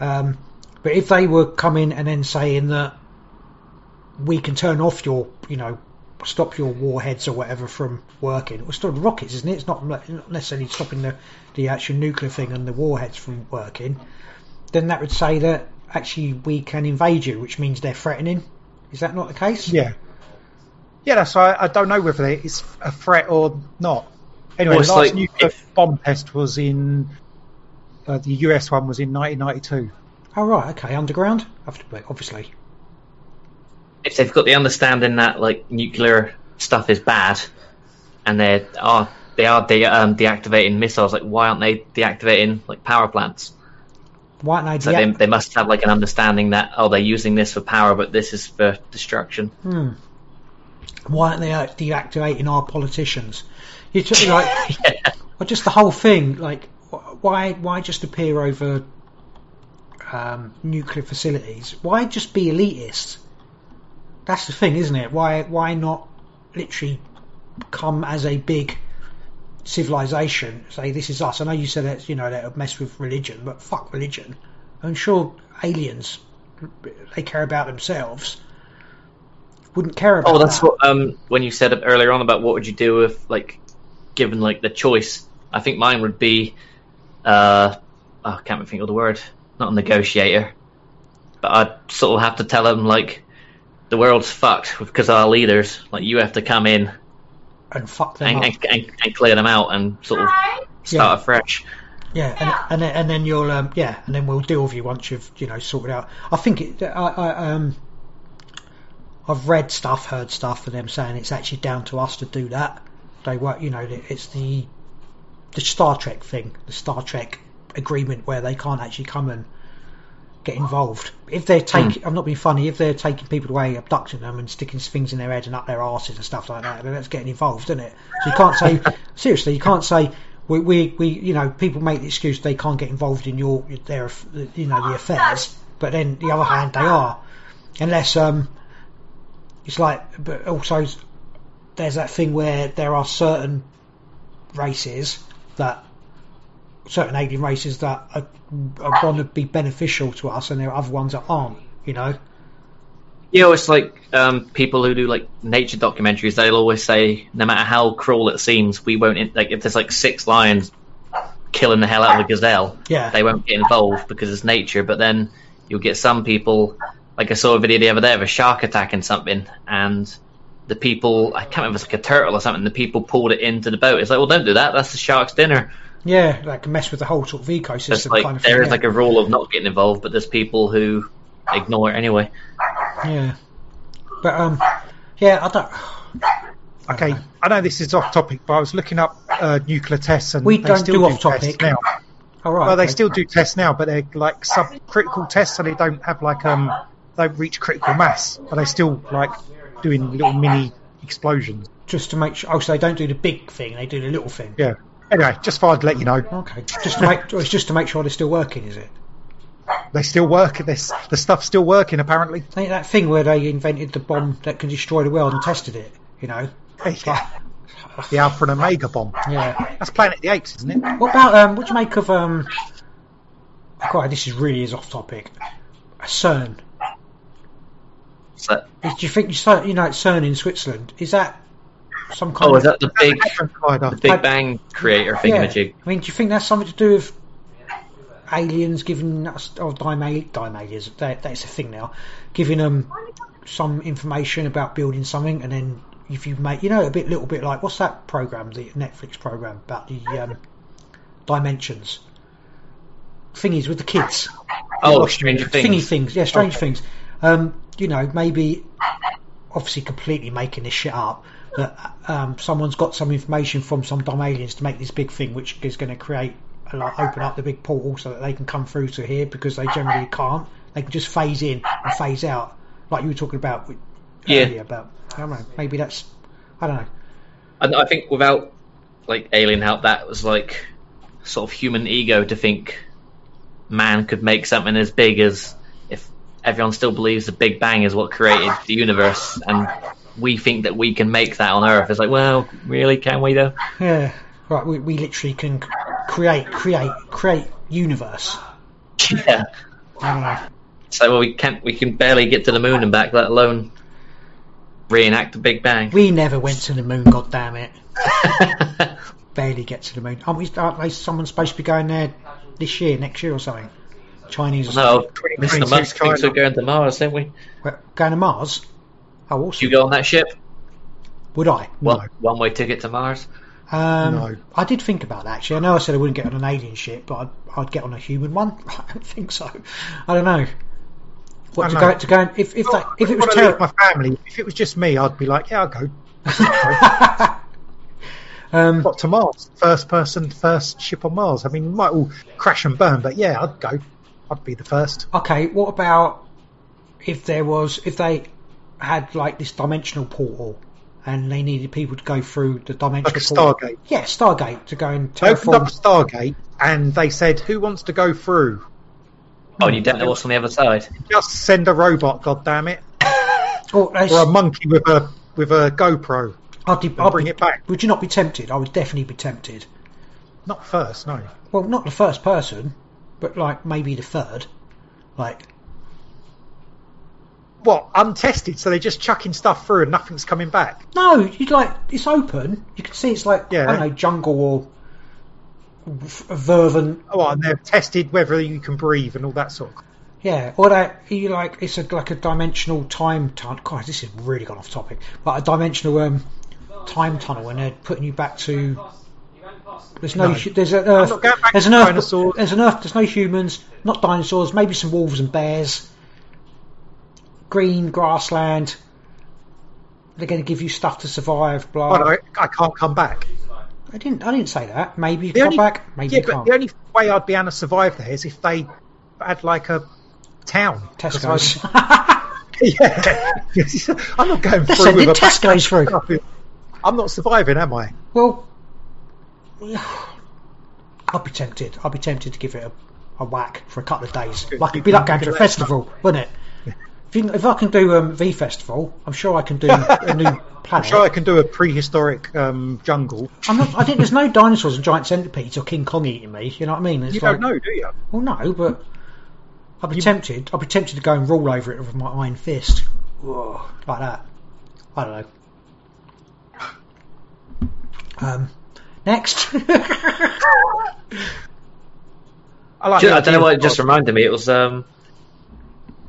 Um, but if they were coming and then saying that we can turn off your, you know, stop your warheads or whatever from working. Well, still rockets, isn't it? It's not not necessarily stopping the, the actual nuclear thing and the warheads from working. Then that would say that actually we can invade you, which means they're threatening. Is that not the case? Yeah. Yeah, that's why I don't know whether it's a threat or not. Anyway, Well, the last like nuclear if- bomb test was in. Uh, the US one was in 1992. Oh right, okay. Underground, obviously. If they've got the understanding that like nuclear stuff is bad, and they are they are de- um, deactivating missiles, like why aren't they deactivating like power plants? Why don't they? So they, they must have like an understanding that oh they're using this for power, but this is for destruction. Hmm. Why aren't they uh, deactivating our politicians? You took like, yeah. or just the whole thing. Like, why why just appear over um, nuclear facilities? Why just be elitist? That's the thing, isn't it? Why why not literally come as a big civilization? Say this is us. I know you said that you know that would mess with religion, but fuck religion. I'm sure aliens they care about themselves. Wouldn't care about. Oh, that's that. what um when you said earlier on about what would you do if like given like the choice. I think mine would be uh oh, I can't think of the word. Not a negotiator, but I'd sort of have to tell them like the world's fucked because our leaders. Like you have to come in and fuck them and, up. and, and, and clear them out and sort of start afresh. Yeah, and and then, and then you'll um, yeah, and then we'll deal with you once you've you know sorted out. I think it. I, I um. I've read stuff, heard stuff, and them saying it's actually down to us to do that. They work, you know, it's the the Star Trek thing, the Star Trek agreement where they can't actually come and get involved. If they're taking, I'm not being funny, if they're taking people away, abducting them and sticking things in their head and up their asses and stuff like that, then that's getting involved, isn't it? So you can't say, seriously, you can't say, we, we, we, you know, people make the excuse they can't get involved in your, their, you know, the affairs, but then the other hand, they are. Unless, um, it's like, but also there's that thing where there are certain races that certain alien races that are, are going to be beneficial to us, and there are other ones that aren't. You know. Know, it's like um, people who do like nature documentaries. They'll always say, no matter how cruel it seems, we won't. In- like if there's like six lions killing the hell out of a gazelle, Yeah. they won't get involved because it's nature. But then you'll get some people. Like I saw a video the other day of a shark attacking something, and the people I can't remember if it's like a turtle or something. The people pulled it into the boat. It's like, well, don't do that. That's the shark's dinner. Yeah, like can mess with the whole sort of ecosystem It's like kind of there thing. is like a rule of not getting involved, but there's people who ignore it anyway. yeah. But um, yeah, I don't. Okay, I know this is off topic, but I was looking up uh, nuclear tests and We they don't still do do off topic. tests now. All right. Well, they okay. still do tests now, but they're like subcritical tests, so they don't have like um, they don't reach critical mass, but they still like doing little mini explosions. just to make sure. Oh, so they don't do the big thing; they do the little thing. Yeah. Anyway, just thought I'd let you know Okay. Just to make. it's just to make sure they're still working, is it? they still work. This the stuff's still working apparently. Ain't that thing where they invented the bomb that can destroy the world and tested it? You know. Yeah. The Alpha and Omega bomb. Yeah. That's Planet of the Apes, isn't it? What about um? What do you make of um? God, this is really is off topic. A CERN. Is- Do you think you know it's CERN in Switzerland? Is that some kind oh, of is that the big the Big Bang creator thingamajig? I mean, do you think that's something to do with aliens giving us or dime dime aliens? That, that's a thing now. Giving them some information about building something, and then if you make, you know, a bit, little bit like what's that program, the Netflix program about the um, dimensions thingies with the kids. Oh, Stranger Thingy Things. things, yeah, strange things. Um, you know, maybe obviously completely making this shit up. That um, someone's got some information from some dumb aliens to make this big thing, which is going to create, like, open up the big portal so that they can come through to here because they generally can't. They can just phase in and phase out, like you were talking about Yeah. earlier. About I don't know, maybe that's I don't know. And I think without like alien help, that was like sort of human ego to think man could make something as big as everyone still believes the Big Bang is what created the universe, and we think that we can make that on Earth. It's like, well, really, can we though? Yeah, right. We, we literally can create, create, create universe. yeah. I don't know. So well, we can't. We can barely get to the moon and back, let alone reenact the Big Bang. We never went to the moon. God damn it. barely get to the moon. Aren't we? Aren't they, someone's supposed to be going there this year, next year or something? Chinese no, something. Mr. 2022 Musk thinks we're going to Mars, don't we? We're Going to Mars? Oh, Do awesome. you go on that ship? Would I? Well, No. one way ticket to Mars. Um, No. I did think about that actually. I know I said I wouldn't get on an alien ship, but I'd, I'd get on a human one. I don't think so. I don't know. What I to know. go to go? and- If if that if it was Wanna leave my family. If it was just me, I'd be like, yeah, I'll go. um, What to Mars? First person, first ship on Mars. I mean, might all crash and burn, but yeah, I'd go. I'd be the first. okay, what about if there was if they had like this dimensional portal and they needed people to go through the dimensional Like a portal? Stargate. Yeah, Stargate to go and They opened up Stargate, and they said, "Who wants to go through?" Oh, and you don't know what's on the other side. Just send a robot, God damn it, Or, or a monkey with a with a GoPro. I'd, be- I'd bring be- it back. Would you not be tempted? I would definitely be tempted. Not first, no. Well, not the first person, but like maybe the third. Like, What untested? So they're just chucking stuff through and nothing's coming back. no, you'd like it's open. You can see it's like Yeah. I don't know jungle or v- vervant. Oh, and they've tested whether you can breathe and all that sort. of... Yeah, or that you like it's a, like a dimensional time tunnel. God, this has really gone off topic. But a dimensional um, time tunnel, and they're putting you back to. There's no, No. hu- there's an Earth. not going back There's an Earth. dinosaurs. There's an Earth. There's no humans, not dinosaurs. Maybe some wolves and bears. Green grassland. They're going to give you stuff to survive. Blah. Oh, no, I, I can't come back. I didn't. I didn't say that. Maybe you The come only- back. Maybe yeah, you but can't. the only way I'd be able to survive there is if they had like a town. Tesco's. I'm- yeah, I'm not going They're through sending with a Tesco's through. backpack. I'm not surviving, am I? Well, I'd be tempted. I'd be tempted to give it a, a whack for a couple of days. Like it'd be like going to a festival, wouldn't it? If, you, if I can do um, V Festival, I'm sure I can do a new planet. I'm sure I can do a prehistoric um, jungle. I'm not, I think there's no dinosaurs and giant centipedes or King Kong eating me. You know what I mean? It's You like, don't know, do you? Well, no, but I'd be tempted. I'd be tempted to go and rule over it with my iron fist, Whoa, like that. I don't know. Um, next. I, like just, I don't know idea what it just reminded me. It was, um,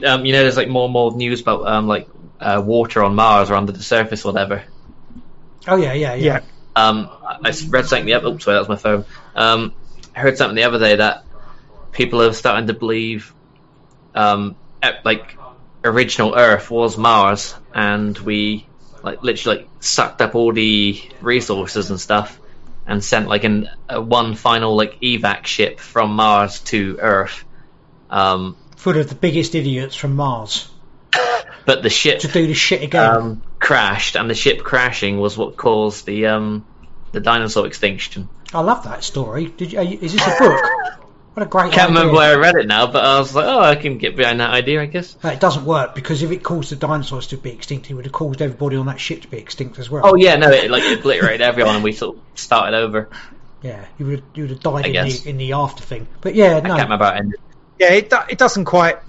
um, you know, there's like more and more news about um, like uh, water on Mars or under the surface, or whatever. oh yeah, yeah, yeah. Yeah, Um, I I read something the other. Oops, sorry, that was my phone. Um, I heard something the other day that people are starting to believe, um, like original Earth was Mars, and we like literally like sucked up all the resources and stuff, and sent like an a one final like evac ship from Mars to Earth. Um, Full of the biggest idiots from Mars but the ship to do the shit again. um, crashed, and the ship crashing was what caused the um, the dinosaur extinction. I love that story. Did you, you, is this a book? What a great Can't idea. remember where I read it now, but I was like, oh, I can get behind that idea, I guess. No, it doesn't work because if it caused the dinosaurs to be extinct, it would have caused everybody on that ship to be extinct as well. Oh yeah, no, it like obliterated everyone, and we sort of started over. yeah, you would you would have died I in guess. the in the after thing. But yeah, no. I no, can't remember how it ended. yeah. It, do- it doesn't quite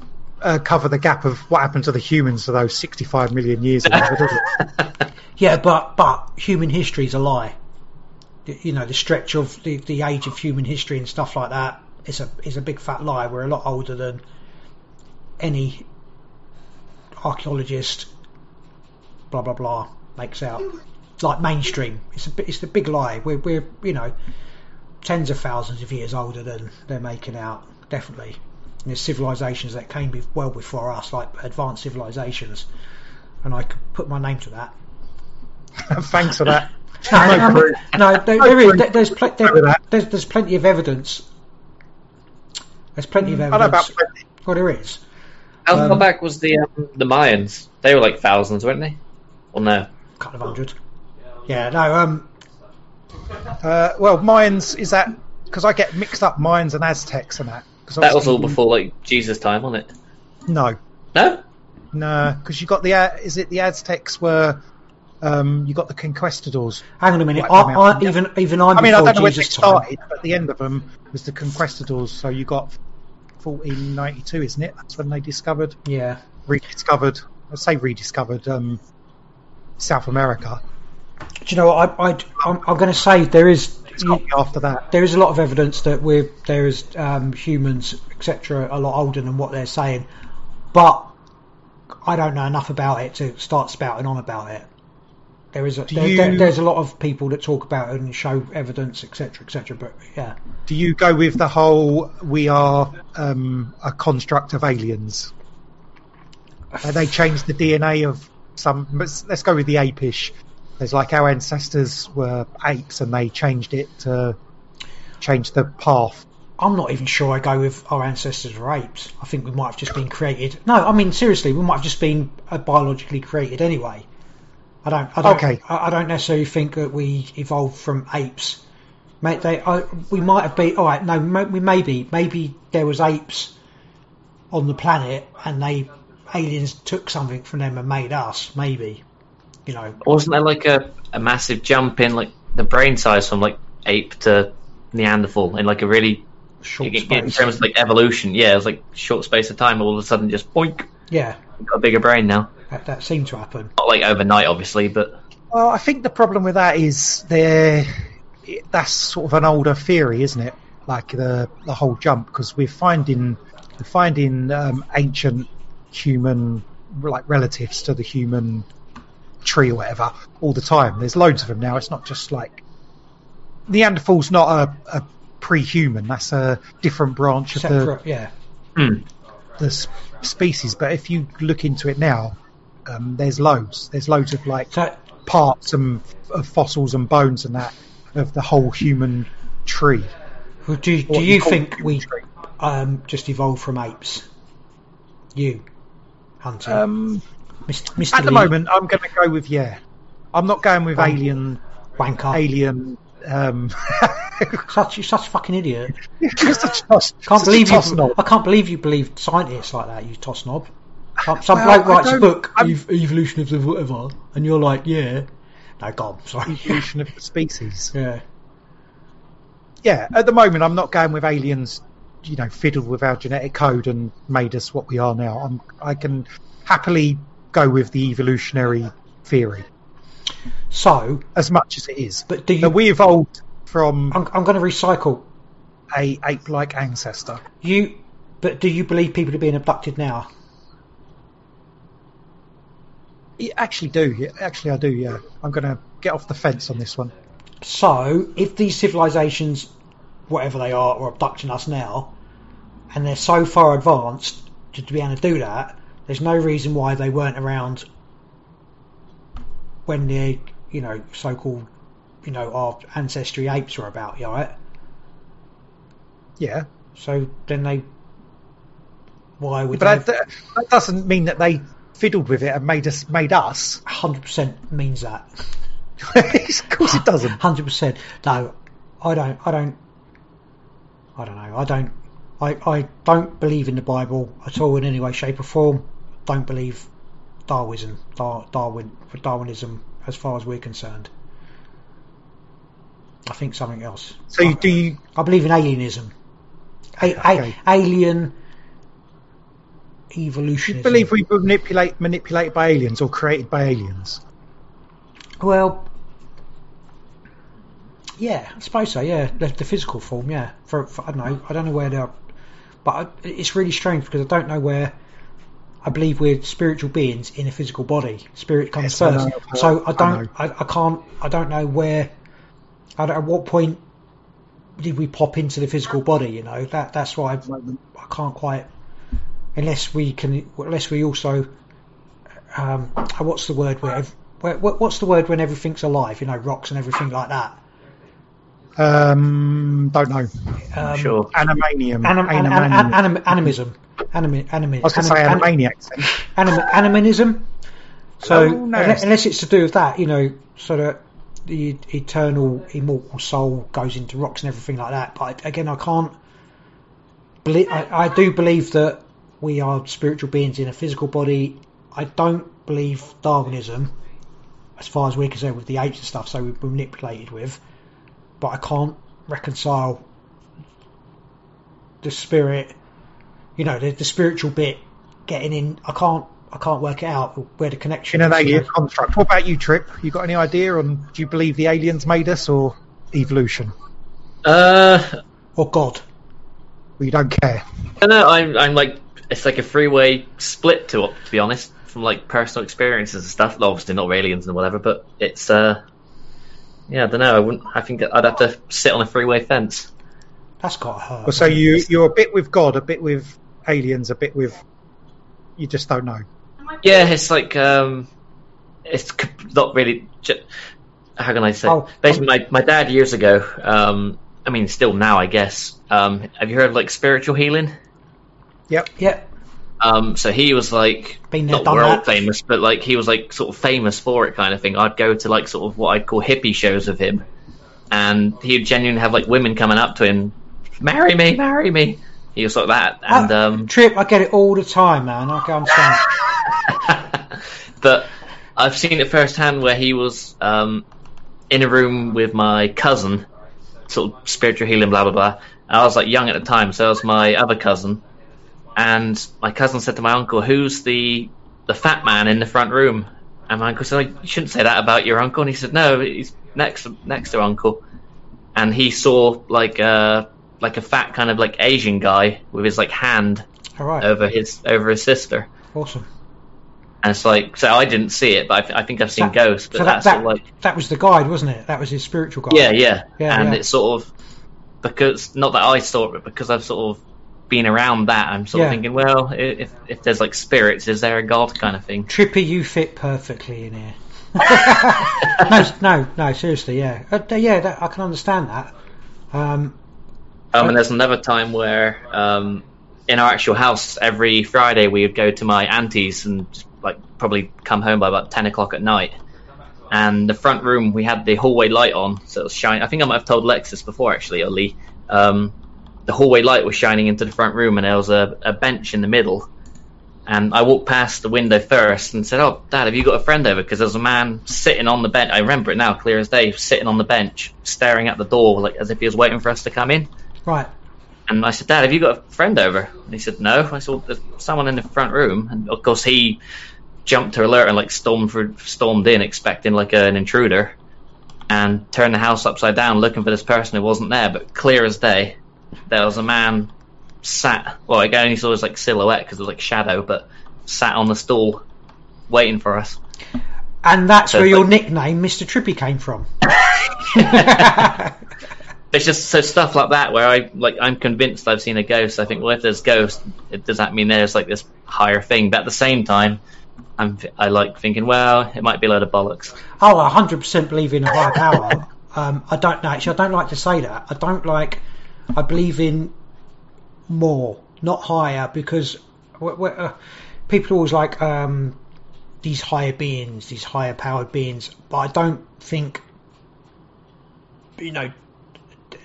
uh, cover the gap of what happened to the humans for those 65 million years ago, does it? Yeah, but but human history is a lie. The- You know, the stretch of the, the age of human history and stuff like that is a is a big fat lie. We're a lot older than any archaeologist. Blah blah blah makes out like mainstream. It's a it's the big lie. We're we're you know tens of thousands of years older than they're making out. Definitely. And there's civilizations that came be- well before us, like advanced civilizations, and I could put my name to that. Thanks for that. No, No no, there, there is, there's, pl- there, there's there's plenty of evidence. There's plenty of I know evidence. about plenty. Well, there is. How Um, far back was the um, the Mayans? They were like thousands, weren't they? Well, no. A couple of hundred. Yeah, no. Um, Uh, well, Mayans is that because I get mixed up Mayans and Aztecs and that. 'cause That was all before like Jesus' time, wasn't it? No, No. no, because you got the uh, is it the Aztecs were um, you got the conquistadors. hang on a minute. I, I, even even I'm I mean, I don't know when they Jesus' time. started, but the end of them was the conquistadors. So you got 1492, isn't it? That's when they discovered, Yeah. rediscovered. I say rediscovered um, South America. Do you know what? I, I I'm, I'm going to say there is It's got to be after that. there is a lot of evidence that we're there is um, humans etc. a lot older than what they're saying, but I don't know enough about it to start spouting on about it. There is a there, you- there- there's a lot of people that talk about it and show evidence etc. etc. But yeah, Do you go with the whole we are um, a construct of aliens? Uh, they changed the DNA of some. Let's, let's go with the apish. There's like our ancestors were apes, and they changed it to change the path. I'm not even sure I go with our ancestors were apes. I think we might have just been created. No, I mean seriously, we might have just been uh, biologically created anyway. I don't. I don't Okay. I, I don't necessarily think that we evolved from apes Mate, they, I, we might have been. All right, no, we maybe, maybe there was apes on the planet, and they aliens took something from them and made us. Maybe, you know. Wasn't there like a, a massive jump in like the brain size from like ape to Neanderthal in like a really Short in space. terms of like evolution? Yeah, it was like short space of time. All of a sudden, just boink, Yeah, got a bigger brain now. That, that seemed to happen. Not like overnight, obviously, but Well, I think the problem with that is there. That's sort of an older theory, isn't it? Like the the whole jump, because we're finding we're finding um, ancient human like relatives to the human tree or whatever all the time. There's loads of them now. It's not just like Neanderthal's not a, a pre-human. That's a different branch of the yeah. hmm. the s- species. But if you look into it now, um, there's loads. There's loads of like So, parts and of fossils and bones and that of the whole human tree. do, do What you think we um, just evolved from apes? You, Hunter. Um, Mr. Mr. at the moment, I'm going to go with yeah. I'm not going with Wank. alien. wanker. Alien. Um, Such, you're such a fucking idiot. just a toss. Can't believe you. I can't believe you believe scientists like that. You toss knob. Some, some Well, bloke writes a book, ev- evolution of the whatever, and you're like, yeah. No, God, sorry. Evolution of the species. yeah. Yeah, at the moment, I'm not going with aliens. You know, fiddled with our genetic code and made us what we are now. I'm, I can happily go with the evolutionary theory So, as much as it is. but do you? That we evolved from I'm, I'm going to recycle a ape-like ancestor. you. But do you believe people are being abducted now? Actually, do actually I do. Yeah, I'm going to get off the fence on this one. So, if these civilizations, whatever they are, are abducting us now, and they're so far advanced to, to be able to do that, there's no reason why they weren't around when the, you know, so-called, you know, our ancestry apes were about, you right? Yeah, So then they, why would but they? that, that doesn't mean that they fiddled with it and made us made us. Hundred percent means that. of course, it doesn't. Hundred percent. No, I don't. I don't. I don't know. I don't. I, I don't believe in the Bible at all in any way, shape, or form. Don't believe Darwinism, Dar, Darwin, for Darwinism, as far as we're concerned. I think something else. So you, do you? I believe in alienism. A, Okay. a, alien evolution. you believe we were manipulate manipulated by aliens or created by aliens? Well, yeah, I suppose so. Yeah, the, the physical form. Yeah, for, for I don't know. I don't know where they're, but I, it's really strange because I don't know where. I believe we're spiritual beings in a physical body. Spirit comes Yes, I first. know. so I I don't. know. I, I can't. I don't know where. I don't, at what point did we pop into the physical body? You know that. That's why I, I can't quite. Unless we can. Unless we also. Um, what's the word where, where? What's the word when everything's alive? You know, rocks and everything like that. Um, don't know. Um, sure. Animanium. Anim, anim, Animanium. anim, anim, animism. Animi, animi, I was going to say anim- Animaniacs. anim, animanism. So Oh, no. unless, unless it's to do with that, you know, so that the eternal, immortal soul goes into rocks and everything like that. But again, I can't believe. I, I do believe that we are spiritual beings in a physical body. I don't believe Darwinism, as far as we're concerned with the apes and stuff. So we're manipulated with, but I can't reconcile the spirit. You know, the, the spiritual bit getting in. I can't. I can't work it out where the connection. In an is, you know. alien construct. What about you, Trip? You got any idea on do you believe the aliens made us or evolution? Uh, or God. We don't care? I. I'm, I'm like, it's like a three-way split to to be honest, from like personal experiences and stuff. Obviously, not aliens and whatever, but it's uh, yeah, I don't know. I wouldn't. I think I'd have to sit on a three-way fence. That's got to hurt. Well, so you you're a bit with God, a bit with aliens, a bit with you just don't know. Yeah, it's like um, it's not really. Ju- how can I say? Oh, Basically, my my dad years ago. Um, I mean, still now, I guess. Um, have you heard of like spiritual healing? Yep. Yep. Um, so he was like Been there, not done world that. famous, but like he was like sort of famous for it kind of thing. I'd go to like sort of what I'd call hippie shows of him, and he would genuinely have like women coming up to him, marry me, marry me. He was like that, and I- um, Trip, I get it all the time, man. I can understand. but I've seen it firsthand where he was um, in a room with my cousin, sort of spiritual healing, blah blah blah. And I was like young at the time, so it was my other cousin, and my cousin said to my uncle, "Who's the the fat man in the front room?" And my uncle said, "Oh, "You shouldn't say that about your uncle." And he said, "No, he's next next to uncle." And he saw like a like a fat kind of like Asian guy with his like hand right, over his over his sister. awesome. And it's like, so I didn't see it, but I, th- I think I've seen That- ghosts. But so that, that's that, like, that was the guide, wasn't it? That was his spiritual guide. yeah, yeah, Yeah, and yeah. it's sort of because not that I saw it, but because I've sort of been around that, I'm sort Yeah. of thinking, well, if if there's like spirits, is there a god kind of thing? Trippy, you fit perfectly in here. no, no, no, seriously, yeah, uh, yeah, that, I can understand that. Um, Um, and there's another time where um, in our actual house, every Friday we would go to my auntie's and just, like probably come home by about ten o'clock at night. And the front room, we had the hallway light on, so it was shining. I think I might have told Lexus before, actually, or Lee. Um, the hallway light was shining into the front room, and there was a, a bench in the middle. And I walked past the window first and said, "Oh, Dad, have you got a friend over?" Because there was a man sitting on the bench. I remember it now, clear as day, sitting on the bench, staring at the door, like as if he was waiting for us to come in. right, And I said, Dad, have you got a friend over? And he said, No. I said, well, there's someone in the front room. And of course, he jumped to alert and like stormed through, stormed in, expecting like an intruder, and turned the house upside down, looking for this person who wasn't there. But clear as day, there was a man sat. Well, I only saw his like silhouette because it was like shadow, but sat on the stool, waiting for us. and that's So where your like- nickname, Mr. Trippy, came from. It's just so stuff like that where I like I'm convinced I've seen a ghost. I think well if there's ghosts, it, does that mean there's like this higher thing? But at the same time, I'm I like thinking well it might be a load of bollocks. Oh, I 100% believe in a higher power. um, I don't know. Actually, I don't like to say that. I don't like. I believe in more, not higher, because uh, people always like um, these higher beings, these higher powered beings. But I don't think, you know,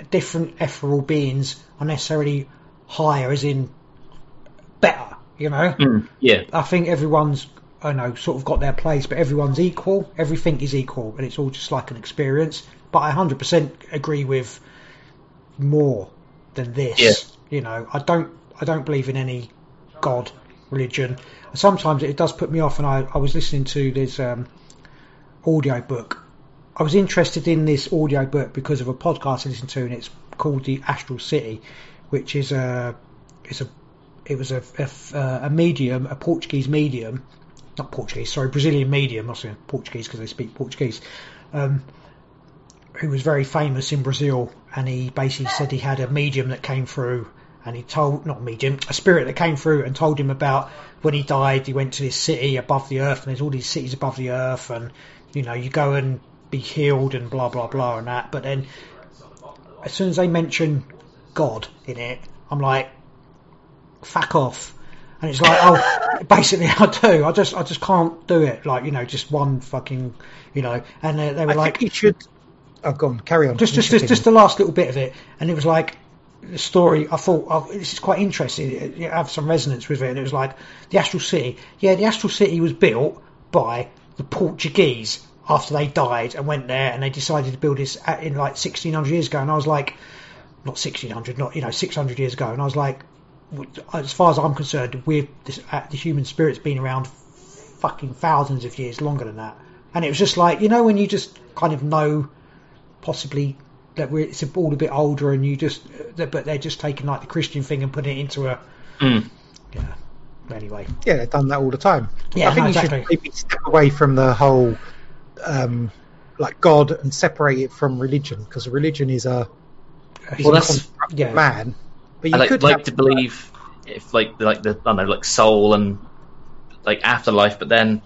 different ethereal beings are necessarily higher, as in better. You know. Yeah, I think everyone's, I know, sort of got their place, but everyone's equal. Everything is equal, and it's all just like an experience. But I 100% agree with more than this. Yeah. You know, I don't, I don't believe in any god religion. Sometimes it does put me off, and I, I was listening to this um, audio book. I was interested in this audio book because of a podcast I listened to, and it's called The Astral City, which is a, it's a it was a, a, a medium, a Portuguese medium, not Portuguese, sorry, Brazilian medium, not saying Portuguese because they speak Portuguese, um, who was very famous in Brazil, and he basically said he had a medium that came through, and he told, not medium, a spirit that came through and told him about when he died, he went to this city above the earth, and there's all these cities above the earth, and you know, you go and be healed and blah blah blah and that, but then as soon as they mention God in it, I'm like, fuck off. And it's like, oh, basically I do. I just, I just can't do it. Like, you know, just one fucking, you know. And they, they were I like, think you should. Oh, go on, carry on. just, just, just, just the last little bit of it. And it was like the story. I thought, oh, this is quite interesting. It, have some resonance with it. And it was like the Astral City. Yeah, the Astral City was built by the Portuguese after they died and went there, and they decided to build this at, in like 1600 years ago. And I was like, not 1600, not you know 600 years ago. And I was like, as far as I'm concerned, this, uh, the human spirit's been around fucking thousands of years longer than that. And it was just like, you know, when you just kind of know possibly that we're, it's all a bit older and you just, uh, but they're just taking like the Christian thing and putting it into a, Mm. yeah. Anyway, Yeah, they've done that all the time. Yeah, I think no, you exactly. should maybe step away from the whole, um, like God, and separate it from religion because religion is a, is Well, that's- yeah. man. But you I like, could like to believe if like the- like the I don't know like soul and like afterlife, but then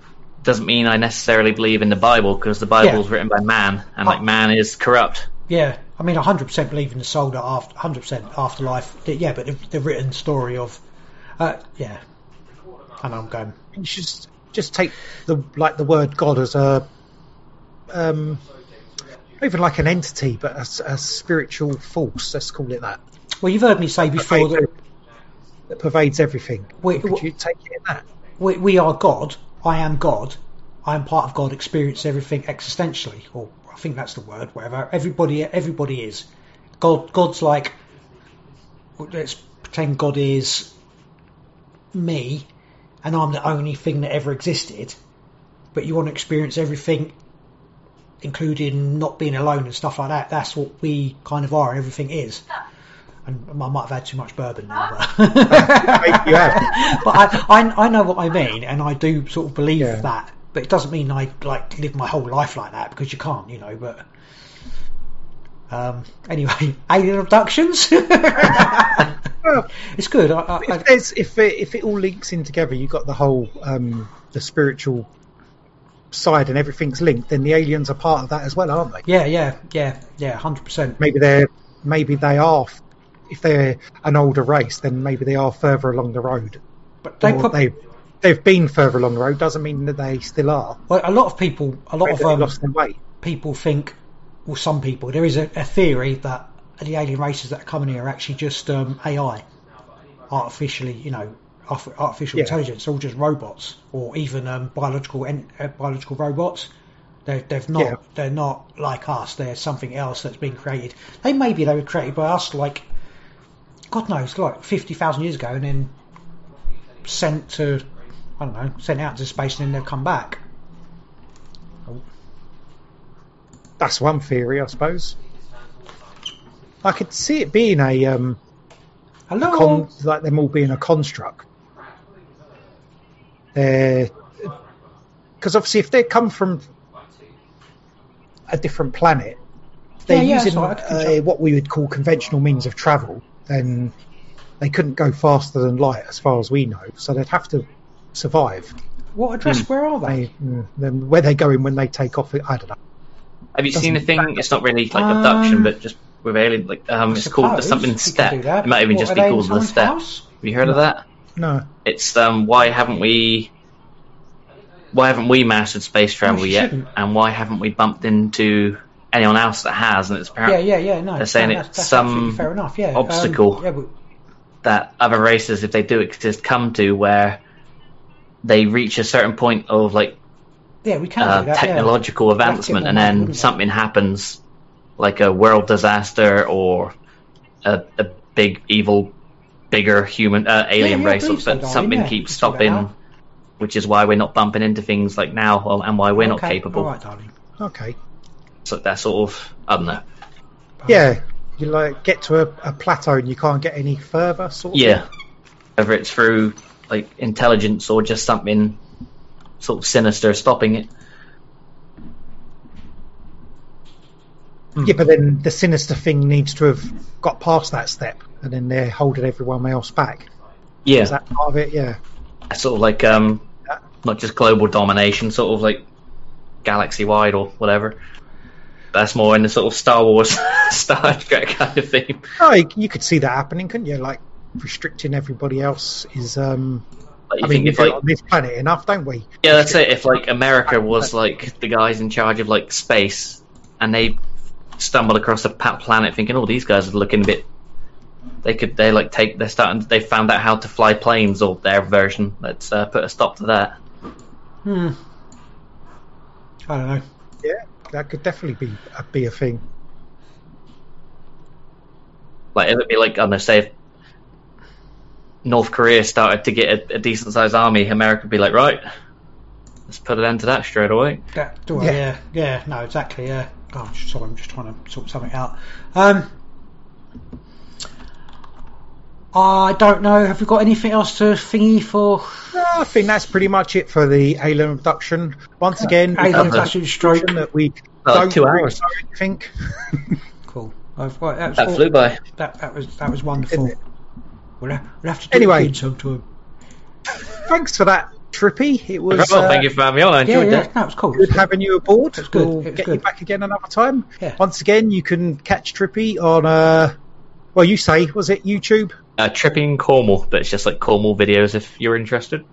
doesn't mean I necessarily believe in the Bible because the Bible is written by man and like man is corrupt. yeah. I mean, 100% believe in the soul that after 100% afterlife. Yeah, but the, the written story of, uh, yeah. and I'm going. you should just, just take the like the word God as a, um, even like an entity, but a spiritual force. Let's call it that. Well, you've heard me say before that that pervades everything. Wait, Could you take it in that? we, we are God. I am God. I am part of God. Experience everything existentially, or I think that's the word. Whatever. Everybody, everybody is. God. God's like. Let's pretend God is me, and I'm the only thing that ever existed. But you want to experience everything, including not being alone and stuff like that. That's what we kind of are, everything is. Ah. And I might have had too much bourbon now, but you have. but I, I, I know what I mean, and I do sort of believe Yeah. that. But it doesn't mean I like live my whole life like that because you can't, you know. But um, anyway, alien abductions. Well, it's good. I, I, I, if, there's, if it if it all links in together, you've got the whole um, the spiritual side and everything's linked. Then the aliens are part of that as well, aren't they? yeah, yeah, yeah, yeah, hundred percent. Maybe they're maybe they are. If they're an older race, then maybe they are further along the road. But they put they they've been further along the road doesn't mean that they still are. well, a lot of people, a lot Maybe of um, lost their way. people think, well, some people, there is a, a theory that the alien races that are coming here are actually just um, AI, artificially, you know, artificial Yeah. intelligence, all just robots, or even um, biological en- uh, biological robots. They're, they've not, Yeah. they're not like us. They're something else that's been created. They maybe they were created by us, like God knows, like fifty thousand years ago, and then sent to, I don't know, sent out to space, and then they'll come back. That's one theory, I suppose. I could see it being a um, Hello. con- like them all being a construct. Because obviously, if they come from a different planet, they're Yeah, yeah, using right, uh, what we would call conventional means of travel, then they couldn't go faster than light, as far as we know. So they'd have to survive. What address? Where are they? They, mm, then where they going when they take off? I don't know. Have you seen the Doesn't thing? It's not really like Um, abduction, but just with alien. Like um, it's called suppose something you step. It might even What, just be called the someone's step. house? Have you heard of that? No, It's um, why haven't we? Why haven't we mastered space travel you yet? shouldn't. And why haven't we bumped into anyone else that has? And it's Yeah, yeah, yeah. No, They're saying no, it's that's, that's some fair enough. Yeah, Um, obstacle. yeah, but that other races, if they do exist, come to where they reach a certain point of like yeah, we can uh, that. technological get advancement, and then we? something happens, like a world disaster or a, a big evil, bigger human uh, alien yeah, race, or so, darling, something yeah, keeps you can see that stopping, which is why we're not bumping into things like now, and why we're Yeah. not capable. All right, darling. okay, So that sort of I don't know. yeah. You like get to a, a plateau and you can't get any further. Sort of Yeah, whether it's through like intelligence or just something sort of sinister stopping it. Yeah, but then the sinister thing needs to have got past that step, and then they're holding everyone else back. Yeah, Is that part of it? Yeah. sort of like um, not just global domination, sort of like galaxy wide or whatever. That's more in the sort of Star Wars, Star Trek kind of thing. Oh, you, you could see that happening, couldn't you? Like restricting everybody else is. um Like, you I mean, think we if do like on this planet enough, don't we? yeah, that's it. If like America was like the guys in charge of like space, and they stumbled across a planet thinking, "Oh, these guys are looking a bit." They could they like take they're starting they found out how to fly planes or their version. Let's uh, put a stop to that. Hmm. I don't know. Yeah, that could definitely be a, be a thing. Like it would be like I don't know, say if North Korea started to get a, a decent sized army, America would be like, right, let's put an end to that straight away. That, do I? Yeah. yeah, yeah, no, exactly, yeah. Gosh, sorry, I'm just trying to sort something out. Um, I don't know. Have we got anything else to thingy for No, I think that's pretty much it for the alien abduction. Once again, alien Okay. abduction stroke? that we Like don't two hours. know anything. Cool. I've, well, that, That all- flew by. that, that was that was wonderful. We'll have, we'll have to do Anyway. it again sometime. Thanks for that, Trippy. It was Well, uh, thank you for having me on. I Yeah, enjoyed yeah, that. no, was cool. good having you aboard. was good. We'll It was get you back again another time. Yeah. Once again, you can catch Trippy on uh, well, you say was it YouTube? Uh, tripping Cornwall, but it's just like Cornwall videos if you're interested.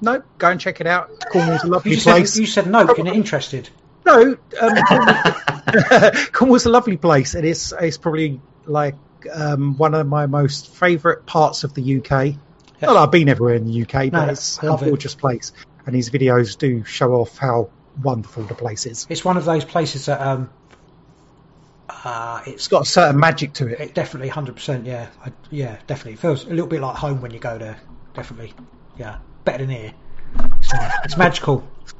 No, go and check it out. Cornwall's a lovely You just said, place. you said no, you're not interested. No, um, Cornwall- Cornwall's a lovely place. It is. It's probably like um, one of my most favourite parts of the UK. Not that I've been everywhere in the UK, but No, it's a love it. gorgeous place. And his videos do show off how wonderful the place is. It's one of those places that um, uh, it's It's got a certain magic to it. it definitely hundred percent. Yeah, I, yeah, definitely. It feels a little bit like home when you go there. Definitely, yeah, better than here. It's, nice. it's magical. It's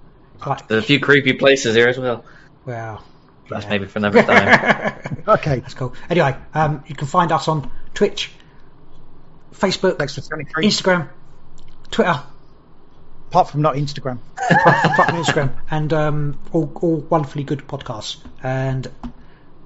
like There's a few creepy places here as well. wow. That's yeah. maybe for another time. Okay, That's cool. Anyway, um, you can find us on Twitch, Facebook, thanks for standing free. Instagram, Twitter, Apart from not Instagram. apart from Instagram, and um, all, all wonderfully good podcasts. And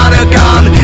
not a gun